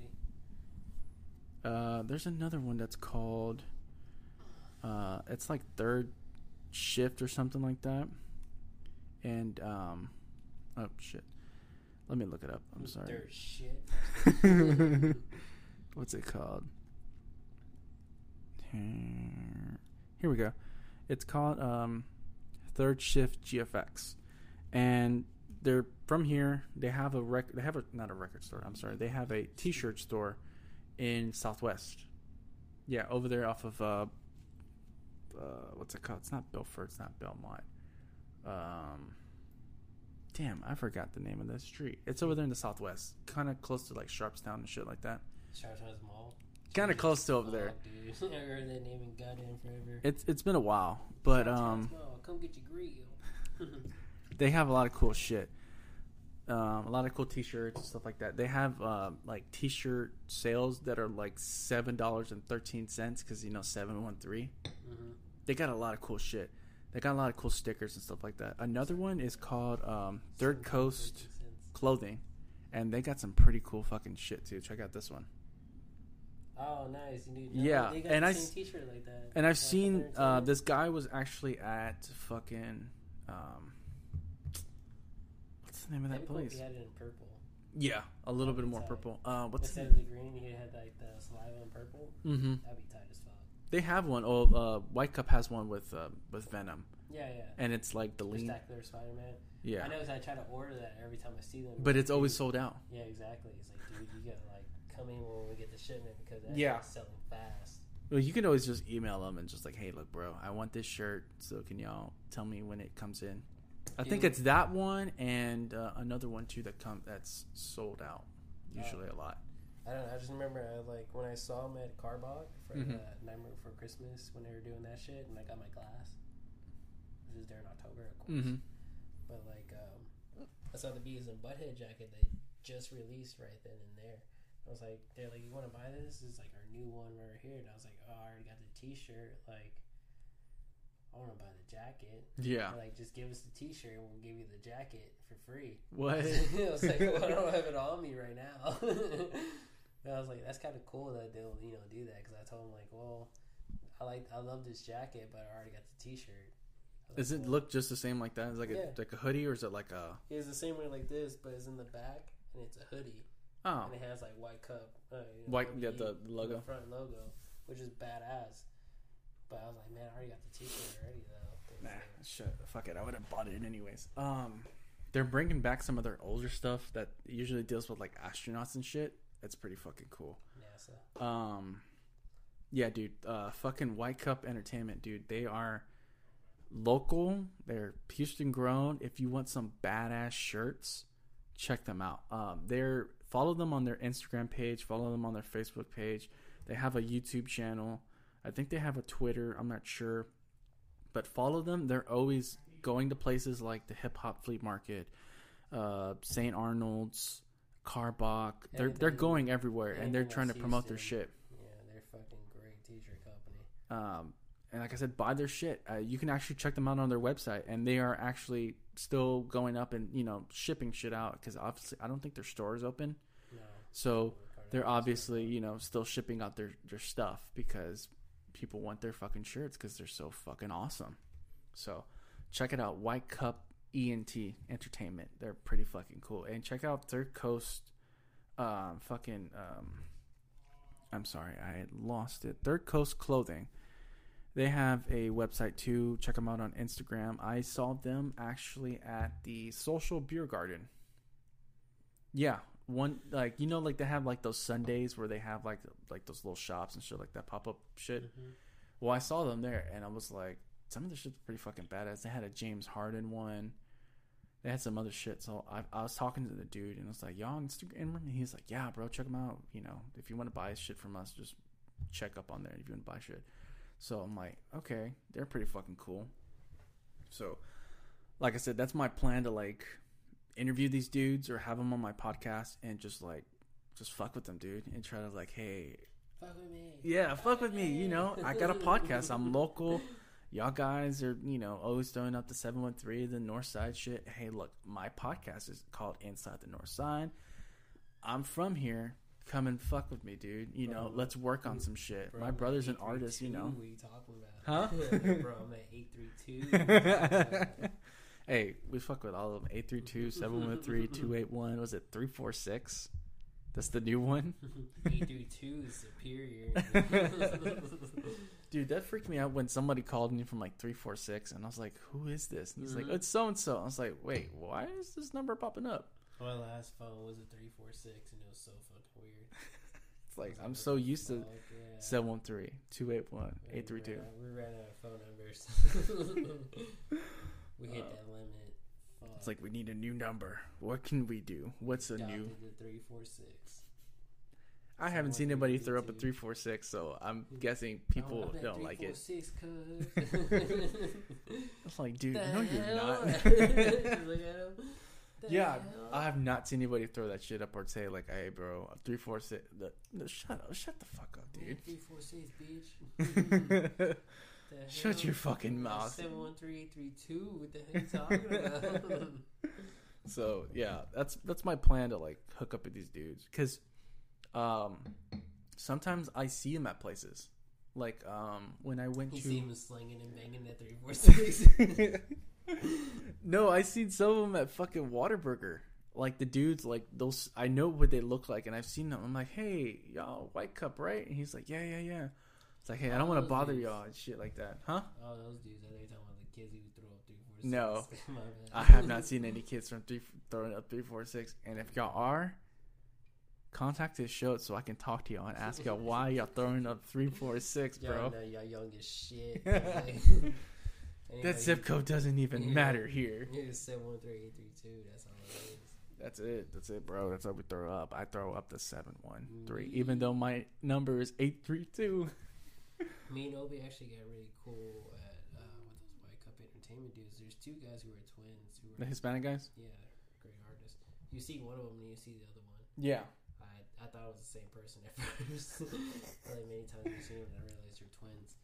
Uh, there's another one that's called. Uh, it's like third shift or something like that. And um, oh shit, let me look it up. I'm sorry. Dirt shit. What's it called? Here we go. It's called um, Third Shift GFX, and they're from here. They have a rec. They have a not a record store. I'm sorry. They have a T-shirt store in Southwest. Yeah, over there off of uh, uh, what's it called? It's not Belfort. It's not Belmont. Um, damn, I forgot the name of the street. It's over there in the Southwest, kind of close to like Sharpstown and shit like that. Sharpton's Mall. Kind of close to over Oh, there. dude. I heard that name in goddamn forever. It's it's been a while, but um, come get your grill. they have a lot of cool shit. Um, a lot of cool T-shirts and stuff like that. They have uh, like T-shirt sales that are like seven dollars and thirteen cents because you know seven one three. hmm They got a lot of cool shit. They got a lot of cool stickers and stuff like that. Another one is called um, Third Coast Clothing, and they got some pretty cool fucking shit too. Check out this one. Oh, nice. You need, Yeah, they got and the I same T-shirt like that. And I've Like seen uh, this guy was actually at fucking um, what's the name of cool place? Had it in purple. Yeah, a little bit That'd be more tight. purple. Uh, what's the Instead of the green, he had like the saliva in purple. mm-hmm. That'd be tight as fuck. They have one. Oh, uh, White Cup has one with uh, with Venom, Yeah, yeah. and it's like the lean. Spectacular Spider-Man. Yeah, I know I try to order that every time I see them. but it's Dude, always sold out. Yeah, exactly. It's like, dude, you gotta like come in when we get the shipment because that's Yeah. selling fast. Well, you can always just email them and just like, hey, look, bro, I want this shirt. So can y'all tell me when it comes in? I think it's that one and uh, another one too that come that's sold out. Usually a lot. I don't know. I just remember I, like when I saw him at Karbach for Mhm. the Nightmare Before Christmas when they were doing that shit, and I got my glass. This is there in October, of course. Mm-hmm. But like, um, I saw the Bees and Butthead jacket they just released right then and there. I was like, they're like, you want to buy this? This is like our new one right here. And I was like, oh, I already got the T-shirt. Like, I want to buy the jacket. Yeah. They're like, just give us the T-shirt and we'll give you the jacket for free. What? I was like, well, I don't have it on me right now. and I was like, that's kind of cool that they'll you know do that because I told him like, well, I like I love this jacket, but I already got the T-shirt. Does like, it well, look just the same like that? Is it like Yeah. a like a hoodie or is it like a It's the same way like this, but it's in the back and it's a hoodie oh and it has like white cup, uh, white yeah the, logo? the front logo, which is badass. But I was like, man, I already got the T-shirt already though. Nah, shit, fuck it. I would have bought it anyways. Um, they're bringing back some of their older stuff that usually deals with like astronauts and shit. It's pretty fucking cool. NASA. Um, yeah, dude. Uh, fucking White Cup Entertainment, dude. They are local. They're Houston grown. If you want some badass shirts, check them out. Um, they're follow them on their Instagram page. Follow them on their Facebook page. They have a YouTube channel. I think they have a Twitter. I'm not sure, but follow them. They're always going to places like the Hip Hop Flea Market, uh, St. Arnold's, Karbach. They're they're going everywhere, and they're trying to promote their shit. Yeah, they're fucking great T-shirt company. Um, and like I said, buy their shit. Uh, you can actually check them out on their website, and they are actually still going up and you know shipping shit out because obviously I don't think their store is open. No, So they're obviously you know still shipping out their their stuff because people want their fucking shirts because they're so fucking awesome. So check it out, White Cup ENT Entertainment. They're pretty fucking cool. And check out Third Coast. Um, fucking. Um, I'm sorry, I lost it. Third Coast Clothing. They have a website too. Check them out on Instagram. I saw them actually at the Social Beer Garden. Yeah, one like you know like they have like those Sundays where they have like like those little shops and shit like that pop up shit. Mhm. Well, I saw them there and I was like, some of the shit's pretty fucking badass. They had a James Harden one. They had some other shit. So I, I was talking to the dude and I was like, y'all Instagram? And he's like, yeah, bro, check them out. You know, if you want to buy shit from us, just check up on there if you want to buy shit. So I'm like, okay, they're pretty fucking cool. So, like I said, that's my plan to like interview these dudes or have them on my podcast and just like, just fuck with them, dude, and try to like, hey, Fuck with me. yeah, fuck with me. You know, I got a podcast. I'm local. Y'all guys are, you know, always throwing up the 713, the North Side shit. Hey, look, my podcast is called Inside the North Side. I'm from here. Come and fuck with me, dude. You know, let's work on some shit. Bro, my brother's an artist, you know. What are you talking about? Huh? Bro, I'm at 832. hey, we fuck with all of them. 832 713 281. Was it 346? That's the new one? 832 is superior. Dude, that freaked me out when somebody called me from like 346 and I was like, who is this? And he's like, Mhm. it's so and so. I was like, wait, why is this number popping up? My last phone was a 346 and it was so fucking weird. It's like, I'm so used to fuck, yeah. 713 281 We 832. ran- We ran out of phone numbers. we hit Uh, that limit. Fuck. It's like, we need a new number. What can we do? What's a new? The 346. I haven't seen anybody throw up a 346, so I'm guessing people Oh, don't like it. 346. It's like, dude, no, you're not. Look at him. The yeah, hell? I have not seen anybody throw that shit up or say, like, hey, bro, 346. The, no, shut up. Shut the fuck up, dude. 346, bitch. Shut hell? your fucking mouth. 713832. What the hell you talking about? So yeah, that's that's my plan to like hook up with these dudes because um, sometimes I see them at places. Like um, when I went you to see him slinging and banging that 346. no, I seen some of them at fucking Whataburger. Like the dudes, like those. I know what they look like, and I've seen them. I'm like, hey, y'all, White Cup, right? And he's like, yeah, yeah, yeah. It's like, hey, I don't want to bother dudes. y'all and shit like that, huh? oh, those dudes. Are they talking about the kids who throw up 346? No. I have not seen any kids from three throwing up three four six. And if y'all are, contact this show so I can talk to y'all and ask y'all why y'all throwing up three four six, Y'all bro. know y'all young as shit. That zip code doesn't even Yeah. matter here. It's 713832. That's all it is. That's it. That's it, bro. That's what we throw up. I throw up the seven one three, Mm. even though my number is eight three two. Me and Obi actually got really cool at uh, with those White Cup Entertainment dudes. There's two guys who are twins who The are Hispanic guys. yeah, great artists. You see one of them and you see the other one. Yeah. I I thought it was the same person at first. like many times you see them, and I realized they're twins.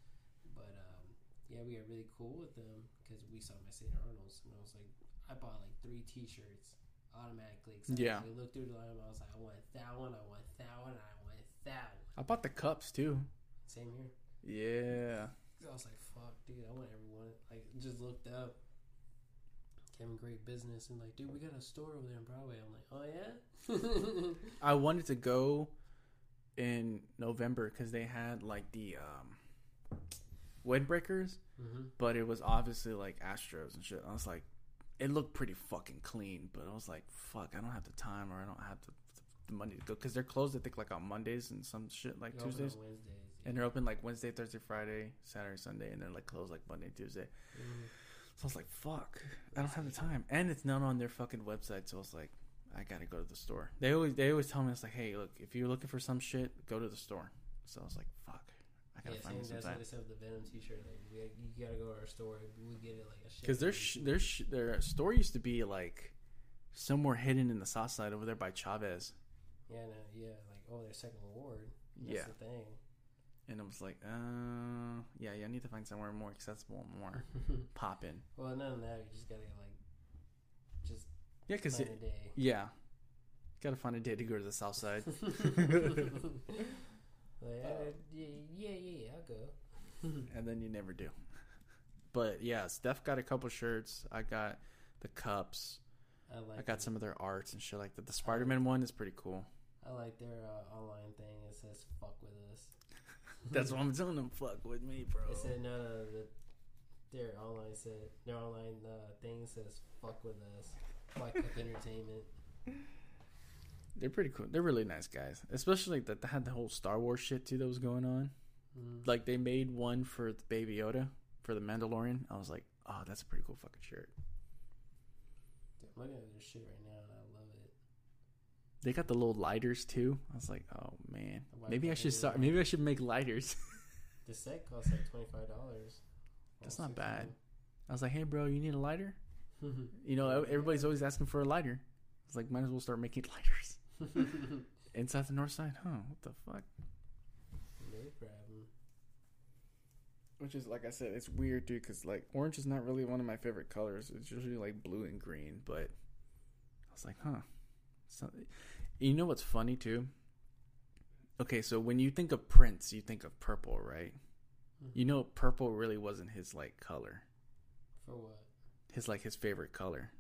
Yeah, we got really cool with them because we saw them at St. Arnold's, and I was like, I bought like three T-shirts automatically. 'cause I Yeah. actually looked through the line, I was like, I want that one, I want that one, I want that one. I bought the cups too. Same here. Yeah. I was like, "Fuck, dude, I want everyone." Like, just looked up. Kevin Great Business and like, dude, we got a store over there on Broadway. I'm like, oh yeah. I wanted to go in November because they had like the um, windbreakers, hmm but it was obviously like Astros and shit. I was like, it looked pretty fucking clean, but I was like, fuck, I don't have the time or I don't have the, the money to go because they're closed. I think like on Mondays and some shit like They open on Tuesdays, Wednesdays. and they're open like Wednesday, Thursday, Friday, Saturday, Sunday, and they're like closed like Monday, Tuesday. Mhm. So I was like, fuck, I don't have the time, and it's not on their fucking website. So I was like, I gotta go to the store. They always they always tell me it's like, hey, look, if you're looking for some shit, go to the store. So I was like, fuck, I gotta Yeah, find same. me some That's why time. they said with the Venom T-shirt. Like, we, you gotta go to our store. We get it like a shit. Because their sh- their sh- their store used to be like somewhere hidden in the south side over there by Chavez, Yeah, no, yeah, like oh, their second ward. That's Yeah. the thing. and I was like, uh, yeah, yeah, I need to find somewhere more accessible, and more poppin'. well, none of that. You just gotta like, just Yeah, because plan a day. yeah, gotta find a day to go to the south side. Like, uh, yeah, yeah, yeah, I'll go. and then you never do. But yeah, Steph got a couple shirts. I got the cups. I like. I got it. some of their arts and shit like that. The Spider Man one is pretty cool. I like their uh, online thing. It says "fuck with us." That's what I'm telling them. Fuck with me, bro. It said no, no, the, their online said their online uh, thing says "fuck with us." White Cup Entertainment. They're pretty cool. They're really nice guys. Especially that they had the whole Star Wars shit too that was going on. Mm. Like they made one for the Baby Yoda for the Mandalorian. I was like, oh, that's a pretty cool fucking shirt. Dude, I'm looking at this shit right now, and I love it. They got the little lighters too. I was like, oh man, maybe I should start. Maybe I should make lighters. The set costs like twenty five dollars. That's not bad. I was like, hey bro, you need a lighter? You know, everybody's always asking for a lighter. It's like, might as well start making lighters inside the north side. Huh? What the fuck? no problem. Which is like I said, it's weird, dude. Because like orange is not really one of my favorite colors. It's usually like blue and green. But I was like, huh. So, you know what's funny too? Okay, so when you think of Prince, you think of purple, right? Mm-hmm. You know, purple really wasn't his like color. For what? His like his favorite color.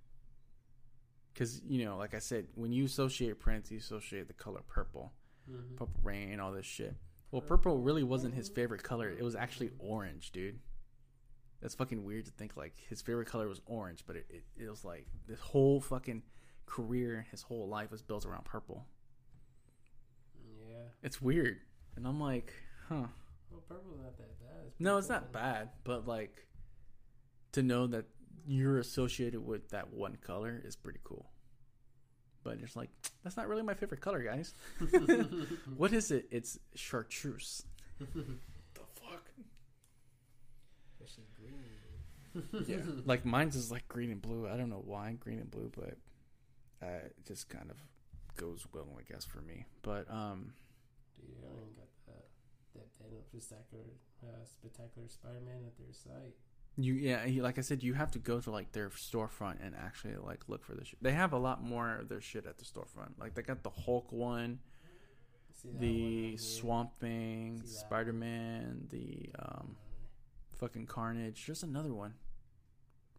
Because you know, like I said, when you associate Prince, you associate the color purple. Mm-hmm. Purple Rain, all this shit. Well, purple really wasn't his favorite color. It was actually orange, dude. That's fucking weird to think like his favorite color was orange, but it, it, it was like this whole fucking career, his whole life was built around purple. Yeah. It's weird. And I'm like, huh. Well, purple's not that bad. It's No, it's not bad, but like to know that you're associated with that one color is pretty cool. But it's like that's not really my favorite color, guys. what is it? It's chartreuse. the fuck? Especially green. Yeah, like mine's is like green and blue. I don't know why green and blue, but uh, it just kind of goes well, I guess, for me. But um, Dude, I don't even got that that Venom spectacular, uh, spectacular Spider-Man at their site. You yeah, you- like I said, you have to go to like their storefront and actually like look for the shit. They have a lot more of their shit at the storefront. Like they got the Hulk one, one the here? Swamp Thing, Spider Man, the um, fucking Carnage. There's another one.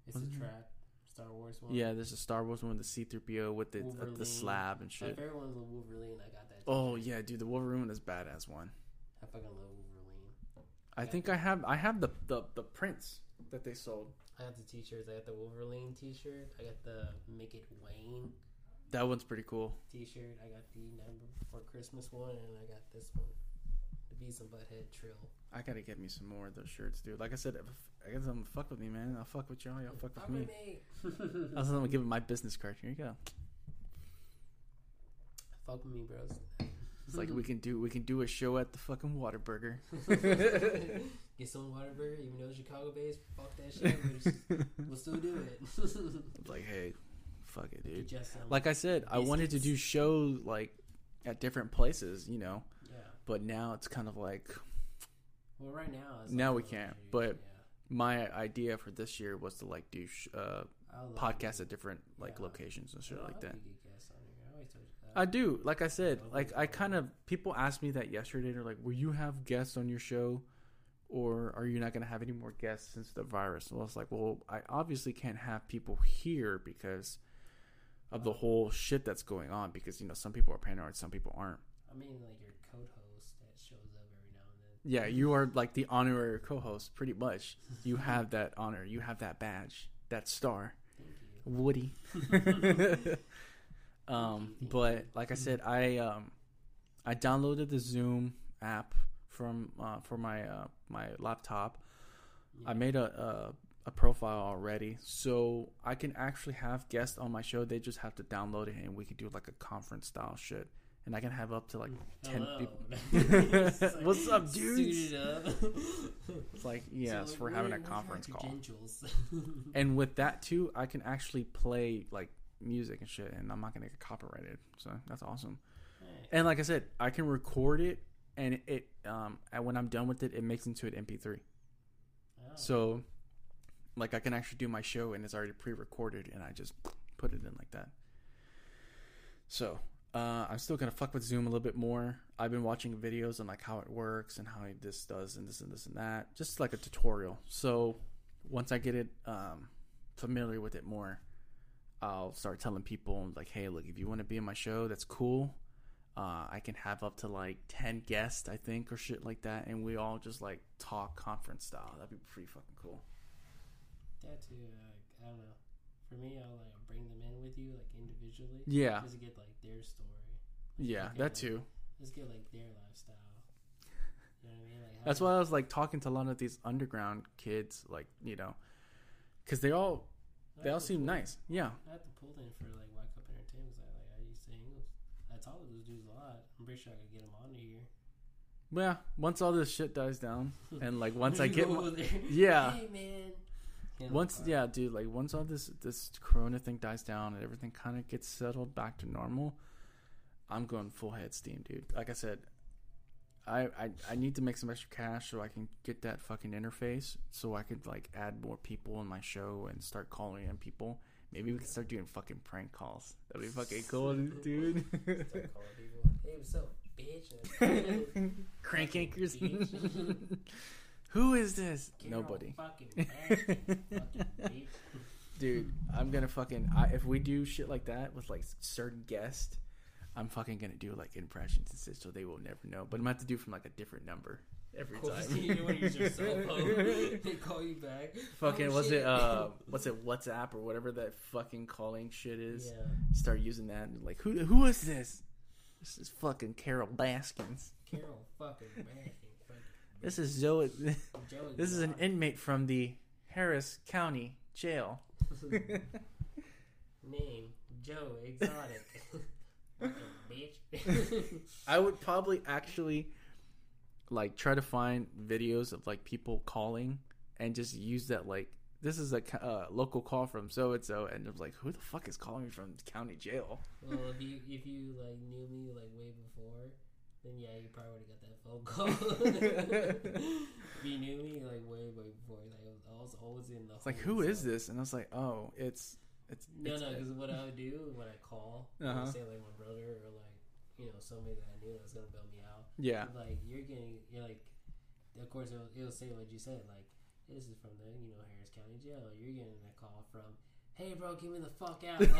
It's a wasn't there? trap. Star Wars one. Yeah, there's a Star Wars one with the C-3PO with the uh, the slab and shit. My favorite one's the Wolverine. I got that. Oh yeah, dude, the Wolverine one is badass one. I fucking love Wolverine. I think I have I have the the, the prints that they sold. I got the t-shirts. I got the Wolverine t-shirt. I got the Make It Wayne That one's pretty cool. t-shirt. I got the Number for Christmas one, and I got this one, the Beavis and Butthead Trill. I gotta get me some more of those shirts, dude. Like I said, if, I guess I'm fuck with me, man. I'll fuck with y'all. Y'all fuck with me. I was gonna give him my business card. Here you go. Fuck with me, bros. It's like we can do we can do a show at the fucking Whataburger. Get some Whataburger, even though it's Chicago based. Fuck that shit. We'll, just, we'll still do it. Like, hey, fuck it, dude. Just um, Like I said, I wanted to do shows like at different places, you know. yeah. But now it's kind of like Well, right now. Now we can't, but- yeah. my idea for this year was to like do sh- uh, podcasts at different like Yeah. locations and shit like that. hope you get guests on here. I always told you that. I do. Like I said, like I kind of people asked me that yesterday. They're like, "Will you have guests on your show, or are you not going to have any more guests since the virus? Well, it's like, well, I obviously can't have people here because of the whole shit that's going on. Because you know, some people are paranoid, some people aren't. I mean, like your co-host that shows up every now and then. Yeah, you are like the honorary co-host, pretty much. You have that honor, you have that badge, that star, Thank you. Woody. um, but like I said, I um, I downloaded the Zoom app from uh, for my uh, my laptop. I made a, a a profile already, so I can actually have guests on my show. They just have to download it, and we can do like a conference style shit. And I can have up to like ten Hello. people. Like, What's up, dudes? Up. It's like So, yes, like, we're having a what are your conference call. And with that too, I can actually play like music and shit, and I'm not gonna get copyrighted. So that's awesome. Right. And like I said, I can record it, and it um, and when I'm done with it, it makes into an MP3. Oh. So, like I can actually do my show, and it's already pre-recorded, and I just put it in like that. So uh, I'm still gonna fuck with Zoom a little bit more. I've been watching videos on like how it works and how this does and this and this and that, just like a tutorial. So once I get it um, familiar with it more, I'll start telling people like, hey, look, if you want to be in my show, that's cool. Uh, I can have up to like ten guests, I think, or shit like that, and we all just like talk conference style. That'd be pretty fucking cool. that too. Like, I don't know. For me, I'll like bring them in with you, like individually. Yeah, Just get like their story. yeah, okay, that like, too. Let's get like their lifestyle. You know what I mean? Like, That's why I was like talking to a lot of these underground kids, like you know, because they all they all seem nice. Yeah, I have to pull in for like White Cup Entertainment. 'cause I like I used to hang with. I talk with those dudes a lot. I'm pretty sure I could get them on here. yeah. Once all this shit dies down, and like once I get my, yeah. Hey man. Once yeah dude like once all this this corona thing dies down and everything kind of gets settled back to normal i'm going full head steam dude like i said I, I i need to make some extra cash so i can get that fucking interface so i could like add more people in my show and start calling in people maybe we can start doing fucking prank calls. That'd be fucking cool dude. Start calling people. Hey, what's up, bitch? crank anchors. who is this? Get nobody. Fucking fucking dude i'm gonna fucking I, if we do shit like that with like certain guests i'm fucking gonna do like impressions and shit so they will never know. But i'm gonna have to do from like a different number every course, time you want to use your cell phone. They call you back. fucking Oh, was shit. it uh what's it whatsapp or whatever that fucking calling shit is Yeah. start using that and like who who is this this is fucking carol baskins Carol fucking Baskin. fucking this is zoe this is an inmate from the harris county jail Name Joe Exotic. bitch. I would probably actually like try to find videos of like people calling and just use that like this is a uh, local call from so and so and I'm like who the fuck is calling me from county jail? well, if you if you like knew me like way before, then yeah, you probably would have got that phone call. if you knew me like way way before, like I was, always in the. It's like who is this? And I was like oh it's it's, No, it's no, because what I would do when I call, Uh-huh. uh say like my brother or like you know somebody that I knew that was gonna bail me out. Yeah Like you're getting, you're like, of course it'll, it'll say what you said. Like this is from the you know Harris County Jail. You're getting a call from, hey bro, get me the fuck out.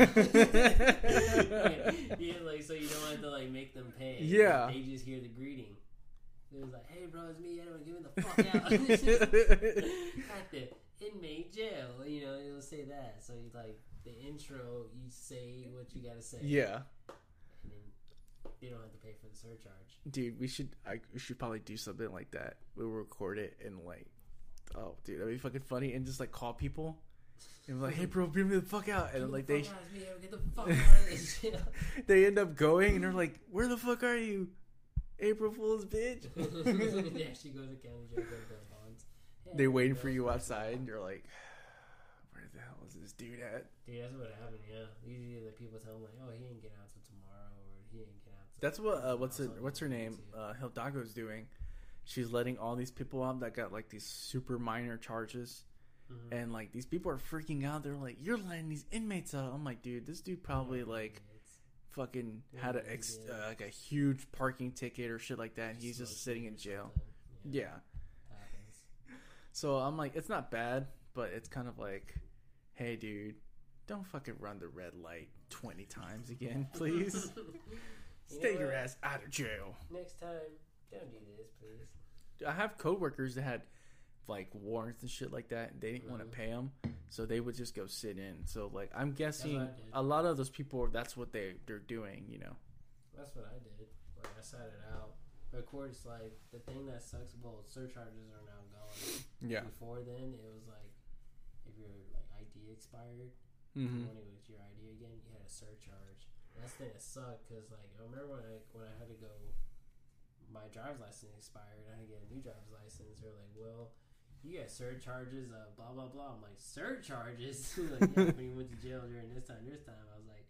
yeah, like so you don't have to like make them pay. Yeah. they just hear the greeting. It was like, hey bro, it's me, Edwin. Give me the fuck out. At the inmate jail, you know, it'll say that. So you like the intro, you say what you gotta say. yeah they don't have to pay for the surcharge. dude we should I we should probably do something like that we'll record it and like oh dude that'd be fucking funny and just like call people and be like hey bro bring me the fuck out and like they the fuck out of here, get the fuck out of they end up going and they're like, "Where the fuck are you, April Fool's bitch?" yeah, she goes to county jail, go to bail bonds. Yeah, they waiting for you outside, and you're like, "Where the hell is this dude at?" Dude, that's what happened. Yeah, usually the people tell them like, "Oh, he didn't get out till tomorrow," or "He ain't get out." Till That's what uh, what's it? What's her name? Uh, Hidalgo's doing. She's letting all these people out that got like these super minor charges, Mhm. and like these people are freaking out. They're like, "You're letting these inmates out." I'm like, "Dude, this dude probably like It's fucking Yeah, had a ex- uh, like a huge parking ticket or shit like that. and He's just sitting in jail." something. Yeah. So I'm like, it's not bad, but it's kind of like, hey, dude, don't fucking run the red light 20 times again, please. You Stay know your what? ass out of jail. Next time, don't do this, please. I have coworkers that had like warrants and shit like that. And they didn't want to Mhm. pay them, so they would just go sit in. So like, I'm guessing I did. a lot of those people, that's what they they're doing. You know? That's what I did. Like I sat it out. But of course, like the thing that sucks. Well, surcharges are now gone. Yeah. Before then, it was like if your like ID expired, Mm-hmm. when it was your ID again, you had a surcharge. And that's the thing that sucked because like I remember when I when I had to go, my driver's license expired. I had to get a new driver's license. They're like, well. You got surcharges of blah blah blah. I'm like surcharges. like yeah, when you went to jail during this time, this time. I was like,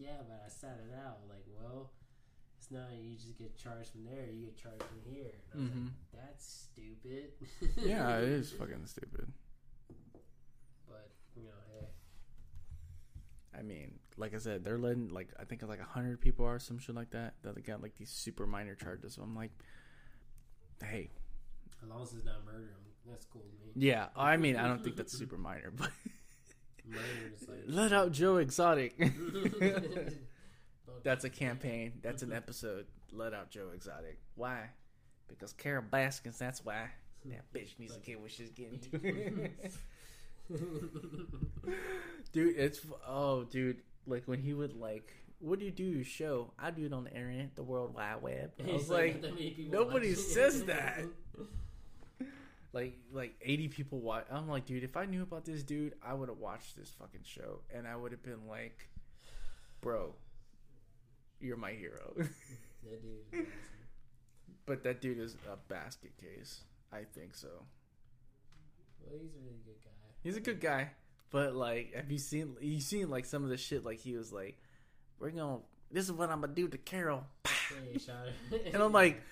yeah, but I sat it out. Like, well, it's not you just get charged from there. You get charged from here. And I was Mhm. like, that's stupid. Yeah, it is fucking stupid. But you know, hey, I mean, like I said, they're letting like I think like hundred people or some shit like that that they got like these super minor charges. So I'm like, hey, as long as it's not murder, that's cool with me. yeah. I mean, I don't think that's super minor, but like let out Joe Exotic. That's a campaign. That's an episode. Let out Joe Exotic. Why? Because Carol Baskins. That's why. That bitch needs to get what she's getting to. dude, it's oh, dude. Like when he would like, what do you do? Show? I do it on the internet, the World Wide Web. I was He's like, not that many people nobody says that. like like 80 people watch i'm like dude if i knew about this dude i would have watched this fucking show and i would have been like bro you're my hero that dude. awesome. but that dude is a basket case i think so Well, he's a really good guy. he's a good guy but like have you seen you seen like some of the shit like he was like we're gonna this is what i'm gonna do to carol Yeah, he shot her. and i'm like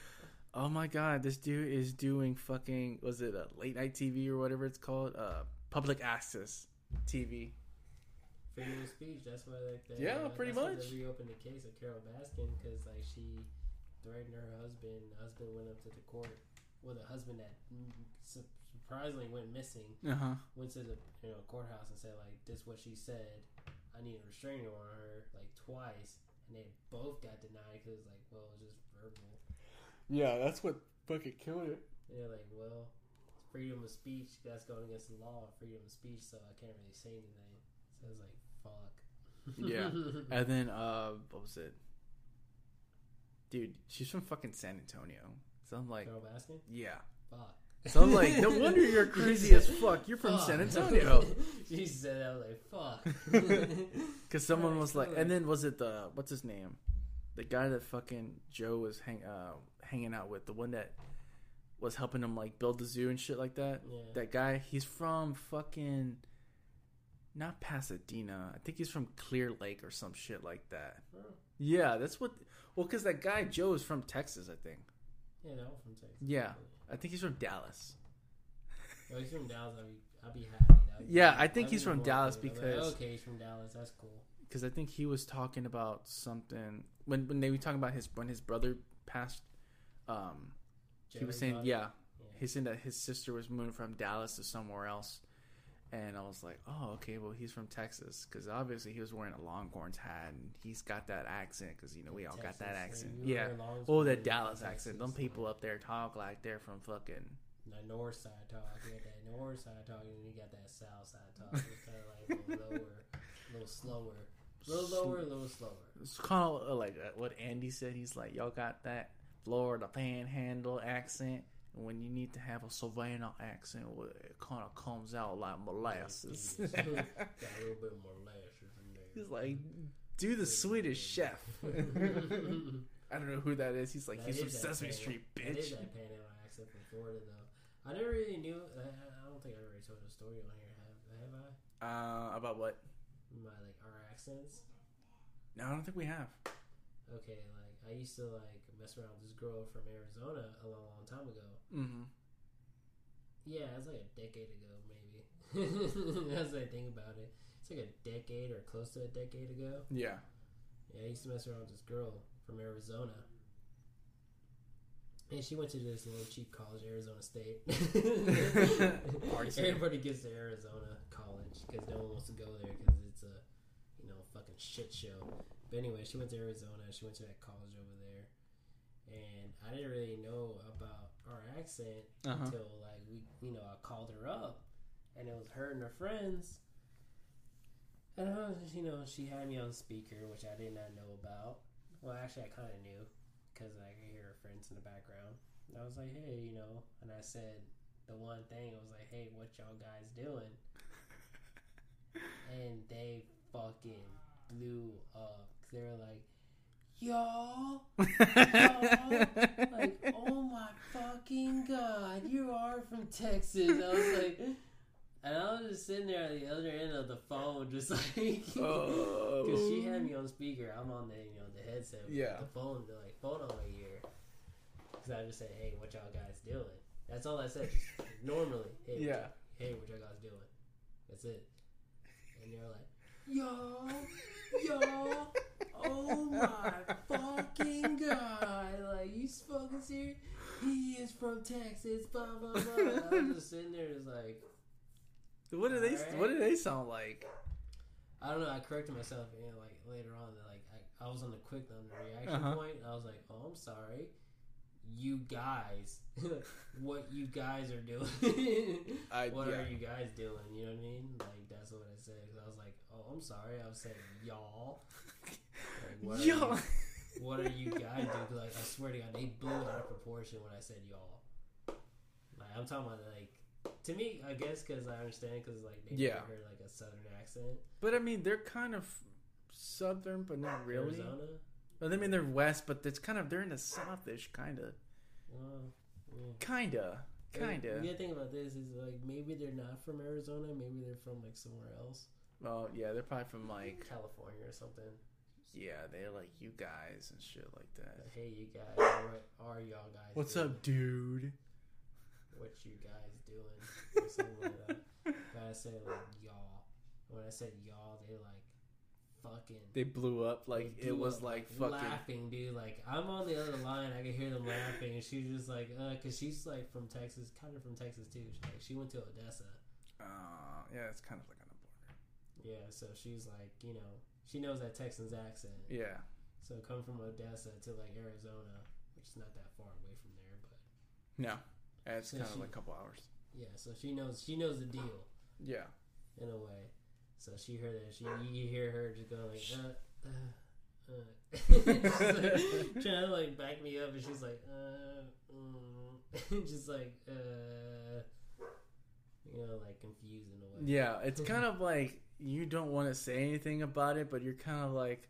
oh my god this dude is doing fucking was it a late night tv or whatever it's called uh public access tv freedom of speech. That's why, like, they, Yeah, uh, pretty much. They reopened the case of Carol Baskin because, like, she threatened her husband. The husband went up to the court. Well, the husband that mm, surprisingly went missing uh-huh went to the you know courthouse and said like, "This is what she said. I need a restraining order on her like twice." And they both got denied because like, well, it's just verbal. yeah that's what fucking killed it And they're like, well, it's freedom of speech. That's going against the law of freedom of speech, so I can't really say anything. So I was like, fuck. Yeah. and then uh what was it dude she's from fucking san antonio so i'm like Carol Baskin? yeah Fuck. So i'm like no wonder you're crazy as fuck you're from Fuck. san antonio she said that. I was like, fuck. Because someone was like, and then was it the what's his name, the guy that fucking Joe was hang uh, hanging out with, the one that was helping him like build the zoo and shit like that. Yeah. That guy, he's from fucking not Pasadena. I think he's from Clear Lake or some shit like that. Oh, Yeah, that's what. Well, because that guy Joe is from Texas, I think. yeah, that was from Texas. Yeah, I think he's from Dallas. Oh, he's from Dallas. I'd be, I'd be happy. Be- Yeah, I think he's from Dallas. I'm like, because- okay, he's from Dallas. That's cool. because I think he was talking about something when when they were talking about his when his brother passed. Um, he was saying, yeah, Yeah. he said that his sister was moving from Dallas to somewhere else, and I was like, oh, okay, well he's from Texas because obviously he was wearing a Longhorns hat and he's got that accent because you know we all got that accent, yeah. Oh, that Dallas accent. Them people up there talk like they're from fucking. The north side talk. You got that north side talk, and you got that south side talk. It's kind of like a little lower, a little slower, a little lower, a little slower. It's kind of like uh, what Andy said. He's like, y'all got that Florida Panhandle accent. And when you need to have a Savannah accent, well, it kind of comes out like molasses. got a little bit more lashes in there. He's like, do the Swedish chef. I don't know who that is. He's like, That he's from that Sesame Pan- Street, bitch. is that Panhandle accent from Florida, though. I never really knew. I, I don't think I ever told a story on here. Have, have I? Uh, about what? My like our accents. No, I don't think we have. Okay, like I used to like mess around with this girl from Arizona a long, long time ago. Mm-hmm. Yeah, it was like a decade ago, maybe. That's what I think about it. It's like a decade or close to a decade ago. Yeah. Yeah, I used to mess around with this girl from Arizona. And she went to this little cheap college, Arizona State. Everybody gets to Arizona College because no one wants to go there because it's a, you know, fucking shit show. But anyway, she went to Arizona. She went to that college over there, and I didn't really know about our accent Uh-huh. until like we, you know, I called her up, and it was her and her friends. And I was, you know, she had me on speaker, which I did not know about. Well, actually, I kind of knew because I could hear her friends in the background. And I was like, hey, you know, and I said the one thing. I was like, hey, what y'all guys doing? and they fucking blew up. they were like, y'all, y'all, like, oh my fucking god, you are from Texas. I was like, and I was just sitting there at the other end of the phone, just like, because she had me on speaker. I'm on the you know the headset, with Yeah. the phone, the like phone on my ear. Because I just said, hey, what y'all guys doing? That's all I said. Just normally, hey, yeah. hey, what y'all guys doing? That's it. And they're like, y'all, y'all, oh my fucking god, like you fucking serious? He is from Texas, blah blah blah. I'm just sitting there, just like, What do they? Alright. What do they sound like? I don't know. I corrected myself, and like later on, that like I, I was on the quick on the reaction Uh-huh. point. I was like, oh, I'm sorry. You guys, what you guys are doing? I- what yeah. are you guys doing? You know what I mean? Like that's what I said I was like, oh, I'm sorry. I was saying y'all. Like, what, Yo. Are you, what are you guys doing? like I swear to God, they blew it out of proportion when I said y'all. Like I'm talking about like. To me, I guess because I understand because like they Yeah. heard like a southern accent. But I mean, they're kind of southern, but not really. Arizona. But I mean, they're west, but it's kind of they're in the southish, kind of, Well, kinda, kinda. The good thing about this is like maybe they're not from Arizona, maybe they're from like somewhere else, Well, yeah, they're probably from like, California or something. Yeah, they're like you guys and shit like that. But hey, you guys, what are y'all guys? What's doing? up, dude? What you guys doing? Or something like that. But I said like y'all. When I said y'all, they like fucking. They blew up like they it was up, like fucking. laughing, dude. Like I'm on the other line, I could hear them laughing, and she's just like, uh, cause she's like from Texas, kind of from Texas too. She, like she went to Odessa. Uh, yeah, it's kind of like on the border. Yeah, so she's like, you know, she knows that Texans accent. Yeah, So come from Odessa to like Arizona, which is not that far away from there, but no, it's So kind she- of like a couple hours. yeah, so she knows she knows the deal Yeah, in a way. So she heard that she you hear her just going like uh uh uh like, trying to like back me up and she's like uh mm. just like uh you know like confused in a way. yeah, it's kind of like you don't want to say anything about it, but you're kind of like,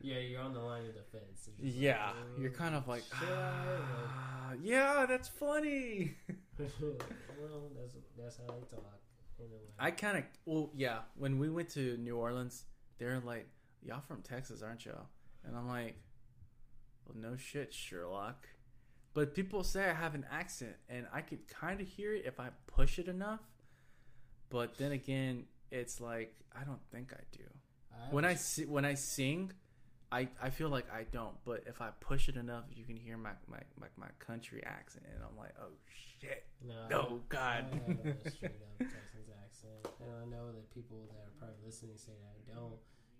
Yeah, you're on the line of defense. Just like, yeah, uh, you're kind of like, ah, yeah, that's funny. well, that's that's how they talk. I kind of, well, yeah. When we went to New Orleans, they're like, "Y'all from Texas, aren't y'all?" And I'm like, "Well, no shit, Sherlock." But people say I have an accent, and I could kind of hear it if I push it enough. But then again, it's like I don't think I do. I When I si- when I sing, I, I feel like I don't. But if I push it enough, you can hear my my, my, my country accent, and I'm like, "Oh shit, no, no God." I have a straight up Texas accent, and I know that people that are probably listening say that I don't,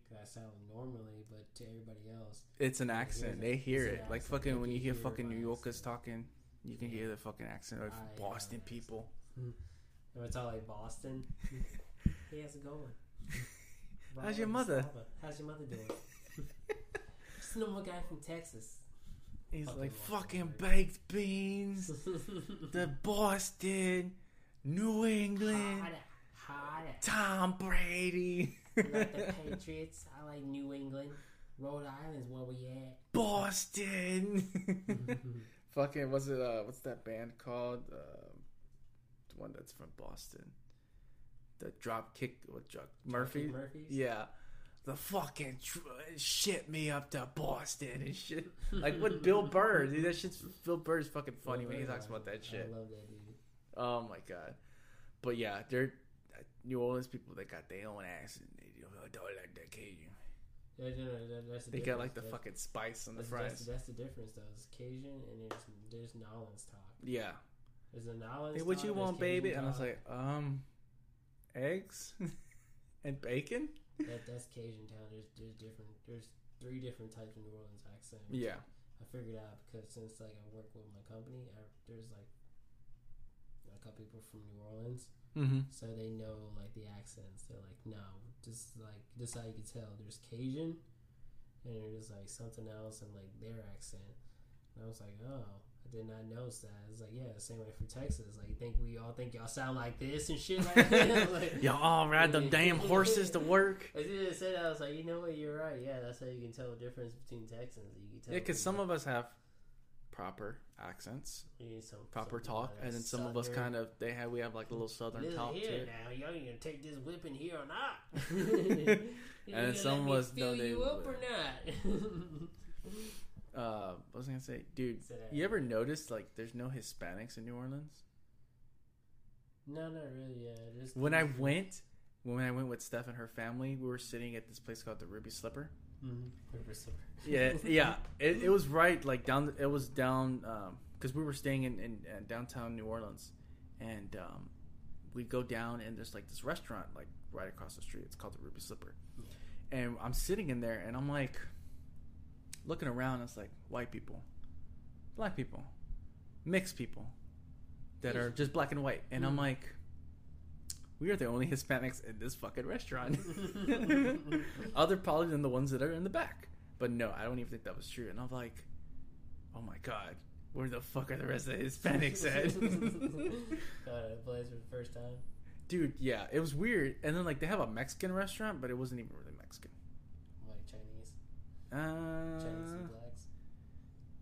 because I sound normally, but to everybody else, It's an accent. They hear it. Like accent. fucking when you hear hear fucking New Yorkers accent. talking, you can hear the fucking accent of I Boston people. it's all like Boston. hey, how's it going? How's your mother? Slava. How's your mother doing? Just a normal guy from Texas. He's Fucking like fucking right? baked beans. the Boston, New England, Harder, harder. Tom Brady, I like the Patriots? I like New England. Rhode Island's where we at. Boston. fucking what's it? Uh, what's that band called? Uh, the one that's from Boston. The drop kick. What drop? Murphy. Murphys? Yeah. The fucking tr- shit me up to Boston and shit. Like with Bill Burr. Dude, that shit's Bill Burr's fucking funny when he talks about that shit. I love that dude. Oh my god. But yeah, they're uh, New Orleans people. They got their own accent. They don't, like that Cajun. Yeah, no, no, that- that's the They got like the difference. fucking spice on the That's, fries. that's, that's the difference, though. It's Cajun and there's there's Nolans talk. Yeah. There's a Nolans. Hey, what talk, you want, baby? Cajun And I was talk. like, um, eggs and bacon. that, that's Cajun town. There's there's different. There's three different types of New Orleans accent. Yeah. I figured out because since like I work with my company, I, there's like a couple people from New Orleans, Mm-hmm. so they know like the accents. They're like, no, just like just how you can tell. There's Cajun, and there's like something else and like their accent. And I was like, oh, I did not notice that. It's like, yeah, the same way from Texas. Like, you think we all think y'all sound like this and shit like that. like, Y'all all ride them damn horses to work. As soon as I said that, I was like, you know what, you're right. Yeah, that's how you can tell the difference between Texans. You can tell. Yeah, because some of us have proper accents, You some, proper some talk, uh, and then some of us kind of they have we have like a little southern Listen talk here it. now, y'all gonna take this whipping here or not? You And some of us me know fill they- you up or not? Uh, what was I gonna say, dude? You ever noticed like there's no Hispanics in New Orleans? no, not really. Yeah, just When I went, when I went with Steph and her family, we were sitting at this place called the Ruby Slipper. Mhm. River Slipper. Yeah, yeah. It, it was right like down. It was down because we were staying in, in, uh downtown New Orleans, and um, we go down and there's like this restaurant like right across the street. It's called the Ruby Slipper, and I'm sitting in there and I'm like looking around. It's like white people, black people, mixed people that are just black and white, and I'm Mhm. like. We are the only Hispanics in this fucking restaurant. Other probably than the ones that are in the back. But no, I don't even think that was true. And I'm like, oh my god, where the fuck are the rest of the Hispanics at? Got a place for the first time. Dude, yeah, it was weird. And then like they have a Mexican restaurant, but it wasn't even really Mexican. Like Chinese, Uh, Chinese and blacks.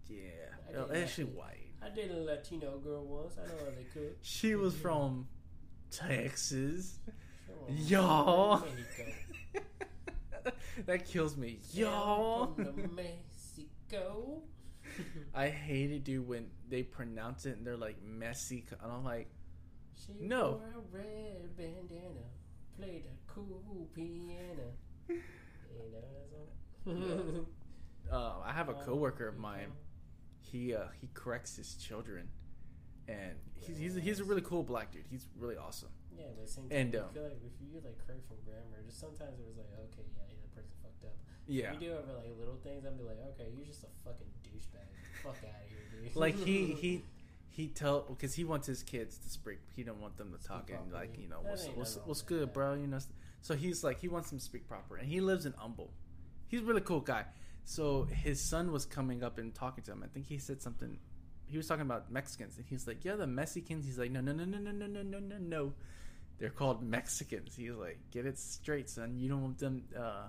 yeah, Oh, did actually white. I dated a Latino girl once. I know how they cook. She was from Texas. On, Y'all. Mexico. that kills me. Y'all. Mexico. I hate it, dude, when they pronounce it and they're like messy. And I'm like, She No. wore a red bandana, played a cool piano. You know that song? Uh, I have a coworker of mine. he uh, he corrects his children, and he's he's, he's a really cool black dude. He's really awesome. Yeah, but same And, time, um, I feel like if you like correct from grammar, just sometimes it was like, okay, yeah, yeah, that person fucked up. Yeah, If you do over like little things, I'd be like, okay, you're just a fucking douchebag. Fuck out of here, dude. like he he he tell because he wants his kids to speak. He don't want them to talk and properly. like you know That what's what's, what's good, that. bro. You know. So he's like he wants them to speak proper, and he lives in Humble. He's a really cool guy. So his son was coming up and talking to him. I think he said something. He was talking about Mexicans, and he's like, "Yeah, the Mexicans." He's like, "No, no, no, no, no, no, no, no, no, no. They're called Mexicans." He's like, "Get it straight, son. You don't want them uh,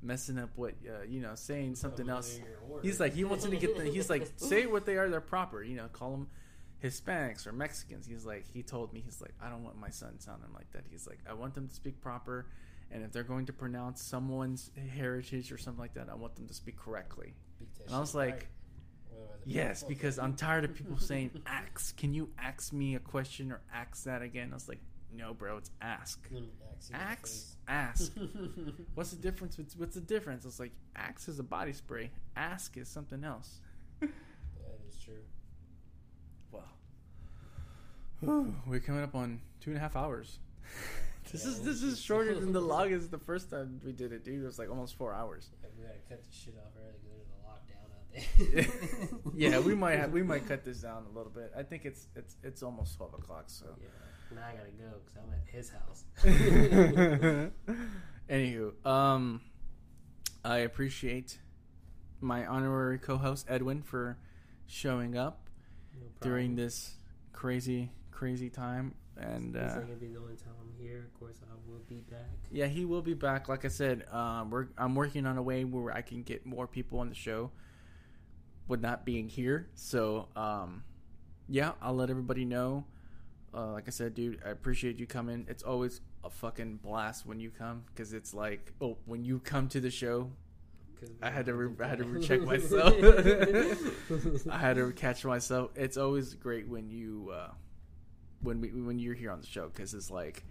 messing up what uh, you know, saying something else." He's like, he wants to get the. He's like, say what they are. They're proper. You know, call them Hispanics or Mexicans. He's like, he told me, he's like, I don't want my son sounding like that. He's like, I want them to speak proper, and if they're going to pronounce someone's heritage or something like that, I want them to speak correctly. And I was like, yes, because I'm tired of people saying ask. Can you ask me a question or ask that again? I was like, no, bro, it's ask. Axe, ask. What's the difference? What's, what's the difference? It's like Axe is a body spray. Ask is something else. That is true. Wow. We're coming up on two and a half hours. This Yeah, is this is shorter than the longest the first time we did it, dude. It was like almost four hours. Yeah, we gotta cut this shit off early because there's a lockdown out there. yeah, we might have, we might cut this down a little bit. I think it's it's it's almost twelve o'clock. So. Yeah. Now I gotta go because I'm at his house. Anywho, um, I appreciate my honorary co-host Edwin for showing up No during this crazy crazy time and uh, gonna be the only time I'm here. Of course, I will be back. yeah he will be back like i said um, we're, i'm working on a way where i can get more people on the show with not being here so um, yeah i'll let everybody know uh, like i said dude i appreciate you coming it's always a fucking blast when you come because it's like oh when you come to the show, I had to re- I had to recheck myself. I had to catch myself. It's always great when you uh, when we when you're here on the show because it's like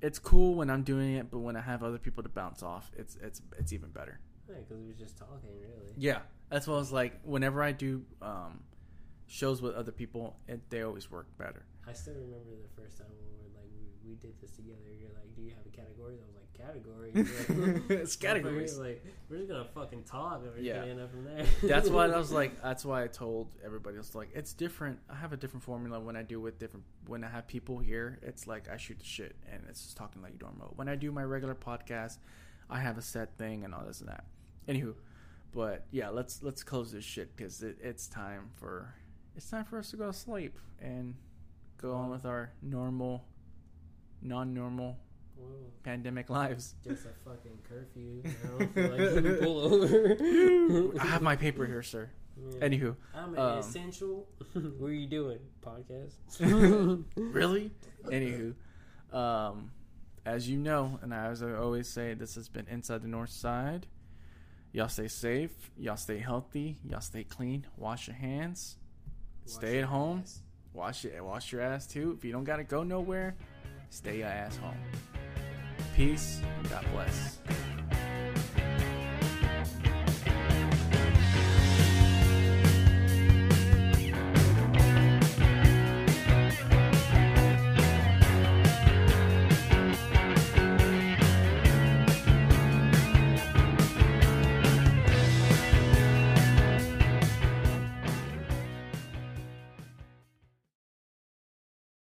it's cool when I'm doing it, but when I have other people to bounce off, it's it's it's even better. Yeah, because we was just talking, really. Yeah, that's what I was like. Whenever I do um, shows with other people, it, they always work better. I still remember the first time we were we, did this together. You're like, "Do you have a category?" I was like, "Category." Like, it's categories. Like we're just gonna fucking talk, and we're Yeah. gonna end up from there. That's why I was like. That's why I told everybody else like it's different. I have a different formula when I do with different. When I have people here, it's like I shoot the shit and it's just talking like normal. When I do my regular podcast, I have a set thing and all this and that. Anywho, but yeah, let's let's close this shit because it, it's time for it's time for us to go to sleep and go on with our normal, non-normal Whoa, pandemic lives. just a fucking curfew. I don't feel like pull over. I have my paper here, sir. Yeah. Anywho, I'm an um, essential. what are you doing? Podcast. really? Anywho, um, as you know, and as I always say, this has been Inside the North Side. Y'all stay safe. Y'all stay healthy. Y'all stay clean. Wash your hands. Stay at home. Wash it. Wash your ass too. If you don't gotta go nowhere, stay your ass home. Peace. God bless.